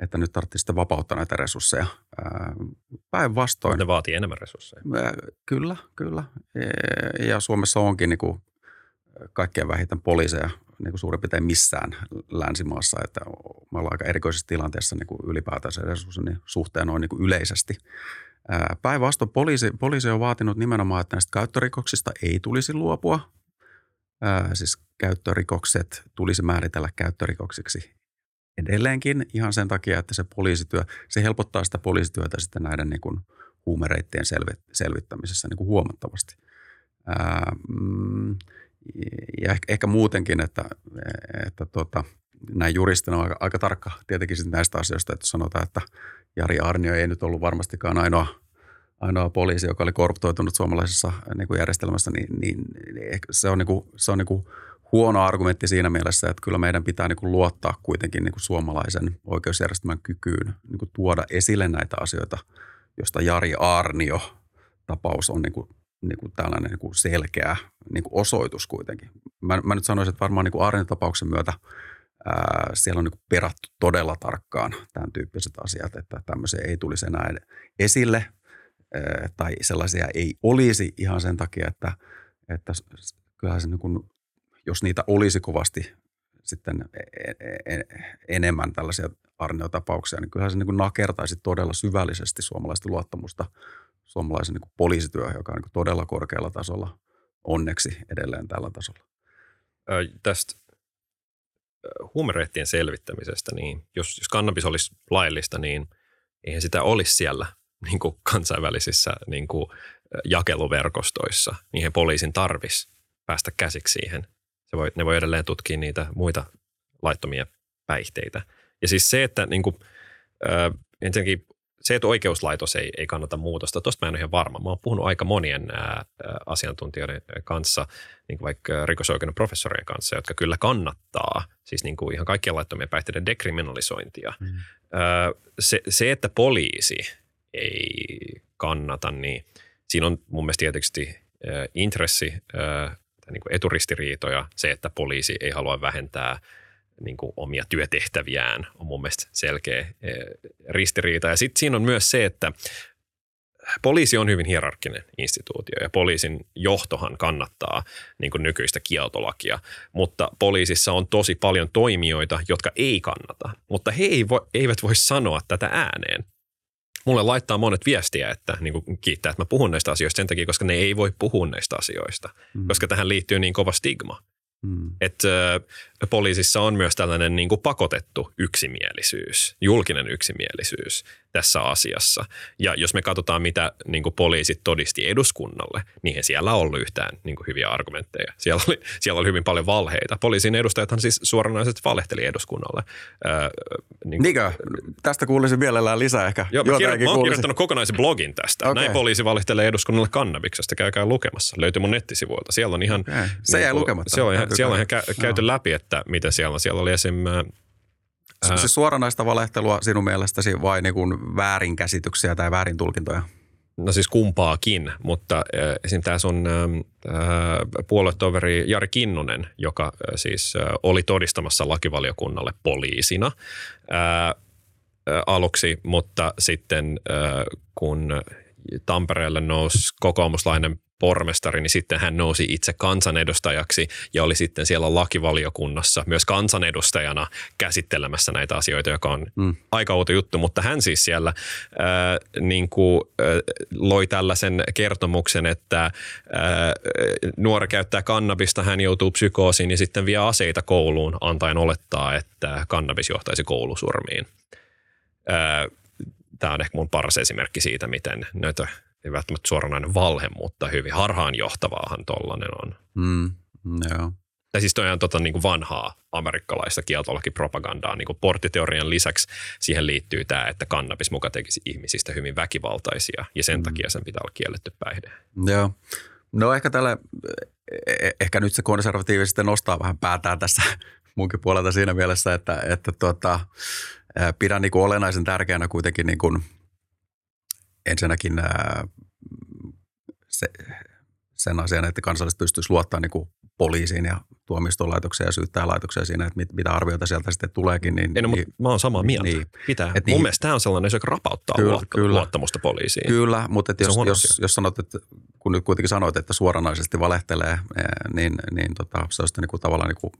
että nyt tarvitsisi sitten vapauttaa näitä resursseja. Päinvastoin. Ne vaatii enemmän resursseja. Kyllä, kyllä. Ja Suomessa onkin niin kuin kaikkein vähiten poliiseja niin kuin suurin piirtein missään länsimaassa, että me ollaan aika erikoisessa tilanteessa niin kuin ylipäätään se resurssin suhteen noin niin kuin yleisesti. Päinvastoin poliisi, poliisi on vaatinut nimenomaan, että näistä käyttörikoksista ei tulisi luopua. Siis käyttörikokset tulisi määritellä käyttörikoksiksi edelleenkin ihan sen takia, että se poliisityö, se helpottaa sitä poliisityötä sitten näiden niin kuin huumereittien selvittämisessä niin kuin huomattavasti. Ää, mm, ja ehkä, ehkä muutenkin, että, että tota, näin juristina on aika, aika tarkka tietenkin näistä asioista, että sanotaan, että Jari Arnio ei nyt ollut varmastikaan ainoa, ainoa poliisi, joka oli korruptoitunut suomalaisessa niin kuin järjestelmässä, niin, niin se on, niin kuin, se on niin kuin huono argumentti siinä mielessä, että kyllä meidän pitää niin kuin luottaa kuitenkin niin kuin suomalaisen oikeusjärjestelmän kykyyn niin kuin tuoda esille näitä asioita, josta Jari Arnio tapaus on niin kuin niin kuin tällainen niin kuin selkeä niin kuin osoitus kuitenkin. Mä, mä nyt sanoisin, että varmaan niin kuin tapauksen myötä ää, siellä on niin kuin perattu todella tarkkaan tämän tyyppiset asiat, että tämmöisiä ei tulisi enää esille ää, tai sellaisia ei olisi ihan sen takia, että, että kyllähän se niin kuin, jos niitä olisi kovasti sitten e, e, e, enemmän tällaisia arniotapauksia, niin kyllähän se niin nakertaisi todella syvällisesti suomalaisten luottamusta suomalaisen niin poliisityö, joka on niin todella korkealla tasolla, onneksi edelleen tällä tasolla. Ö, tästä huumereittien selvittämisestä, niin jos, jos kannabis olisi laillista, niin eihän sitä olisi siellä [LAUGHS] niin kuin kansainvälisissä niin kuin jakeluverkostoissa. Niihin poliisin tarvis päästä käsiksi siihen. Se voi, ne voi edelleen tutkia niitä muita laittomia päihteitä. Ja siis se, että niin kuin, ö, ensinnäkin se, että oikeuslaitos ei, ei kannata muutosta, tuosta mä en ole ihan varma. Mä oon puhunut aika monien ää, asiantuntijoiden kanssa, niin kuin vaikka rikosoikeuden professorien kanssa, jotka kyllä kannattaa siis niin kuin ihan kaikkien laittomien päihteiden dekriminalisointia. Mm. Ää, se, se, että poliisi ei kannata, niin siinä on mun mielestä tietysti ää, intressi, ää, niin kuin eturistiriitoja, se, että poliisi ei halua vähentää – niin kuin omia työtehtäviään on mun mielestä selkeä eh, ristiriita. Ja sitten siinä on myös se, että poliisi on hyvin hierarkkinen instituutio ja poliisin johtohan kannattaa niin kuin nykyistä kieltolakia, mutta poliisissa on tosi paljon toimijoita, jotka ei kannata, mutta he ei voi, eivät voi sanoa tätä ääneen. Mulle laittaa monet viestiä, että niin kuin kiittää, että mä puhun näistä asioista sen takia, koska ne ei voi puhua näistä asioista, mm. koska tähän liittyy niin kova stigma. Mm. Että poliisissa on myös tällainen niin kuin pakotettu yksimielisyys, julkinen yksimielisyys tässä asiassa. Ja jos me katsotaan, mitä niin kuin poliisit todisti eduskunnalle, niin ei siellä ollut yhtään niin kuin hyviä argumentteja. Siellä oli, siellä oli hyvin paljon valheita. Poliisin edustajathan siis suoranaisesti valehteli eduskunnalle. Ää, niin Niinkö? Tästä kuulisin mielellään lisää ehkä. Joo, mä, kirjo- mä oon kirjoittanut kokonaisen blogin tästä. Okay. Näin poliisi valehtelee eduskunnalle kannabiksesta. Käykää lukemassa. Löytyy mun nettisivuilta. Siellä on ihan... Okay. Se niin, jäi lukematta. Se on ihan, siellä on ihan kä- käyty läpi, että mitä siellä on. Siellä oli esim. Ää... Se suoranaista valehtelua sinun mielestäsi vai niin kuin väärinkäsityksiä tai väärintulkintoja? No siis kumpaakin, mutta esim. tämä sun äh, puoluetoveri Jari Kinnunen, joka siis oli todistamassa lakivaliokunnalle poliisina äh, äh, aluksi, mutta sitten äh, kun Tampereelle nousi kokoomuslainen pormestari, niin sitten hän nousi itse kansanedustajaksi ja oli sitten siellä lakivaliokunnassa myös kansanedustajana käsittelemässä näitä asioita, joka on mm. aika outo juttu, mutta hän siis siellä ää, niin kuin, ää, loi tällaisen kertomuksen, että ää, nuori käyttää kannabista, hän joutuu psykoosiin ja sitten vie aseita kouluun antaen olettaa, että kannabis johtaisi koulusurmiin. Ää, Tämä on ehkä mun paras esimerkki siitä, miten näitä ei välttämättä suoranainen valhe, mutta hyvin harhaanjohtavaahan tollainen on. Mm, joo. Ja siis toihan tota niin kuin vanhaa amerikkalaista kieltolakipropagandaa niin kuin porttiteorian lisäksi siihen liittyy tämä, että kannabis muka tekisi ihmisistä hyvin väkivaltaisia ja sen mm. takia sen pitää olla kielletty päihde. Joo. No ehkä tälle, e-, e-, ehkä nyt se konservatiivi sitten nostaa vähän päätään tässä [LAUGHS] munkin puolelta siinä mielessä, että, että tuota, pidän niin kuin olennaisen tärkeänä kuitenkin niin kuin – ensinnäkin ää, se, sen asian, että kansalaiset pystyisi luottamaan niin poliisiin ja tuomistolaitokseen ja syyttäjälaitokseen siinä, että mit, mitä arvioita sieltä sitten tuleekin. Niin, en, no, niin, mä oon samaa mieltä. Niin, Pitää. Et Mun niin, mielestä tämä on sellainen, joka rapauttaa kyllä, luot, kyllä, luottamusta poliisiin. Kyllä, mutta jos, jos, jos sanot, että kun nyt kuitenkin sanoit, että suoranaisesti valehtelee, niin, niin tota, se on sitten niin kuin tavallaan niin kuin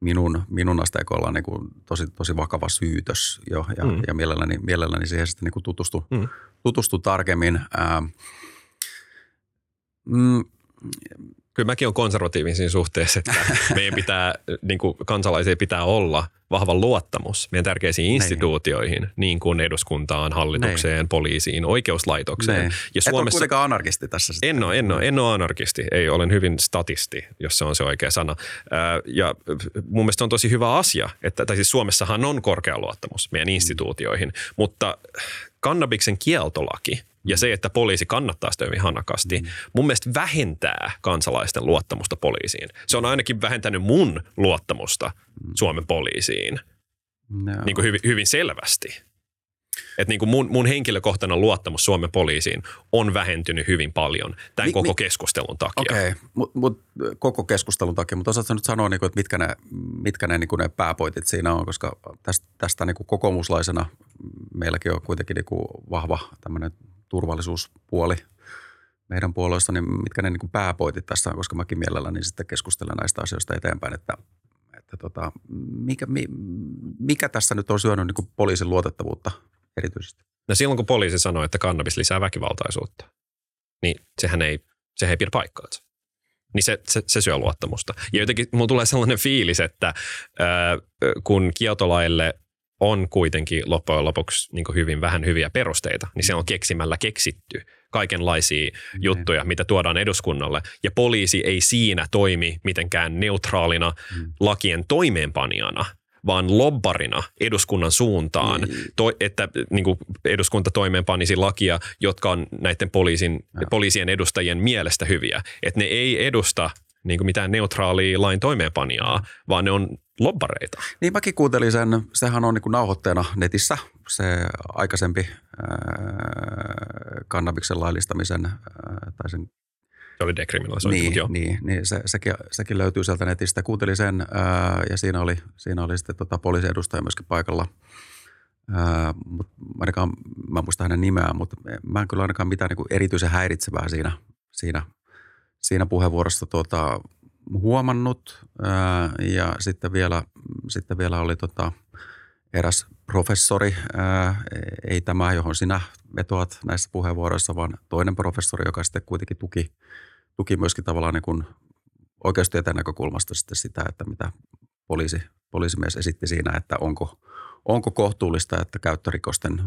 minun, minun asteikolla niin kuin tosi, tosi vakava syytös jo, ja, mm. ja mielelläni, mielelläni siihen sitten niin kuin tutustu, mm. tutustu tarkemmin. Ää, mm, Kyllä mäkin olen konservatiivin siinä suhteessa, että meidän pitää, niin kuin kansalaisia pitää olla vahva luottamus meidän tärkeisiin niin. instituutioihin, Nein. niin kuin eduskuntaan, hallitukseen, Nein. poliisiin, oikeuslaitokseen. Nein. Ja Suomessa, Et ole kuitenkaan anarkisti tässä sitten. En ole, en ole, en ole anarkisti, ei, olen hyvin statisti, jos se on se oikea sana. Ja mun mielestä on tosi hyvä asia, että tai siis Suomessahan on korkea luottamus meidän instituutioihin, mutta kannabiksen kieltolaki – ja se, että poliisi kannattaa sitä hyvin hanakasti, mm. mun mielestä vähentää kansalaisten luottamusta poliisiin. Se on ainakin vähentänyt mun luottamusta mm. Suomen poliisiin no. niin kuin hyvin, hyvin selvästi. Että niin kuin mun, mun henkilökohtainen luottamus Suomen poliisiin on vähentynyt hyvin paljon tämän mi, koko mi, keskustelun takia. Okei, okay. mutta mut, koko keskustelun takia. Mutta osaatko nyt sanoa, niin kuin, että mitkä ne, mitkä ne, niin kuin ne pääpointit siinä on, koska tästä, tästä niin kuin kokoomuslaisena meilläkin on kuitenkin niin kuin vahva tämmöinen turvallisuuspuoli meidän puolueessa, niin mitkä ne niin kuin pääpointit tässä on, koska mäkin mielelläni sitten keskustelen näistä asioista eteenpäin, että, että tota, mikä, mikä tässä nyt on syönyt niin poliisin luotettavuutta erityisesti? No silloin kun poliisi sanoo, että kannabis lisää väkivaltaisuutta, niin sehän ei, sehän ei pidä paikkaansa. Niin se, se, se syö luottamusta. Ja jotenkin mulla tulee sellainen fiilis, että ää, kun kieltolaille on kuitenkin loppujen lopuksi niin hyvin vähän hyviä perusteita, niin se on keksimällä keksitty kaikenlaisia mm. juttuja, mitä tuodaan eduskunnalle. Ja poliisi ei siinä toimi mitenkään neutraalina mm. lakien toimeenpanijana, vaan lobbarina eduskunnan suuntaan, mm. to, että niin kuin eduskunta toimeenpanisi lakia, jotka on näiden poliisin, poliisien edustajien mielestä hyviä. Että ne ei edusta niin kuin mitään neutraalia lain toimeenpanijaa, vaan ne on lobbareita. Niin mäkin kuuntelin sen, sehän on niin kuin nauhoitteena netissä, se aikaisempi äh, kannabiksen laillistamisen äh, tai sen se oli dekriminalisoitu, niin, joo. Niin, niin se, sekin, sekin löytyy sieltä netistä. Kuuntelin sen ää, ja siinä oli, siinä oli sitten tota poliisin edustaja myöskin paikalla. Ää, mut ainakaan, mä muistan hänen nimeään, mutta mä en kyllä ainakaan mitään niin kuin erityisen häiritsevää siinä, siinä siinä puheenvuorossa tuota, huomannut. Ää, ja sitten vielä, sitten vielä oli tota, eräs professori, ää, ei tämä, johon sinä vetoat näissä puheenvuoroissa, vaan toinen professori, joka sitten kuitenkin tuki, tuki myöskin tavallaan niin kuin oikeustieteen näkökulmasta sitten sitä, että mitä poliisi, poliisimies esitti siinä, että onko, onko kohtuullista, että käyttörikosten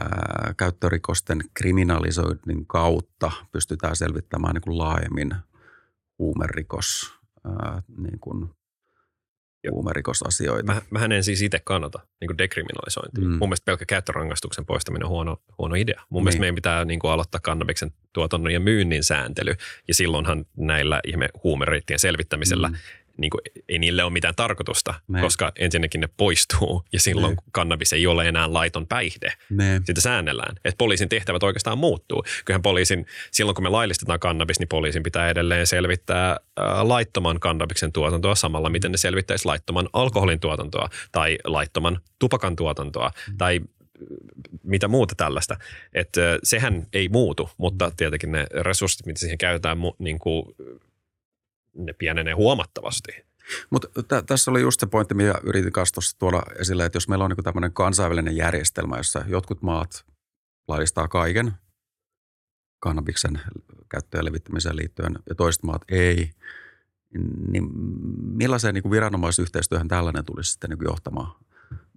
ää, käyttörikosten kriminalisoinnin kautta pystytään selvittämään niin kuin laajemmin huumerikos, ää, niin kuin huumerikosasioita. Mä, mähän en siis itse kannata niin dekriminalisointia. Mm. Mun mielestä pelkkä käyttörangaistuksen poistaminen on huono, huono idea. Mun niin. mielestä meidän pitää niin kuin aloittaa kannabiksen tuotannon ja myynnin sääntely. Ja silloinhan näillä ihme huumeriittien selvittämisellä mm niin kuin, ei niille ole mitään tarkoitusta, ne. koska ensinnäkin ne poistuu ja silloin ne. kannabis ei ole enää laiton päihde. Ne. Sitä säännellään. Että poliisin tehtävät oikeastaan muuttuu. Kyllähän poliisin, silloin kun me laillistetaan kannabis, niin poliisin pitää edelleen selvittää ää, laittoman kannabiksen tuotantoa samalla, miten ne selvittäisi laittoman alkoholin tuotantoa tai laittoman tupakan tuotantoa mm. tai mitä muuta tällaista. Että sehän ei muutu, mutta tietenkin ne resurssit, mitä siihen käytetään, niin kuin, ne pienenee huomattavasti. Mutta t- tässä oli just se pointti, mitä yritin kanssa tuoda esille, että jos meillä on niin tämmöinen kansainvälinen järjestelmä, jossa jotkut maat laillistaa kaiken kannabiksen käyttöön levittämiseen liittyen ja toiset maat ei, niin millaiseen niin viranomaisyhteistyöhön tällainen tulisi sitten niin johtamaan?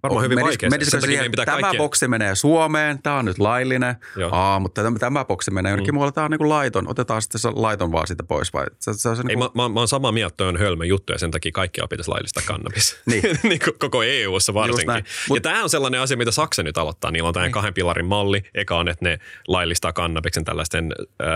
Varmaan hyvin vaikea. Menisikö siihen, pitää tämä kaikkien... boksi menee Suomeen, tämä on nyt laillinen, Aa, mutta tämä, tämä boksi menee jonnekin mm. muualle, tämä on niin kuin laiton. Otetaan sitten se laiton vaan siitä pois. Vai? Se, se, se, Ei, niin kuin... mä, mä, oon samaa mieltä, että on hölmö juttu ja sen takia kaikki pitäisi laillista kannabis. [LAUGHS] niin. [LAUGHS] niin koko EU-ssa varsinkin. Mut... Ja tämä on sellainen asia, mitä Saksa nyt aloittaa. Niillä on tämä niin. kahden pilarin malli. Eka on, että ne laillistaa kannabiksen tällaisten äh,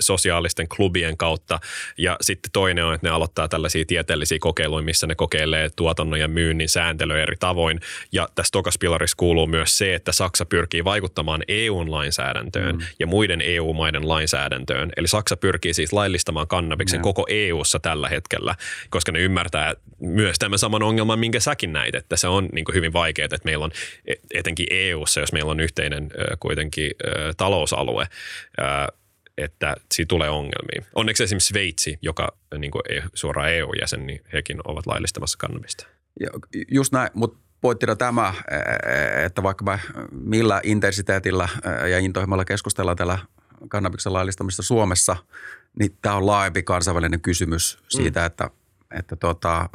sosiaalisten klubien kautta. Ja sitten toinen on, että ne aloittaa tällaisia tieteellisiä kokeiluja, missä ne kokeilee tuotannon ja myynnin sääntelyä eri tavoin. Ja tässä tokaspilarissa kuuluu myös se, että Saksa pyrkii vaikuttamaan EU-lainsäädäntöön mm. ja muiden EU-maiden lainsäädäntöön. Eli Saksa pyrkii siis laillistamaan kannabiksen mm. koko EU:ssa tällä hetkellä, koska ne ymmärtää myös tämän saman ongelman, minkä säkin näit, että se on niin hyvin vaikeaa, että meillä on e-, etenkin EU:ssa, jos meillä on yhteinen kuitenkin talousalue, että siitä tulee ongelmia. Onneksi esimerkiksi Sveitsi, joka niin kuin suoraan EU-jäsen, niin hekin ovat laillistamassa kannabista. Just näin, mutta pointtina tämä, että vaikka mä millä intensiteetillä ja intohimoilla keskustellaan täällä kannabiksen laillistamista Suomessa, niin tämä on laajempi kansainvälinen kysymys siitä, mm. että, että tota,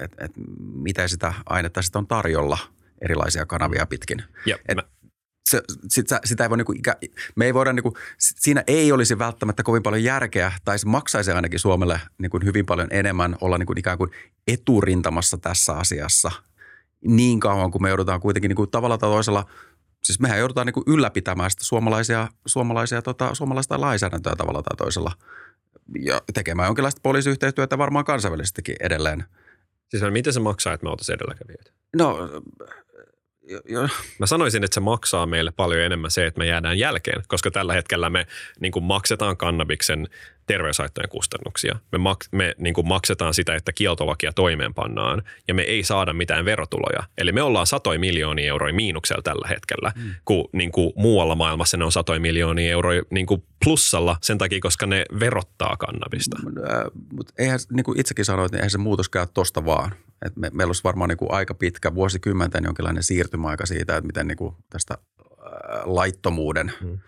et, et, miten sitä ainetta sitten on tarjolla erilaisia kanavia pitkin. Jep, et, mä se, sitä, sitä ei voi niinku, me ei voida niinku, siinä ei olisi välttämättä kovin paljon järkeä, tai se maksaisi ainakin Suomelle niinku hyvin paljon enemmän olla niinku ikään kuin eturintamassa tässä asiassa – niin kauan, kun me joudutaan kuitenkin niin kuin tavalla tai toisella, siis mehän joudutaan niin kuin ylläpitämään sitä suomalaisia, suomalaisia tota, suomalaista lainsäädäntöä tavalla tai toisella ja tekemään jonkinlaista poliisiyhteistyötä varmaan kansainvälisestikin edelleen. Siis miten se maksaa, että me oltaisiin edelläkävijöitä? No jo. Mä sanoisin, että se maksaa meille paljon enemmän se, että me jäädään jälkeen, koska tällä hetkellä me niin kuin maksetaan kannabiksen terveyshaittojen kustannuksia. Me, mak- me niin kuin maksetaan sitä, että kieltolakia toimeenpannaan ja me ei saada mitään verotuloja. Eli me ollaan satoi miljoonia euroja miinuksella tällä hetkellä, mm. kun niin kuin muualla maailmassa ne on satoi miljoonia euroja niin kuin plussalla sen takia, koska ne verottaa kannabista. Mutta eihän, niin kuin itsekin sanoit, niin eihän se muutos käy tuosta vaan. Et me, meillä olisi varmaan niin kuin aika pitkä, vuosikymmenten jonkinlainen siirtymäaika siitä, että miten niin kuin tästä äh, laittomuuden mm.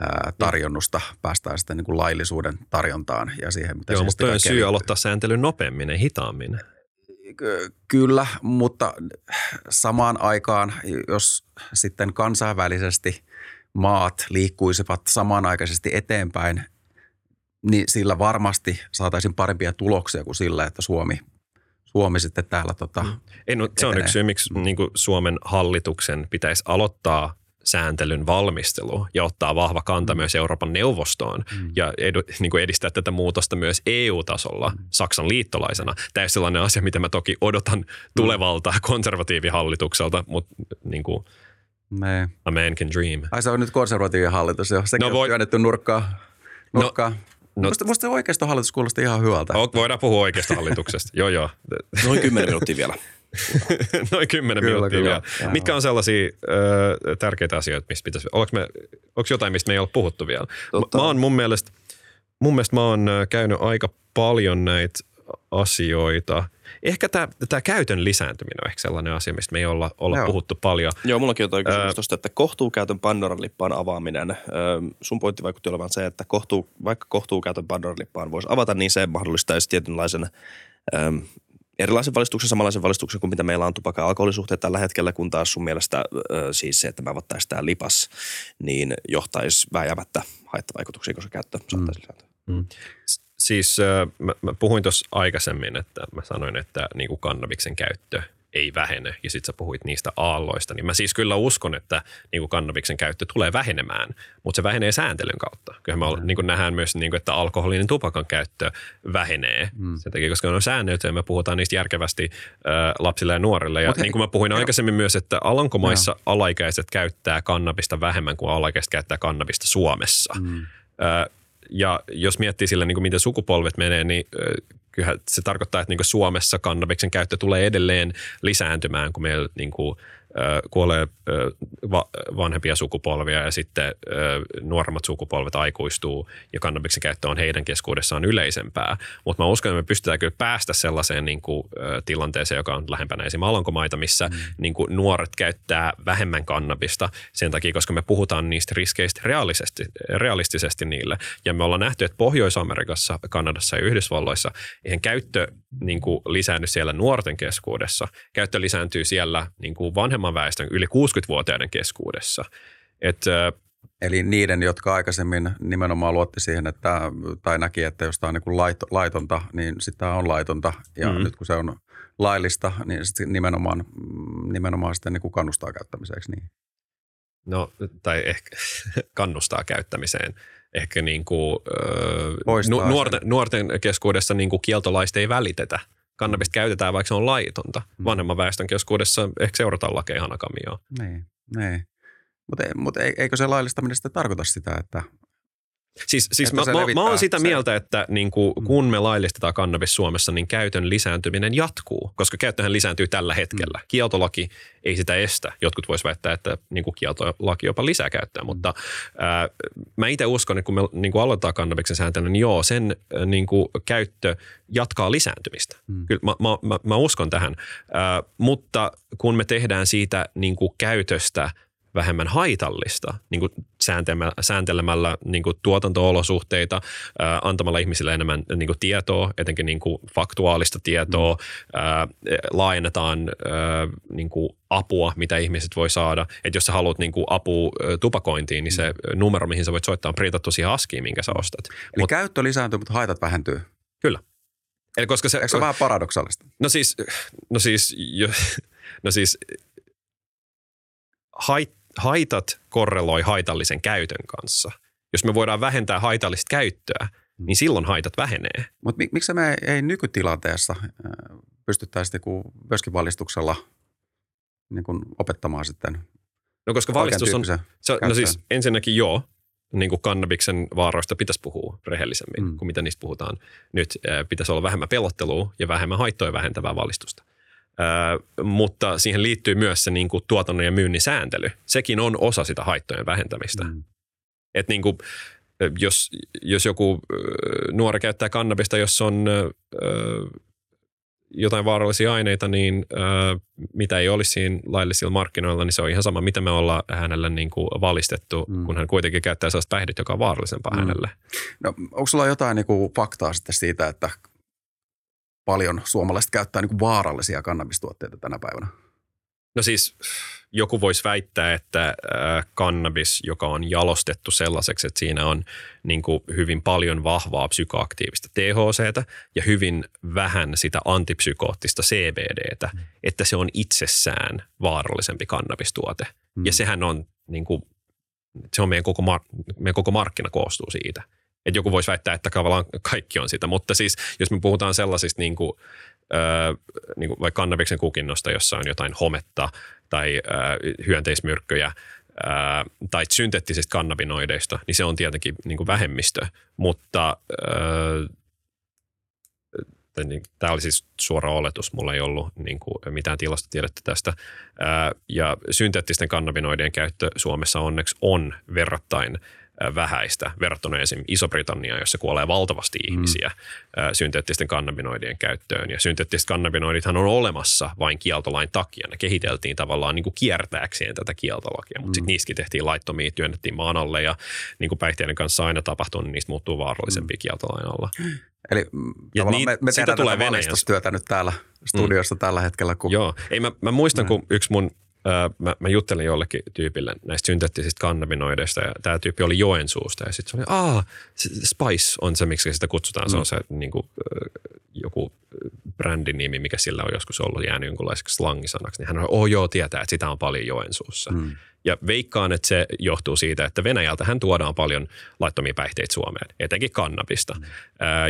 ää, tarjonnusta päästään sitten niin kuin laillisuuden tarjontaan ja siihen, mitä Joo, mutta on syy aloittaa sääntelyn nopeammin ja hitaammin. Kyllä, mutta samaan aikaan, jos sitten kansainvälisesti maat liikkuisivat samanaikaisesti eteenpäin, niin sillä varmasti saataisiin parempia tuloksia kuin sillä, että Suomi Suomi sitten täällä tota, mm. Ei, no, Se on yksi syy, miksi niin kuin Suomen hallituksen pitäisi aloittaa sääntelyn valmistelu ja ottaa vahva kanta mm. myös Euroopan neuvostoon mm. ja edu, niin kuin edistää tätä muutosta myös EU-tasolla mm. Saksan liittolaisena. Tämä on sellainen asia, mitä mä toki odotan tulevalta konservatiivihallitukselta, mutta niin kuin, Me. a man can dream. Ai se on nyt konservatiivihallitus jo. Sekin no, voi... on työnnetty nurkkaa. nurkkaa. No, No, musta, musta oikeistohallitus kuulosti ihan hyvältä. Voidaan puhua oikeistohallituksesta, joo joo. [LAUGHS] Noin kymmenen minuuttia vielä. [LAUGHS] Noin kymmenen kyllä, minuuttia kyllä. vielä. Mitkä on sellaisia ö, tärkeitä asioita, mistä pitäisi, onko, me, onko jotain, mistä me ei ole puhuttu vielä? Totta. Mä oon mun mielestä, mun mielestä mä oon käynyt aika paljon näitä asioita – Ehkä tämä, tämä käytön lisääntyminen on ehkä sellainen asia, mistä me ei olla, olla puhuttu paljon. Joo, mullakin on toi kysymys tuosta, että kohtuukäytön Pandoran lippaan avaaminen. sun pointti vaikutti olevan se, että kohtuu, vaikka kohtuukäytön Pandoran lippaan voisi avata, niin se mahdollistaisi tietynlaisen erilaisen valistuksen, samanlaisen valistuksen kuin mitä meillä on tupakka- ja alkoholisuhteet tällä hetkellä, kun taas sun mielestä siis se, että me avattaisiin tämä lipas, niin johtaisi vääjäämättä haittavaikutuksia, koska käyttö saattaisi mm. lisääntyä. Mm siis mä, mä puhuin tuossa aikaisemmin, että mä sanoin, että niin kuin kannabiksen käyttö ei vähene, ja sitten sä puhuit niistä aalloista, niin mä siis kyllä uskon, että niin kuin kannabiksen käyttö tulee vähenemään, mutta se vähenee sääntelyn kautta. Kyllä me mm. niin kuin nähdään myös, niin kuin, että alkoholinen tupakan käyttö vähenee. Mm. Sen takia, koska on säännöt, ja me puhutaan niistä järkevästi äh, lapsille ja nuorille. Ja Mut niin kuin mä puhuin jo. aikaisemmin myös, että Alankomaissa no. alaikäiset käyttää kannabista vähemmän kuin alaikäiset käyttää kannabista Suomessa. Mm. Ja jos miettii sillä, niin kuin miten sukupolvet menee, niin kyllähän se tarkoittaa, että niin Suomessa kannabiksen käyttö tulee edelleen lisääntymään, kun meillä niin kuin, kuolee va, vanhempia sukupolvia ja sitten nuoremmat sukupolvet aikuistuu ja kannabiksen käyttö on heidän keskuudessaan yleisempää. Mutta mä uskon, että me pystytään kyllä päästä sellaiseen niin kuin, tilanteeseen, joka on lähempänä esimerkiksi Alankomaita, missä mm. niin kuin, nuoret käyttää vähemmän kannabista sen takia, koska me puhutaan niistä riskeistä realistisesti, realistisesti niille. Ja me ollaan nähty, että Pohjois-Amerikassa, Kanadassa ja Yhdysvalloissa eihän käyttö niin kuin, lisäänny siellä nuorten keskuudessa. Käyttö lisääntyy siellä niin kuin vanhemman väestön yli 60-vuotiaiden keskuudessa. Et, Eli niiden, jotka aikaisemmin nimenomaan luotti siihen, että, tai näki, että jos tämä on niin lait, laitonta, niin sitä on laitonta. Ja mm-hmm. nyt kun se on laillista, niin sitten nimenomaan, nimenomaan sitten niin kuin kannustaa käyttämiseksi. Niin. No, tai ehkä [LAUGHS] kannustaa käyttämiseen. Ehkä niin kuin, nu, nuorten, nuorten keskuudessa niin kuin kieltolaista ei välitetä. Kannabista käytetään, vaikka se on laitonta. Mm. Vanhemman väestön keskuudessa ehkä seurataan lakeja hanakamioon. Niin, niin. Mutta mut eikö se laillistaminen sitten tarkoita sitä, että Siis, siis mä, mä, mä oon sitä mieltä, että niin kuin, mm. kun me laillistetaan kannabis Suomessa, niin käytön lisääntyminen jatkuu, koska käyttöhän lisääntyy tällä hetkellä. Mm. Kieltolaki ei sitä estä. Jotkut vois väittää, että niin kuin kieltolaki jopa lisää käyttöä, mutta ää, mä itse uskon, että kun me niin kuin aloitetaan kannabiksen sääntelyn, niin joo, sen niin kuin, käyttö jatkaa lisääntymistä. Mm. Kyllä mä, mä, mä, mä uskon tähän, ää, mutta kun me tehdään siitä niin kuin, käytöstä – vähemmän haitallista niin kuin sääntelemällä, sääntelemällä niin kuin tuotanto-olosuhteita, ää, antamalla ihmisille enemmän niin kuin tietoa, etenkin niin kuin faktuaalista tietoa, mm. ää, laajennetaan ää, niin kuin apua, mitä ihmiset voi saada. Että jos sä haluat niin kuin apua tupakointiin, niin se mm. numero, mihin sä voit soittaa, on printattu siihen askiin, minkä sä ostat. Eli Mut, käyttö lisääntyy, mutta haitat vähentyy. Kyllä. Eli koska se, Eikö se on vähän paradoksaalista? No siis, no siis, jo, no siis hait, haitat korreloi haitallisen käytön kanssa. Jos me voidaan vähentää haitallista käyttöä, niin silloin haitat vähenee. Mutta miksi me ei nykytilanteessa pystyttäisi myöskin valistuksella niin kuin opettamaan sitten No koska valistus on, se, no siis ensinnäkin joo, niin kuin kannabiksen vaaroista pitäisi puhua rehellisemmin mm. kuin mitä niistä puhutaan. Nyt pitäisi olla vähemmän pelottelua ja vähemmän haittoja vähentävää valistusta mutta siihen liittyy myös se niin kuin tuotannon ja myynnin sääntely. Sekin on osa sitä haittojen vähentämistä. Mm. Et niin kuin, jos, jos joku nuori käyttää kannabista, jos on jotain vaarallisia aineita, niin mitä ei olisi siinä laillisilla markkinoilla, niin se on ihan sama, mitä me ollaan hänelle niin kuin valistettu, mm. kun hän kuitenkin käyttää sellaista päihdet, joka on vaarallisempaa mm. hänelle. No, onko sulla jotain niin kuin faktaa sitten siitä, että paljon suomalaiset käyttää niin kuin vaarallisia kannabistuotteita tänä päivänä? No siis joku voisi väittää, että kannabis, joka on jalostettu sellaiseksi, että siinä on niin kuin hyvin paljon vahvaa psykoaktiivista THCtä ja hyvin vähän sitä antipsykoottista CBDtä, mm. että se on itsessään vaarallisempi kannabistuote. Mm. Ja sehän on, niin kuin, se on meidän koko, mar- meidän koko markkina koostuu siitä – että joku voisi väittää, että tavallaan kaikki on sitä, mutta siis jos me puhutaan sellaisista niin kuin, äh, niin kuin vaikka kannabiksen kukinnosta, jossa on jotain hometta tai äh, hyönteismyrkkyjä äh, tai synteettisistä kannabinoideista, niin se on tietenkin niin kuin vähemmistö, mutta niin, tämä oli siis suora oletus, mulla ei ollut niin kuin, mitään tilastotiedettä tästä. Ja synteettisten kannabinoidien käyttö Suomessa onneksi on verrattain vähäistä verrattuna esim. Iso-Britanniaan, jossa kuolee valtavasti mm. ihmisiä mm. synteettisten kannabinoidien käyttöön. Ja synteettiset kannabinoidithan on olemassa vain kieltolain takia. Ne kehiteltiin tavallaan niin kuin kiertääkseen tätä kieltolakia, mutta mm. sitten niistäkin tehtiin laittomia, työnnettiin maan alle ja niin kuin päihteiden kanssa aina tapahtuu, niin niistä muuttuu vaarallisempia mm. kieltolain alla. Eli ja niin, me, me tehdään tulee tätä nyt täällä studiossa mm. tällä hetkellä. Kun... Joo, ei mä, mä muistan, mm. kun yksi mun mä, mä juttelin jollekin tyypille näistä synteettisistä kannabinoideista ja tämä tyyppi oli Joensuusta ja sitten se oli, aa, Spice on se, miksi sitä kutsutaan. Mm. Se on se niin kuin, joku brändin nimi, mikä sillä on joskus ollut jäänyt jonkunlaiseksi slangisanaksi. Niin hän on, oh joo, tietää, että sitä on paljon Joensuussa. Mm. Ja veikkaan, että se johtuu siitä, että Venäjältä hän tuodaan paljon laittomia päihteitä Suomeen, etenkin kannabista. Mm.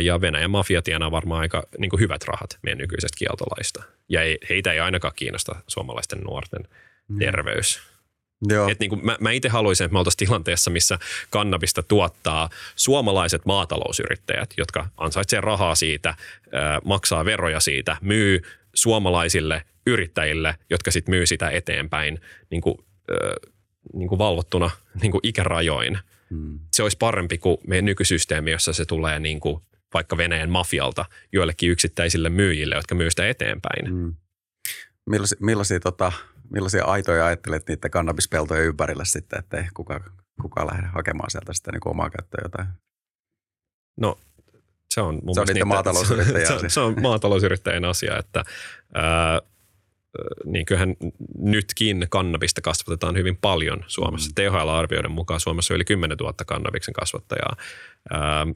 Ja Venäjän mafia tienaa varmaan aika niin kuin hyvät rahat meidän nykyisestä kieltolaista. Ja ei, heitä ei ainakaan kiinnosta suomalaisten nuorten mm. terveys. Joo. Et niin kuin mä, mä itse haluaisin, että me oltaisiin tilanteessa, missä kannabista tuottaa suomalaiset maatalousyrittäjät, jotka ansaitsevat rahaa siitä, maksaa veroja siitä, myy suomalaisille yrittäjille, jotka sitten myy sitä eteenpäin niin kuin, niin kuin valvottuna niin kuin ikärajoin. Hmm. Se olisi parempi kuin meidän nykysysteemi, jossa se tulee niin kuin vaikka Venäjän mafialta joillekin yksittäisille myyjille, jotka myy sitä eteenpäin. Hmm. Millaisia, millaisia, tota, millaisia aitoja ajattelet niiden kannabispeltojen ympärillä sitten, että ei kukaan, kukaan lähde hakemaan sieltä sitten niin omaa käyttöön jotain? No se on mun se on niitä maatalousyrittäjien [LAUGHS] asia. Se, se on maatalousyrittäjien asia, että ää, niin kyllähän nytkin kannabista kasvatetaan hyvin paljon Suomessa. Mm. THL-arvioiden mukaan Suomessa on yli 10 000 kannabiksen kasvattajaa. Ää,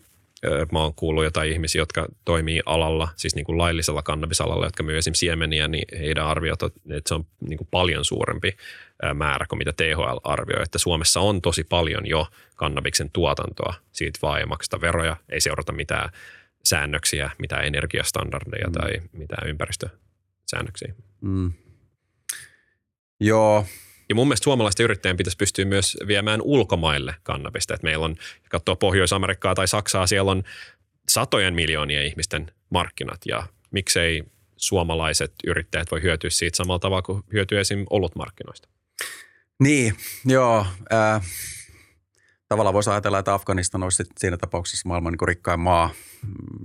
mä oon kuullut jotain ihmisiä, jotka toimii alalla, siis niin kuin laillisella kannabisalalla, jotka myy esimerkiksi siemeniä, niin heidän arviot on, että se on niin kuin paljon suurempi määrä kuin mitä THL arvioi. Että Suomessa on tosi paljon jo kannabiksen tuotantoa, siitä vaan ei makseta veroja, ei seurata mitään säännöksiä, mitään energiastandardeja mm. tai mitään ympäristösäännöksiä. Mm. Joo, ja mun mielestä suomalaisten yrittäjien pitäisi pystyä myös viemään ulkomaille kannabista. Että meillä on, katsoo Pohjois-Amerikkaa tai Saksaa, siellä on satojen miljoonien ihmisten markkinat ja miksei suomalaiset yrittäjät voi hyötyä siitä samalla tavalla kuin hyötyy esim. olutmarkkinoista. Niin, joo. Äh, tavallaan voisi ajatella, että Afganistan olisi siinä tapauksessa maailman niin rikkain maa.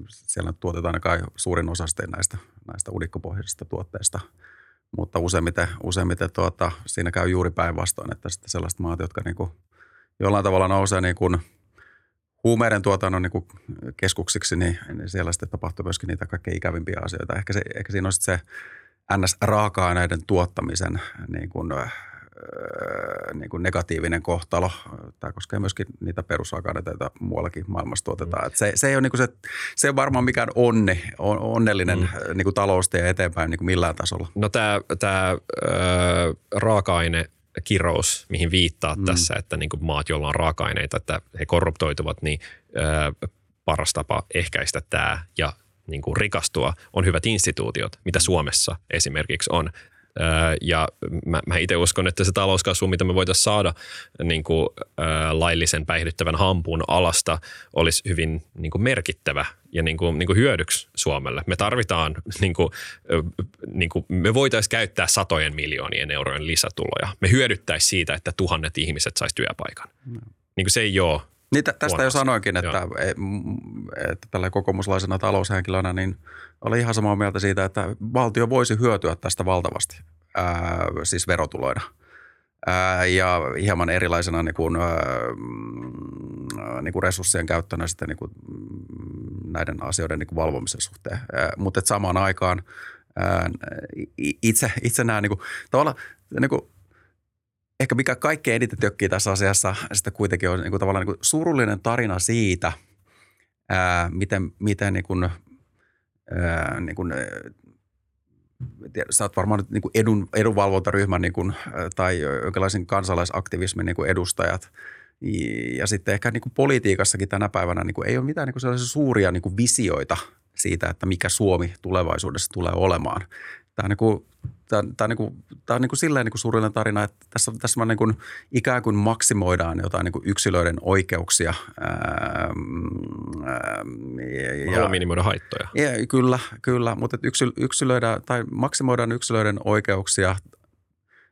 Siellä tuotetaan aika suurin osa näistä, näistä udikkopohjaisista tuotteista – mutta useimmiten, useimmiten tuota, siinä käy juuri päinvastoin, että sitten sellaiset maat, jotka niin kuin jollain tavalla nousee niin kuin huumeiden tuotannon niin kuin keskuksiksi, niin, niin siellä sitten tapahtuu myöskin niitä kaikkein ikävimpiä asioita. Ehkä, se, ehkä siinä on sitten se NS-raaka-aineiden tuottamisen niin kuin, niin kuin negatiivinen kohtalo. Tämä koskee myöskin niitä perusraaka-aineita, joita muuallakin maailmassa tuotetaan. Että se, se, ei ole niin kuin se, se ei varmaan mikään onni, on, onnellinen mm. niin kuin taloustie eteenpäin niin kuin millään tasolla. No tämä, tämä äh, raaka-aine kirous, mihin viittaa mm. tässä, että niin kuin maat, joilla on raaka-aineita, että he korruptoituvat, niin äh, paras tapa ehkäistä tämä ja niin kuin rikastua on hyvät instituutiot, mitä Suomessa esimerkiksi on. Ja mä, mä itse uskon, että se talouskasvu, mitä me voitaisiin saada niin kuin, ää, laillisen päihdyttävän hampun alasta, olisi hyvin niin kuin merkittävä ja niin kuin, niin kuin hyödyksi Suomelle. Me tarvitaan, niin kuin, niin kuin, me voitaisiin käyttää satojen miljoonien eurojen lisätuloja. Me hyödyttäisiin siitä, että tuhannet ihmiset saisi työpaikan. No. Niin kuin se ei ole niin tästä jo sanoinkin, että, e, että tällä kokoomuslaisena taloushenkilönä niin oli ihan samaa mieltä siitä, että valtio voisi hyötyä tästä valtavasti, ää, siis verotuloina. Ää, ja hieman erilaisena niin kuin, ää, niin kuin resurssien käyttönä sitten niin kuin näiden asioiden niin kuin valvomisen suhteen. Ää, mutta samaan aikaan ää, itse, itse näen niin kuin, tavallaan niin kuin, ehkä mikä kaikkein eniten tökkii tässä asiassa sitten kuitenkin on niin kuin tavallaan niin kuin surullinen tarina siitä, ää, miten, miten niin kuin, niin kuin, sä oot varmaan niin kuin edun, edunvalvontaryhmän niin kuin, tai jonkinlaisen kansalaisaktivismin niin kuin edustajat. Ja sitten ehkä niin kuin politiikassakin tänä päivänä niin kuin ei ole mitään niin kuin sellaisia suuria niin kuin visioita siitä, että mikä Suomi tulevaisuudessa tulee olemaan. Tämä niin kuin, tämä, tämä on, niin kuin, tämä on niin kuin silleen niin kuin surullinen tarina, että tässä, tässä niin kuin ikään kuin maksimoidaan jotain niin kuin yksilöiden oikeuksia. Ää, ja, ja minimoida haittoja. Ja, kyllä, kyllä, mutta yksilöidään tai maksimoidaan yksilöiden oikeuksia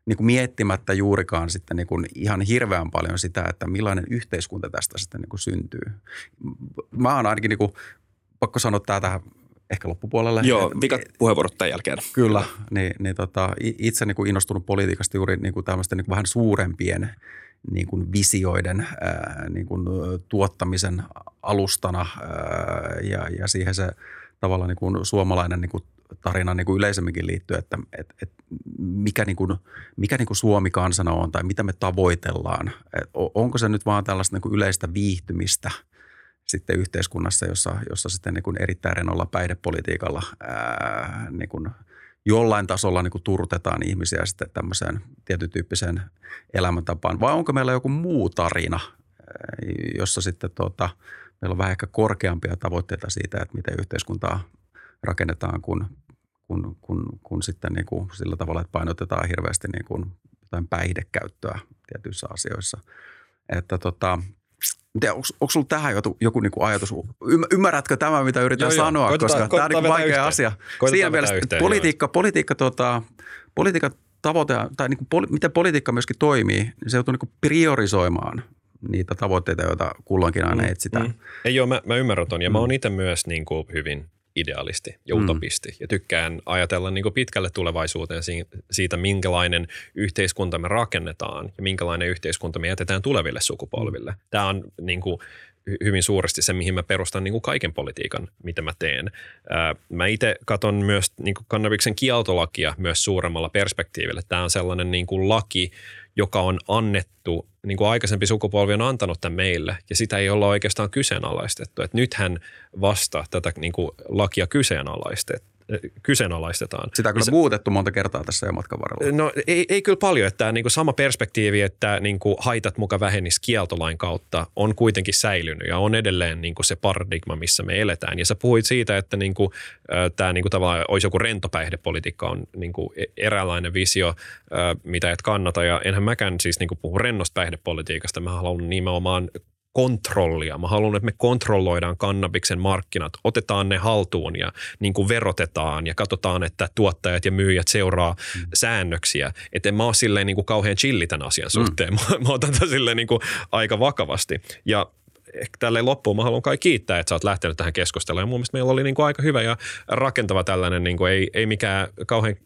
niin kuin miettimättä juurikaan sitten niin kuin ihan hirveän paljon sitä, että millainen yhteiskunta tästä sitten niin kuin syntyy. Mä oon ainakin niin kuin, pakko sanoa tämä tähän ehkä loppupuolelle. Joo, vikat puheenvuorot tämän jälkeen. Kyllä, niin, niin tota, itse niin kuin innostunut politiikasta juuri niin kuin tämmöisten niin kuin vähän suurempien niin kuin visioiden ää, niin kuin tuottamisen alustana ää, ja, ja siihen se tavallaan niin kuin suomalainen niin kuin tarina niin kuin yleisemminkin liittyy, että et, et mikä, niin kuin, mikä niin kuin Suomi kansana on tai mitä me tavoitellaan. Et onko se nyt vaan tällaista niin kuin yleistä viihtymistä – sitten yhteiskunnassa, jossa, jossa sitten niin kuin erittäin renolla päihdepolitiikalla ää, niin kuin jollain tasolla niin kuin turtetaan ihmisiä sitten tämmöiseen tietyn tyyppiseen elämäntapaan. Vai onko meillä joku muu tarina, jossa sitten tuota, meillä on vähän ehkä korkeampia tavoitteita siitä, että miten yhteiskuntaa rakennetaan, kun, kun, kun, kun sitten niin kuin sillä tavalla, että painotetaan hirveästi niin kuin jotain päihdekäyttöä tietyissä asioissa. Että tota, onko, onko sulla tähän joku, joku niin kuin ajatus? Ymmärrätkö tämä, mitä yritän joo, sanoa? Koitetaan, koska tämä on niin vaikea yhteen. asia. Koitetaan Siinä mielessä yhteen, politiikka, politiikka, tota, politiikka tavoite, tai niin kuin miten politiikka myöskin toimii, niin se joutuu niin kuin priorisoimaan niitä tavoitteita, joita kulloinkin aina mm, etsitään. Mm. Ei joo, mä, mä ymmärrän ton. Ja mm. mä oon itse myös niin kuin hyvin idealisti ja utopisti. Mm. Ja tykkään ajatella niin pitkälle tulevaisuuteen siitä, minkälainen yhteiskunta me rakennetaan ja minkälainen yhteiskunta me jätetään tuleville sukupolville. Mm. Tämä on niin kuin hyvin suuresti se, mihin mä perustan niin kuin kaiken politiikan, mitä mä teen. Mä itse katson myös niin kuin kannabiksen kieltolakia myös suuremmalla perspektiivillä. Tämä on sellainen niin kuin laki, joka on annettu, niin kuin aikaisempi sukupolvi on antanut tämän meille, ja sitä ei olla oikeastaan kyseenalaistettu. Et nythän vasta tätä niin kuin lakia kyseenalaistettu kyseenalaistetaan. Sitä on kyllä muutettu monta kertaa tässä jo matkan varrella. No ei, ei kyllä paljon, että niin kuin sama perspektiivi, että niin kuin haitat muka vähenisi kieltolain kautta on kuitenkin säilynyt ja on edelleen niin kuin se paradigma, missä me eletään. Ja sä puhuit siitä, että niin kuin, tämä niin kuin tavallaan olisi joku rentopäihdepolitiikka on niin kuin e-, eräänlainen visio, mitä et kannata. Ja enhän mäkään siis niin kuin puhu rennosta päihdepolitiikasta. Mä haluan nimenomaan kontrollia. Mä haluan, että me kontrolloidaan kannabiksen markkinat, otetaan ne haltuun ja niin kuin verotetaan ja katsotaan, että tuottajat ja myyjät seuraa mm. säännöksiä. Että en mä ole silleen niin kuin kauhean chilli tämän asian mm. suhteen. Mm. [LAUGHS] Mä, mä otan tämän silleen niin kuin aika vakavasti. Ja ehkä tälleen loppuun mä haluan kai kiittää, että sä oot lähtenyt tähän keskusteluun. Ja mun mielestä meillä oli niin kuin aika hyvä ja rakentava tällainen, niin kuin ei, ei mikään kauhean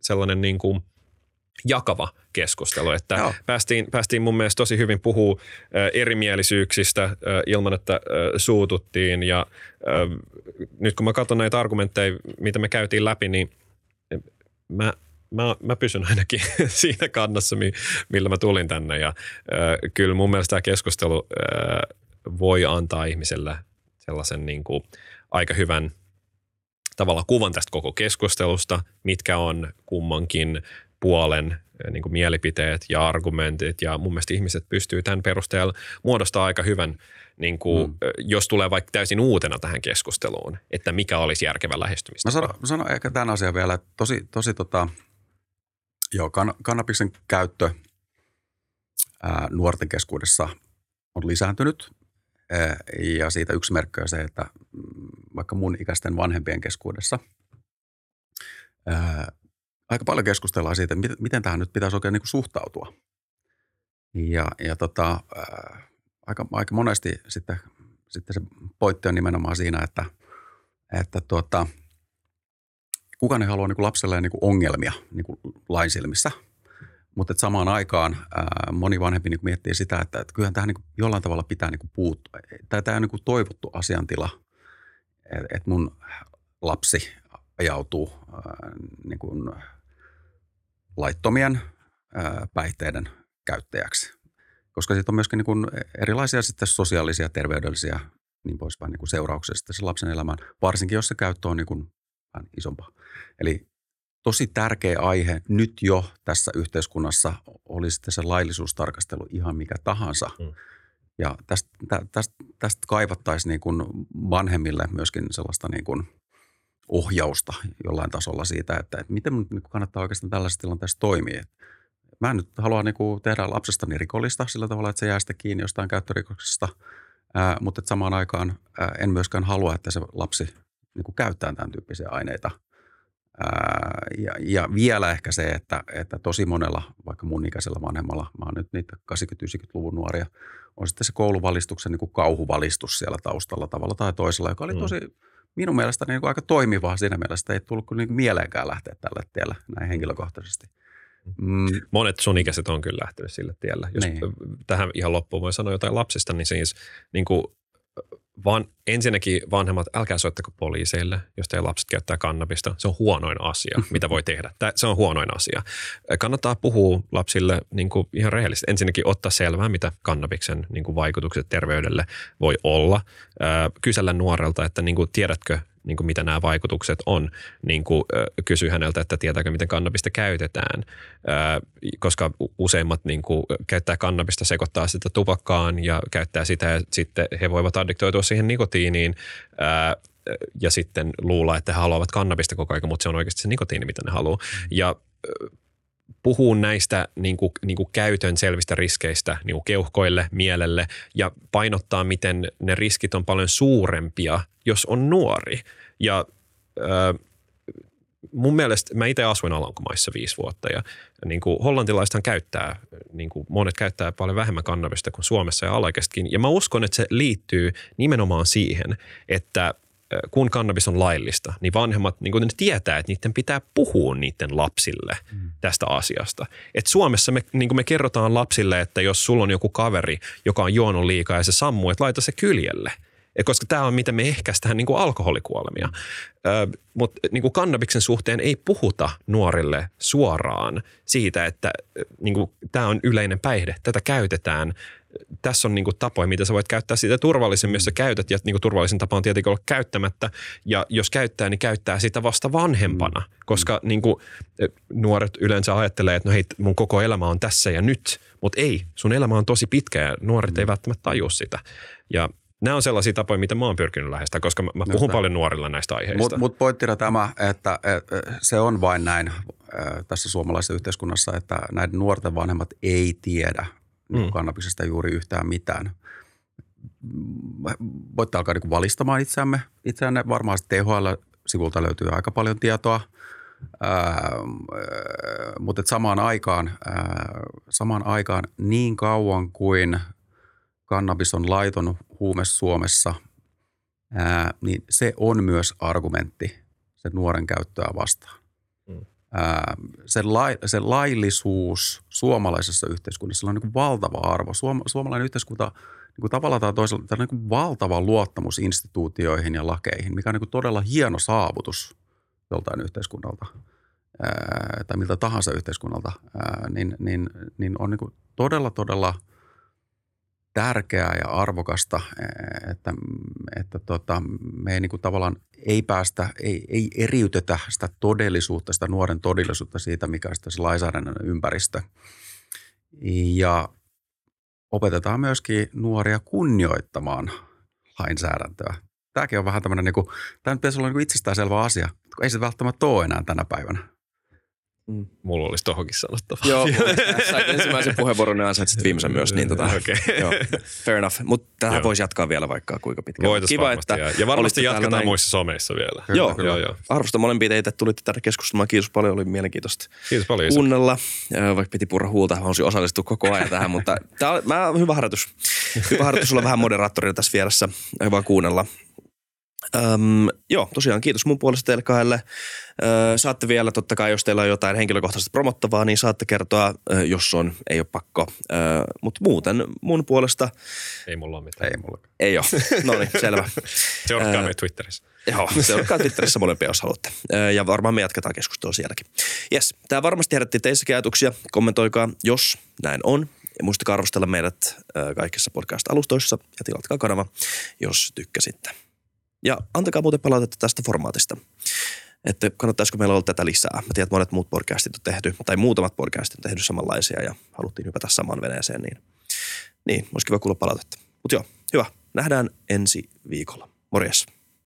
sellainen niin kuin – jakava keskustelu, että päästiin, päästiin mun mielestä tosi hyvin puhua erimielisyyksistä ilman, että suututtiin. Ja nyt kun mä katson näitä argumentteja, mitä me käytiin läpi, niin mä, mä, mä pysyn ainakin [LAUGHS] siinä kannassa, millä mä tulin tänne. Ja kyllä mun mielestä tämä keskustelu voi antaa ihmiselle sellaisen niin kuin aika hyvän tavalla kuvan tästä koko keskustelusta, mitkä on kummankin puolen niin kuin mielipiteet ja argumentit ja mun mielestä ihmiset pystyy tämän perusteella muodostamaan aika hyvän, niin kuin, mm. jos tulee vaikka täysin uutena tähän keskusteluun, että mikä olisi järkevä lähestymistä. Mä sanon, mä sanon ehkä tämän asian vielä, että tosi, tosi tota, joo, kan, kannabiksen käyttö ää, nuorten keskuudessa on lisääntynyt ää, ja siitä yksi merkki on se, että mm, vaikka mun ikäisten vanhempien keskuudessa ää, aika paljon keskustellaan siitä, miten, miten tähän nyt pitäisi oikein niin kuin suhtautua. Ja, ja tota, ää, aika, aika monesti sitten, sitten se pointti on nimenomaan siinä, että, että tuota, kukaan ei halua niin kuin lapselle niin kuin ongelmia niin kuin lain silmissä. Mutta samaan aikaan ää, moni vanhempi niin miettii sitä, että, että kyllähän tähän niin kuin jollain tavalla pitää niin kuin puuttua. Tämä on niin kuin toivottu asiantila, että et mun lapsi ajautuu ää, niin kuin laittomien päihteiden käyttäjäksi. Koska siitä on myöskin niin kuin erilaisia sitten sosiaalisia, terveydellisiä niin poispäin niin kuin seurauksia sitten sen lapsen elämään, varsinkin jos se käyttö on niin kuin vähän isompaa. Eli tosi tärkeä aihe nyt jo tässä yhteiskunnassa oli sitten se laillisuustarkastelu ihan mikä tahansa. Mm. Ja tästä, tästä, tästä kaivattaisiin niin kuin vanhemmille myöskin sellaista niin kuin ohjausta jollain tasolla siitä, että, että miten niin kannattaa oikeastaan tällaisessa tilanteessa toimia. Mä en nyt halua niin kuin tehdä lapsestani rikollista sillä tavalla, että se jää sitten kiinni jostain käyttörikoksesta, ää, mutta että samaan aikaan ää, en myöskään halua, että se lapsi niin kuin käyttää tämän tyyppisiä aineita. Ää, ja, ja vielä ehkä se, että, että tosi monella, vaikka mun ikäisellä vanhemmalla, mä oon nyt niitä 80-90-luvun nuoria, on sitten se kouluvalistuksen niin kuin kauhuvalistus siellä taustalla tavalla tai toisella, joka oli mm. Minun mielestäni niin kuin aika toimivaa siinä mielessä, ei tullut kyllä niin mieleenkään lähteä tälle tielle näin henkilökohtaisesti. Mm. Monet sun ikäiset on kyllä lähtenyt sille tielle. Jos niin. tähän ihan loppuun voi sanoa jotain lapsista, niin siis niin kuin vaan ensinnäkin vanhemmat, älkää soittako poliiseille, jos teidän lapset käyttää kannabista. Se on huonoin asia, [LAUGHS] mitä voi tehdä. Tämä, se on huonoin asia. Kannattaa puhua lapsille niin kuin ihan rehellisesti. Ensinnäkin ottaa selvää, mitä kannabiksen niin kuin vaikutukset terveydelle voi olla. Kysellä nuorelta, että niin kuin, tiedätkö niin kuin mitä nämä vaikutukset on, niin kuin kysy häneltä, että tietääkö, miten kannabista käytetään, koska useimmat niin kuin, käyttää kannabista, sekoittaa sitä tupakkaan ja käyttää sitä ja sitten he voivat addiktoitua siihen nikotiiniin ja sitten luulla, että he haluavat kannabista koko ajan, mutta se on oikeasti se nikotiini, mitä ne haluaa. Ja puhuu näistä niin kuin, niin kuin käytön selvistä riskeistä niin kuin keuhkoille, mielelle ja painottaa, miten ne riskit on paljon suurempia, jos on nuori. Ja äh, mun mielestä, mä itse asuin Alankomaissa viisi vuotta ja niin kuin hollantilaisethan käyttää, niin kuin monet käyttää paljon vähemmän kannabista kuin Suomessa ja alaikäisetkin. Ja mä uskon, että se liittyy nimenomaan siihen, että kun kannabis on laillista, niin vanhemmat niin ne tietää, että niiden pitää puhua niiden lapsille mm. tästä asiasta. Et Suomessa me, niin me kerrotaan lapsille, että jos sulla on joku kaveri, joka on juonut liikaa ja se sammuu, että laita se kyljelle – et koska tämä on miten me ehkäistään niin kuin alkoholikuolemia. Mutta niin kannabiksen suhteen ei puhuta nuorille suoraan siitä, että niin tämä on yleinen päihde, tätä käytetään. Tässä on niin kuin, tapoja, mitä sä voit käyttää sitä turvallisemmin, jos sä käytät. Ja niin kuin, turvallisin tapa on tietenkin olla käyttämättä. Ja jos käyttää, niin käyttää sitä vasta vanhempana. Mm. Koska niin kuin, nuoret yleensä ajattelee, että no hei, mun koko elämä on tässä ja nyt. Mutta ei, sun elämä on tosi pitkä ja nuoret ei välttämättä tajua sitä. Ja nämä on sellaisia tapoja, mitä mä oon pyrkinyt lähestymään, koska mä, mä puhun paljon nuorilla näistä aiheista. Mutta mut pointtina tämä, että, että se on vain näin tässä suomalaisessa yhteiskunnassa, että näiden nuorten vanhemmat ei tiedä mm. kannabisesta juuri yhtään mitään. Voitte alkaa niin valistamaan itseämme. Itseänne varmaan THL-sivulta löytyy aika paljon tietoa. Ää, mutta samaan aikaan, ää, samaan aikaan niin kauan kuin kannabis on laiton huume Suomessa, ää, niin se on myös argumentti sen nuoren käyttöä vastaan. Mm. Ää, se, lai, se laillisuus suomalaisessa yhteiskunnassa on niin valtava arvo. Suom, suomalainen yhteiskunta niin kuin tavalla tai toisella on niin valtava luottamus instituutioihin ja lakeihin, mikä on niin todella hieno saavutus joltain yhteiskunnalta ää, tai miltä tahansa yhteiskunnalta, ää, niin, niin, niin on niin todella, todella – tärkeää ja arvokasta, e, että, että tota, me ei niin kuin tavallaan ei päästä, ei, ei eriytetä sitä todellisuutta, sitä nuoren todellisuutta siitä, mikä on se lainsäädännön ympäristö. Ja opetetaan myöskin nuoria kunnioittamaan lainsäädäntöä. Tämäkin on vähän tämmöinen, niin kuin, tämä pitäisi olla niin itsestäänselvä asia, ei se välttämättä ole enää tänä päivänä. Mm. Mulla olisi tohonkin sanottavaa. Joo, [LAUGHS] sait ensimmäisen puheenvuoron ja ansaitsit viimeisen myös. Niin tota, okay. joo, fair enough. Mutta tähän voisi jatkaa vielä vaikka kuinka pitkään. Voitaisiin Kiva, että ja, varmasti jatketaan näin. muissa someissa vielä. Kyllä, joo, kyllä. joo, joo. Arvostan molempia teitä, että tulitte tänne keskustelemaan. Kiitos paljon, oli mielenkiintoista Kiitos paljon, kuunnella. Vaikka piti purra huulta, haluaisin osallistua koko ajan tähän, mutta tämä on, mä, hyvä harjoitus. Hyvä harjoitus olla vähän moderaattorina tässä vieressä. Hyvä kuunnella. Öm, joo, tosiaan kiitos mun puolesta teille kahdelle. Öö, saatte vielä, totta kai, jos teillä on jotain henkilökohtaisesti promottavaa, niin saatte kertoa, jos on, ei ole pakko. Öö, Mutta muuten mun puolesta... Ei mulla ole mitään. Ei mulla. Ei ole. [LAUGHS] No niin, selvä. Seuratkaa meitä Twitterissä. Joo, seuratkaa Twitterissä molempia, jos haluatte. Ja varmaan me jatketaan keskustelua sielläkin. Yes, tämä varmasti herätti teissäkin ajatuksia. Kommentoikaa, jos näin on. Ja muistakaa arvostella meidät kaikissa podcast-alustoissa ja tilatkaa kanava, jos tykkäsitte. Ja antakaa muuten palautetta tästä formaatista. Että kannattaisiko meillä olla tätä lisää. Mä tiedän, että monet muut podcastit on tehty, tai muutamat podcastit on tehty samanlaisia ja haluttiin hypätä saman veneeseen, niin, niin olisi kiva kuulla palautetta. Mutta joo, hyvä. Nähdään ensi viikolla. Morjes.